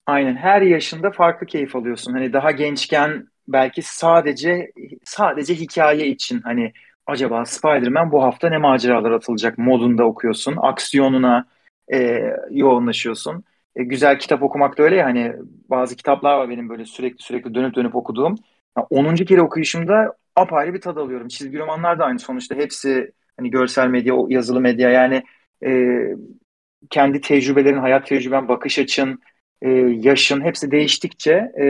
Aynen her yaşında farklı keyif alıyorsun. Hani daha gençken belki sadece sadece hikaye için hani acaba Spider-Man bu hafta ne maceralar atılacak modunda okuyorsun. Aksiyonuna e, yoğunlaşıyorsun. E, güzel kitap okumak da öyle ya hani bazı kitaplar var benim böyle sürekli sürekli dönüp dönüp okuduğum. Ya 10. kere okuyuşumda apayrı bir tad alıyorum. Çizgi romanlar da aynı sonuçta. Hepsi hani görsel medya, yazılı medya yani e, kendi tecrübelerin, hayat tecrüben, bakış açın, e, yaşın hepsi değiştikçe e,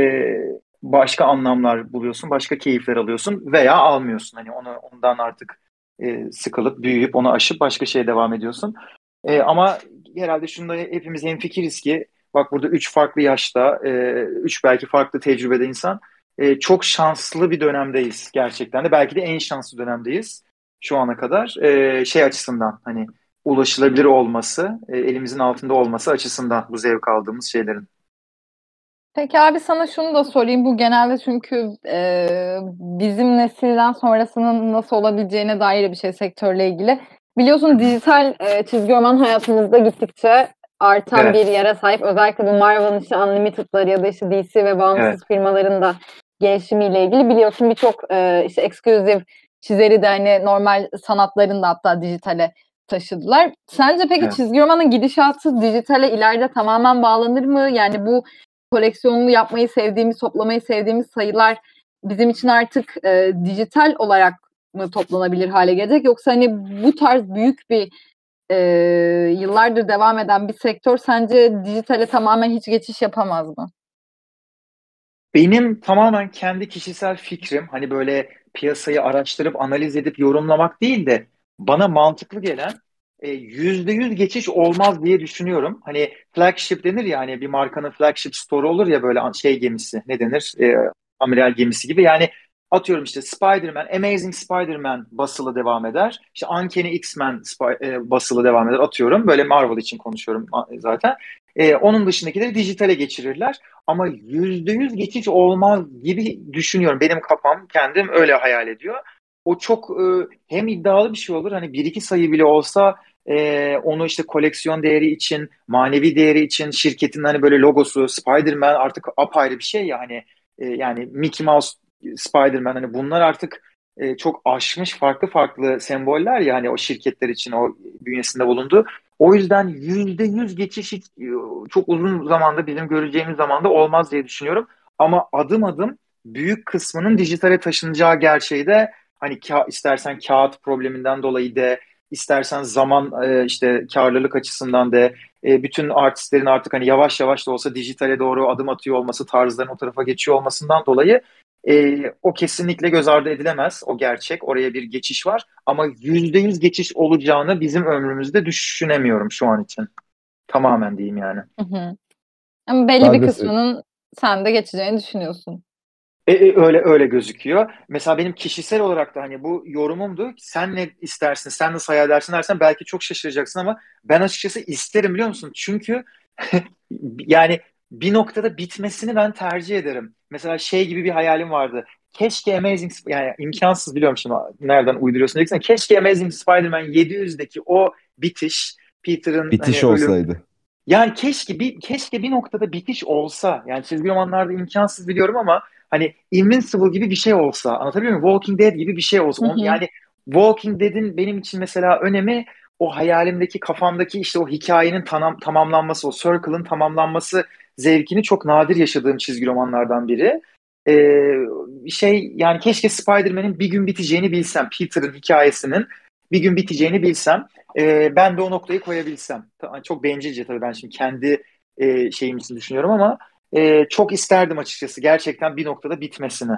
başka anlamlar buluyorsun, başka keyifler alıyorsun veya almıyorsun. Hani onu ondan artık e, sıkılıp büyüyüp onu aşıp başka şeye devam ediyorsun. E, ama herhalde şunda hepimiz hemfikiriz ki bak burada üç farklı yaşta, e, üç belki farklı tecrübede insan e, çok şanslı bir dönemdeyiz gerçekten de. Belki de en şanslı dönemdeyiz şu ana kadar. E, şey açısından hani ulaşılabilir olması, e, elimizin altında olması açısından bu zevk aldığımız şeylerin. Peki abi sana şunu da sorayım. Bu genelde çünkü e, bizim nesilden sonrasının nasıl olabileceğine dair bir şey sektörle ilgili. Biliyorsun dijital e, çizgi roman hayatımızda gittikçe artan Evet. bir yere sahip. Özellikle bu Marvel'ın işte Unlimited'ları ya da işte DC ve bağımsız Evet. firmaların da gelişimiyle ilgili biliyorsun birçok e, işte exclusive çizeri de hani normal sanatların da hatta dijitale taşıdılar. Sence peki Evet. çizgi romanın gidişatı dijitale ileride tamamen bağlanır mı? Yani bu koleksiyonunu yapmayı sevdiğimiz, toplamayı sevdiğimiz sayılar bizim için artık e, dijital olarak mı toplanabilir hale gelecek yoksa hani bu tarz büyük bir e, yıllardır devam eden bir sektör sence dijitale tamamen hiç geçiş yapamaz mı? Benim tamamen kendi kişisel fikrim hani böyle piyasayı araştırıp analiz edip yorumlamak değil de bana mantıklı gelen e, yüzde yüz geçiş olmaz diye düşünüyorum. Hani flagship denir ya hani bir markanın flagship store olur ya böyle şey gemisi ne denir E, amiral gemisi gibi yani atıyorum işte Spider-Man, Amazing Spider-Man basılı devam eder. İşte Uncanny X-Men e, basılı devam eder atıyorum. Böyle Marvel için konuşuyorum zaten. E, onun dışındakileri dijitale geçirirler. Ama yüzde yüz geçiş olmaz gibi düşünüyorum. Benim kafam kendim öyle hayal ediyor. O çok e, hem iddialı bir şey olur. Hani bir iki sayı bile olsa e, onu işte koleksiyon değeri için, manevi değeri için şirketin hani böyle logosu, Spider-Man artık apayrı bir şey ya hani e, yani Mickey Mouse, Spider-Man hani bunlar artık e, çok aşmış farklı farklı semboller ya hani o şirketler için o bünyesinde bulundu. O yüzden yüzde yüz geçiş hiç, e, çok uzun zamanda bizim göreceğimiz zamanda olmaz diye düşünüyorum. Ama adım adım büyük kısmının dijitale taşınacağı gerçeği de hani ka- istersen kağıt probleminden dolayı de istersen zaman e, işte karlılık açısından da e, bütün artistlerin artık hani yavaş yavaş da olsa dijitale doğru adım atıyor olması tarzların o tarafa geçiyor olmasından dolayı E, o kesinlikle göz ardı edilemez. O gerçek. Oraya bir geçiş var. Ama yüzde yüz geçiş olacağını bizim ömrümüzde düşünemiyorum şu an için. Tamamen diyeyim yani. Hı hı. Ama belli Ben bir de- kısmının sen de geçeceğini düşünüyorsun. E, e, öyle öyle gözüküyor. Mesela benim kişisel olarak da hani bu yorumumdu. Sen ne istersin, sen nasıl hayal edersin dersen belki çok şaşıracaksın ama ben açıkçası isterim biliyor musun? Çünkü [laughs] yani bir noktada bitmesini ben tercih ederim. Mesela şey gibi bir hayalim vardı. Keşke Amazing yani imkansız biliyorum şimdi nereden uyduruyorsun diyeceksin. Keşke Amazing Spider-Man 700'deki o bitiş Peter'ın Bitiş hani ölüm- olsaydı. yani keşke bir keşke bir noktada bitiş olsa. Yani çizgi romanlarda imkansız biliyorum ama hani Invincible gibi bir şey olsa. Anlatabiliyor muyum? Walking Dead gibi bir şey olsa. Hı On- hı. Yani Walking Dead'in benim için mesela önemi o hayalimdeki kafamdaki işte o hikayenin tanam, tamamlanması, o circle'ın tamamlanması zevkini çok nadir yaşadığım çizgi romanlardan biri. Ee, şey yani keşke Spider-Man'in bir gün biteceğini bilsem. Peter'ın hikayesinin bir gün biteceğini bilsem. Ee, ben de o noktayı koyabilsem. Çok bencilce tabii ben şimdi kendi e, şeyim için düşünüyorum ama e, çok isterdim açıkçası gerçekten bir noktada bitmesini.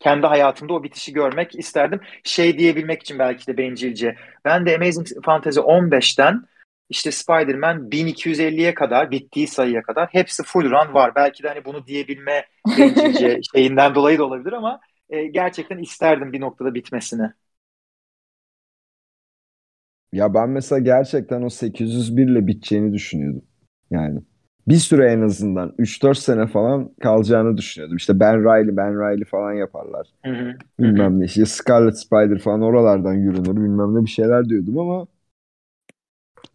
Kendi hayatımda o bitişi görmek isterdim. Şey diyebilmek için belki de bencilce. Ben de Amazing Fantasy 15'ten işte Spider-Man 1250'ye kadar bittiği sayıya kadar hepsi full run var. Belki de hani bunu diyebilme [laughs] şeyinden dolayı da olabilir ama e, gerçekten isterdim bir noktada bitmesini. Ya ben mesela gerçekten o 801 ile biteceğini düşünüyordum. Yani bir süre en azından 3-4 sene falan kalacağını düşünüyordum. İşte Ben Reilly, Ben Reilly falan yaparlar. Hı hı. Bilmem ne. İşte Scarlet Spider falan oralardan yürünür bilmem ne bir şeyler diyordum ama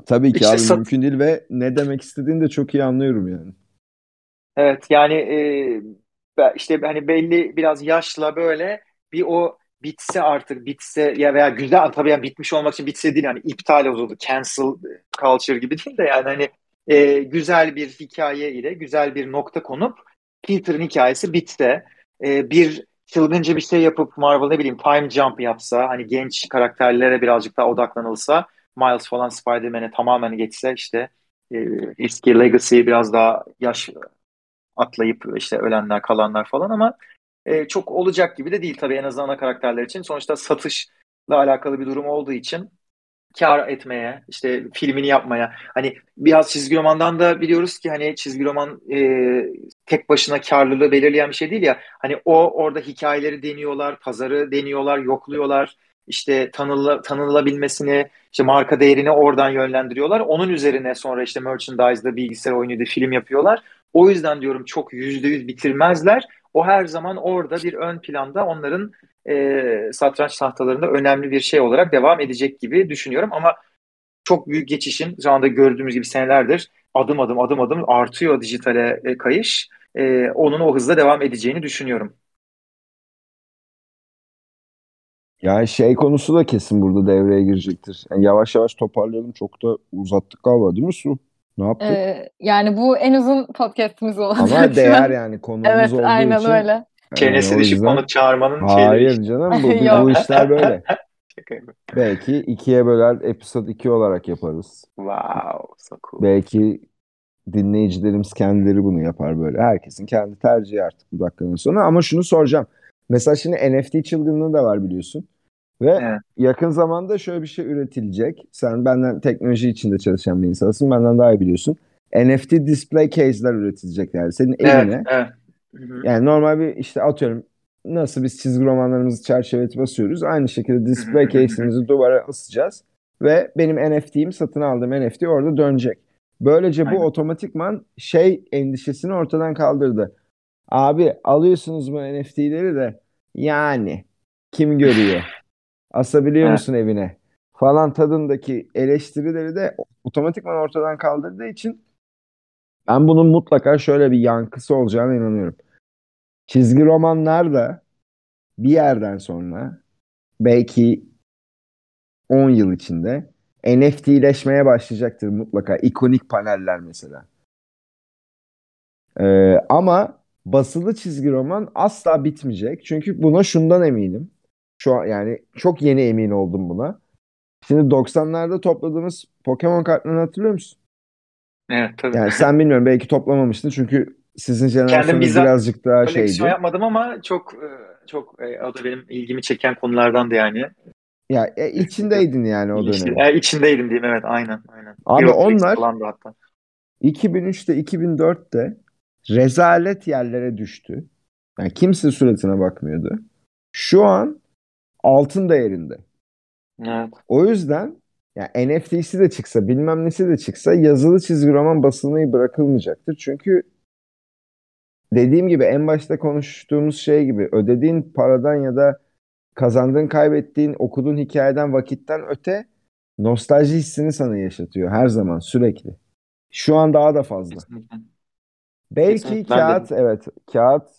tabii ki İşte abi sat- mümkün değil ve ne demek istediğini de çok iyi anlıyorum yani. Evet yani e, işte hani belli biraz yaşla böyle bir o bitse artık bitse ya veya güzel tabii yani bitmiş olmak için bitse değil yani iptal oldu cancel culture gibi değil de yani hani e, güzel bir hikaye ile güzel bir nokta konup Peter'ın hikayesi bitse e, bir çılgınca bir şey yapıp Marvel ne bileyim time jump yapsa hani genç karakterlere birazcık daha odaklanılsa Miles falan Spider-Man'e tamamen geçse işte e, eski Legacy biraz daha yaş atlayıp işte ölenler kalanlar falan ama e, çok olacak gibi de değil tabii en azından ana karakterler için. Sonuçta satışla alakalı bir durum olduğu için kar etmeye, işte filmini yapmaya. Hani biraz çizgi romandan da biliyoruz ki hani çizgi roman e, tek başına karlılığı belirleyen bir şey değil ya. Hani o orada hikayeleri deniyorlar, pazarı deniyorlar, yokluyorlar. İşte tanınla, tanınılabilmesini, işte marka değerini oradan yönlendiriyorlar. Onun üzerine sonra işte merchandise'da, bilgisayar oyunuydu, film yapıyorlar. O yüzden diyorum çok yüzde yüz bitirmezler. O her zaman orada bir ön planda onların e, satranç tahtalarında önemli bir şey olarak devam edecek gibi düşünüyorum. Ama çok büyük geçişin şu anda gördüğümüz gibi senelerdir adım adım adım adım artıyor dijitale e, kayış. E, onun o hızla devam edeceğini düşünüyorum. Yani şey konusu da kesin burada devreye girecektir. Yani yavaş yavaş toparlayalım. Çok da uzattık galiba değil mi Su? Ne yaptık? Ee, yani bu en uzun podcast'imiz olacak. Ama değer an. yani konuğumuz Evet olduğu aynen için. öyle. Yani Çenesi o düşük yüzden- konuk çağırmanın şeyleri Hayır işte. canım bu, [laughs] bu, işler böyle. [laughs] Şaka yapıyorum. Belki ikiye böler episode 2 olarak yaparız. Wow, so cool. Belki dinleyicilerimiz kendileri bunu yapar böyle. Herkesin kendi tercihi artık bu dakikadan sonra. Ama şunu soracağım. Mesela şimdi NFT çılgınlığı da var biliyorsun. Ve Evet. yakın zamanda şöyle bir şey üretilecek. Sen benden teknoloji içinde çalışan bir insansın. Benden daha iyi biliyorsun. NFT display case'ler üretilecek yani. Senin Evet, evet. Hı. yani normal bir işte atıyorum nasıl biz çizgi romanlarımızı çerçeveletip asıyoruz. Aynı şekilde display case'imizi duvara asacağız. Ve benim NFT'imi satın aldığım NFT orada dönecek. Böylece bu Aynen. otomatikman şey endişesini ortadan kaldırdı. Abi alıyorsunuz bu NFT'leri de yani kim görüyor? Asabiliyor Evet. musun evine? Falan tadındaki eleştirileri de otomatikman ortadan kaldırdığı için ben bunun mutlaka şöyle bir yankısı olacağına inanıyorum. Çizgi romanlar da bir yerden sonra belki 10 yıl içinde NFT'leşmeye başlayacaktır mutlaka. İkonik paneller mesela. Ee, ama basılı çizgi roman asla bitmeyecek. Çünkü buna şundan eminim. Şu an yani çok yeni emin oldum buna. Şimdi 90'larda topladığımız Pokemon kartlarını hatırlıyor musun? Evet tabii. Yani sen bilmiyorum belki toplamamıştın çünkü sizin jenerasyonunuz birazcık daha koleksiyon şeydi. yapmadım ama çok e, çok e, o da benim ilgimi çeken konulardandı yani. Ya e, içindeydin yani o dönemin. e, içindeydim diyeyim evet aynen aynen. Abi Heroflex onlar- hatta. 2003'te 2004'te rezalet yerlere düştü. Yani kimse suratına bakmıyordu. Şu an altın değerinde. Evet. O yüzden ya NFT'si de çıksa bilmem nesi de çıksa yazılı çizgi roman basılmayı bırakılmayacaktır. Çünkü dediğim gibi en başta konuştuğumuz şey gibi ödediğin paradan ya da kazandığın kaybettiğin okuduğun hikayeden vakitten öte nostalji hissini sana yaşatıyor her zaman sürekli. Şu an daha da fazla. Kesinlikle. Belki Kesinlikle, kağıt evet kağıt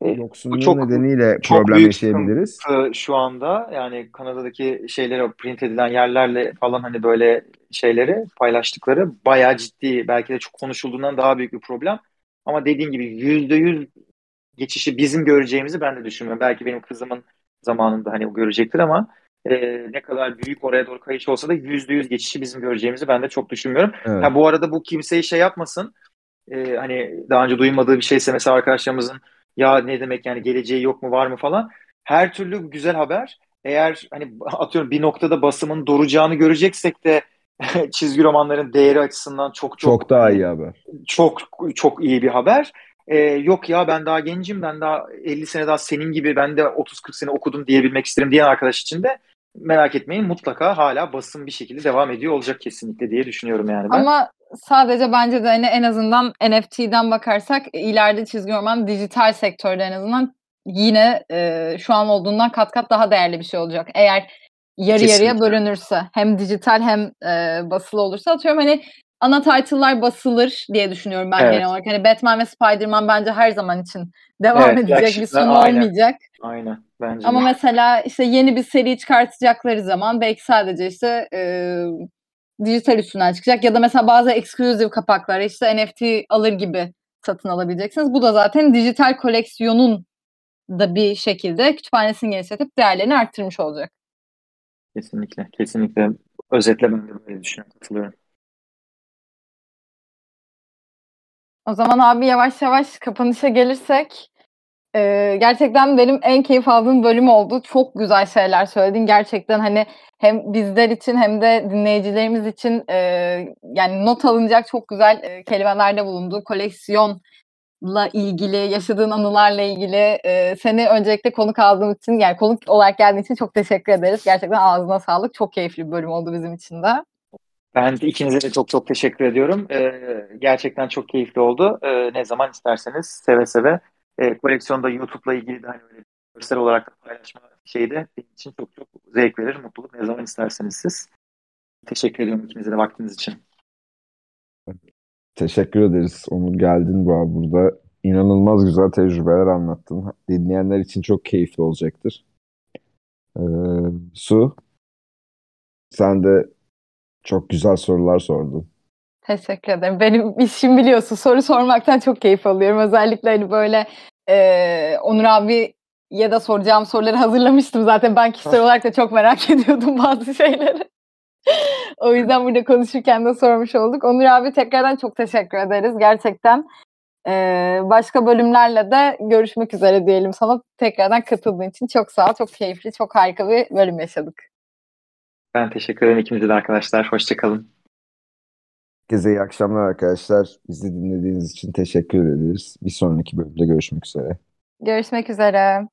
E, yoksunluğu çok- nedeniyle çok problem büyük yaşayabiliriz. şu anda yani Kanada'daki şeyleri o print edilen yerlerle falan hani böyle şeyleri paylaştıkları bayağı ciddi belki de çok konuşulduğundan daha büyük bir problem. Ama dediğin gibi yüzde yüz geçişi bizim göreceğimizi ben de düşünmüyorum. Belki benim kızımın zamanında hani o görecektir ama e, ne kadar büyük oraya doğru kayış olsa da yüzde yüz geçişi bizim göreceğimizi ben de çok düşünmüyorum. Evet. Ha, bu arada bu kimseyi şey yapmasın. Ee, hani daha önce duymadığı bir şeyse mesela arkadaşlarımızın ya ne demek yani geleceği yok mu var mı falan. Her türlü güzel haber. Eğer hani [laughs] atıyorum bir noktada basımın duracağını göreceksek de [laughs] çizgi romanların değeri açısından çok çok Çok daha iyi haber. çok çok iyi bir haber. Ee, yok ya ben daha gencim ben daha 50 sene daha senin gibi ben de 30-40 sene okudum diyebilmek isterim diyen arkadaş için de merak etmeyin mutlaka hala basım bir şekilde devam ediyor olacak kesinlikle diye düşünüyorum yani ben. Ama sadece bence de hani en azından NFT'den bakarsak ileride çizgi roman dijital sektörde en azından yine e, şu an olduğundan kat kat daha değerli bir şey olacak. Eğer yarı yarıya Kesinlikle. bölünürse hem dijital hem e, basılı olursa atıyorum hani ana title'lar basılır diye düşünüyorum ben Evet. genel olarak. Hani Batman ve Spider-Man bence her zaman için [laughs] devam Evet, edecek bir sonu aynen. olmayacak. Aynen bence Ama de. mesela işte yeni bir seri çıkartacakları zaman belki sadece işte e, dijital üstünden çıkacak ya da mesela bazı exclusive kapakları işte NFT alır gibi satın alabileceksiniz. Bu da zaten dijital koleksiyonun da bir şekilde kütüphanesini genişletip değerlerini arttırmış olacak. Kesinlikle, kesinlikle. Özetle ben de böyle düşünüyorum, katılıyorum. O zaman abi yavaş yavaş kapanışa gelirsek e, gerçekten benim en keyif aldığım bölüm oldu. Çok güzel şeyler söyledin. Gerçekten hani hem bizler için hem de dinleyicilerimiz için e, yani not alınacak çok güzel e, kelimelerde bulundu. Koleksiyonla ilgili, yaşadığın anılarla ilgili e, seni öncelikle konuk aldığım için yani konuk olarak geldiğin için çok teşekkür ederiz. Gerçekten ağzına sağlık. Çok keyifli bir bölüm oldu bizim için de. Ben de ikinize de çok çok teşekkür ediyorum. Ee, gerçekten çok keyifli oldu. Ee, ne zaman isterseniz seve seve. Ee, koleksiyonda YouTube'la ilgili de hani öyle görsel olarak paylaşma şeyi de benim için çok çok zevk verir, mutluluk. Ne zaman isterseniz siz. Teşekkür ediyorum ikinize de vaktiniz için. Teşekkür ederiz. Onur geldin bu burada. İnanılmaz güzel tecrübeler anlattın. Dinleyenler için çok keyifli olacaktır. Ee, Su, sen de çok güzel sorular sordun. Teşekkür ederim. Benim işim biliyorsun soru sormaktan çok keyif alıyorum. Özellikle hani böyle e, Onur abi ya da soracağım soruları hazırlamıştım zaten. Ben kişisel olarak da çok merak [laughs] ediyordum bazı şeyleri. o yüzden burada konuşurken de sormuş olduk. Onur abi tekrardan çok teşekkür ederiz. Gerçekten e, başka bölümlerle de görüşmek üzere diyelim sana. Tekrardan katıldığın için çok sağ ol. Çok keyifli, çok harika bir bölüm yaşadık. Ben teşekkür ederim ikinize de arkadaşlar. Hoşçakalın. Herkese iyi akşamlar arkadaşlar. Bizi dinlediğiniz için teşekkür ederiz. Bir sonraki bölümde görüşmek üzere. Görüşmek üzere.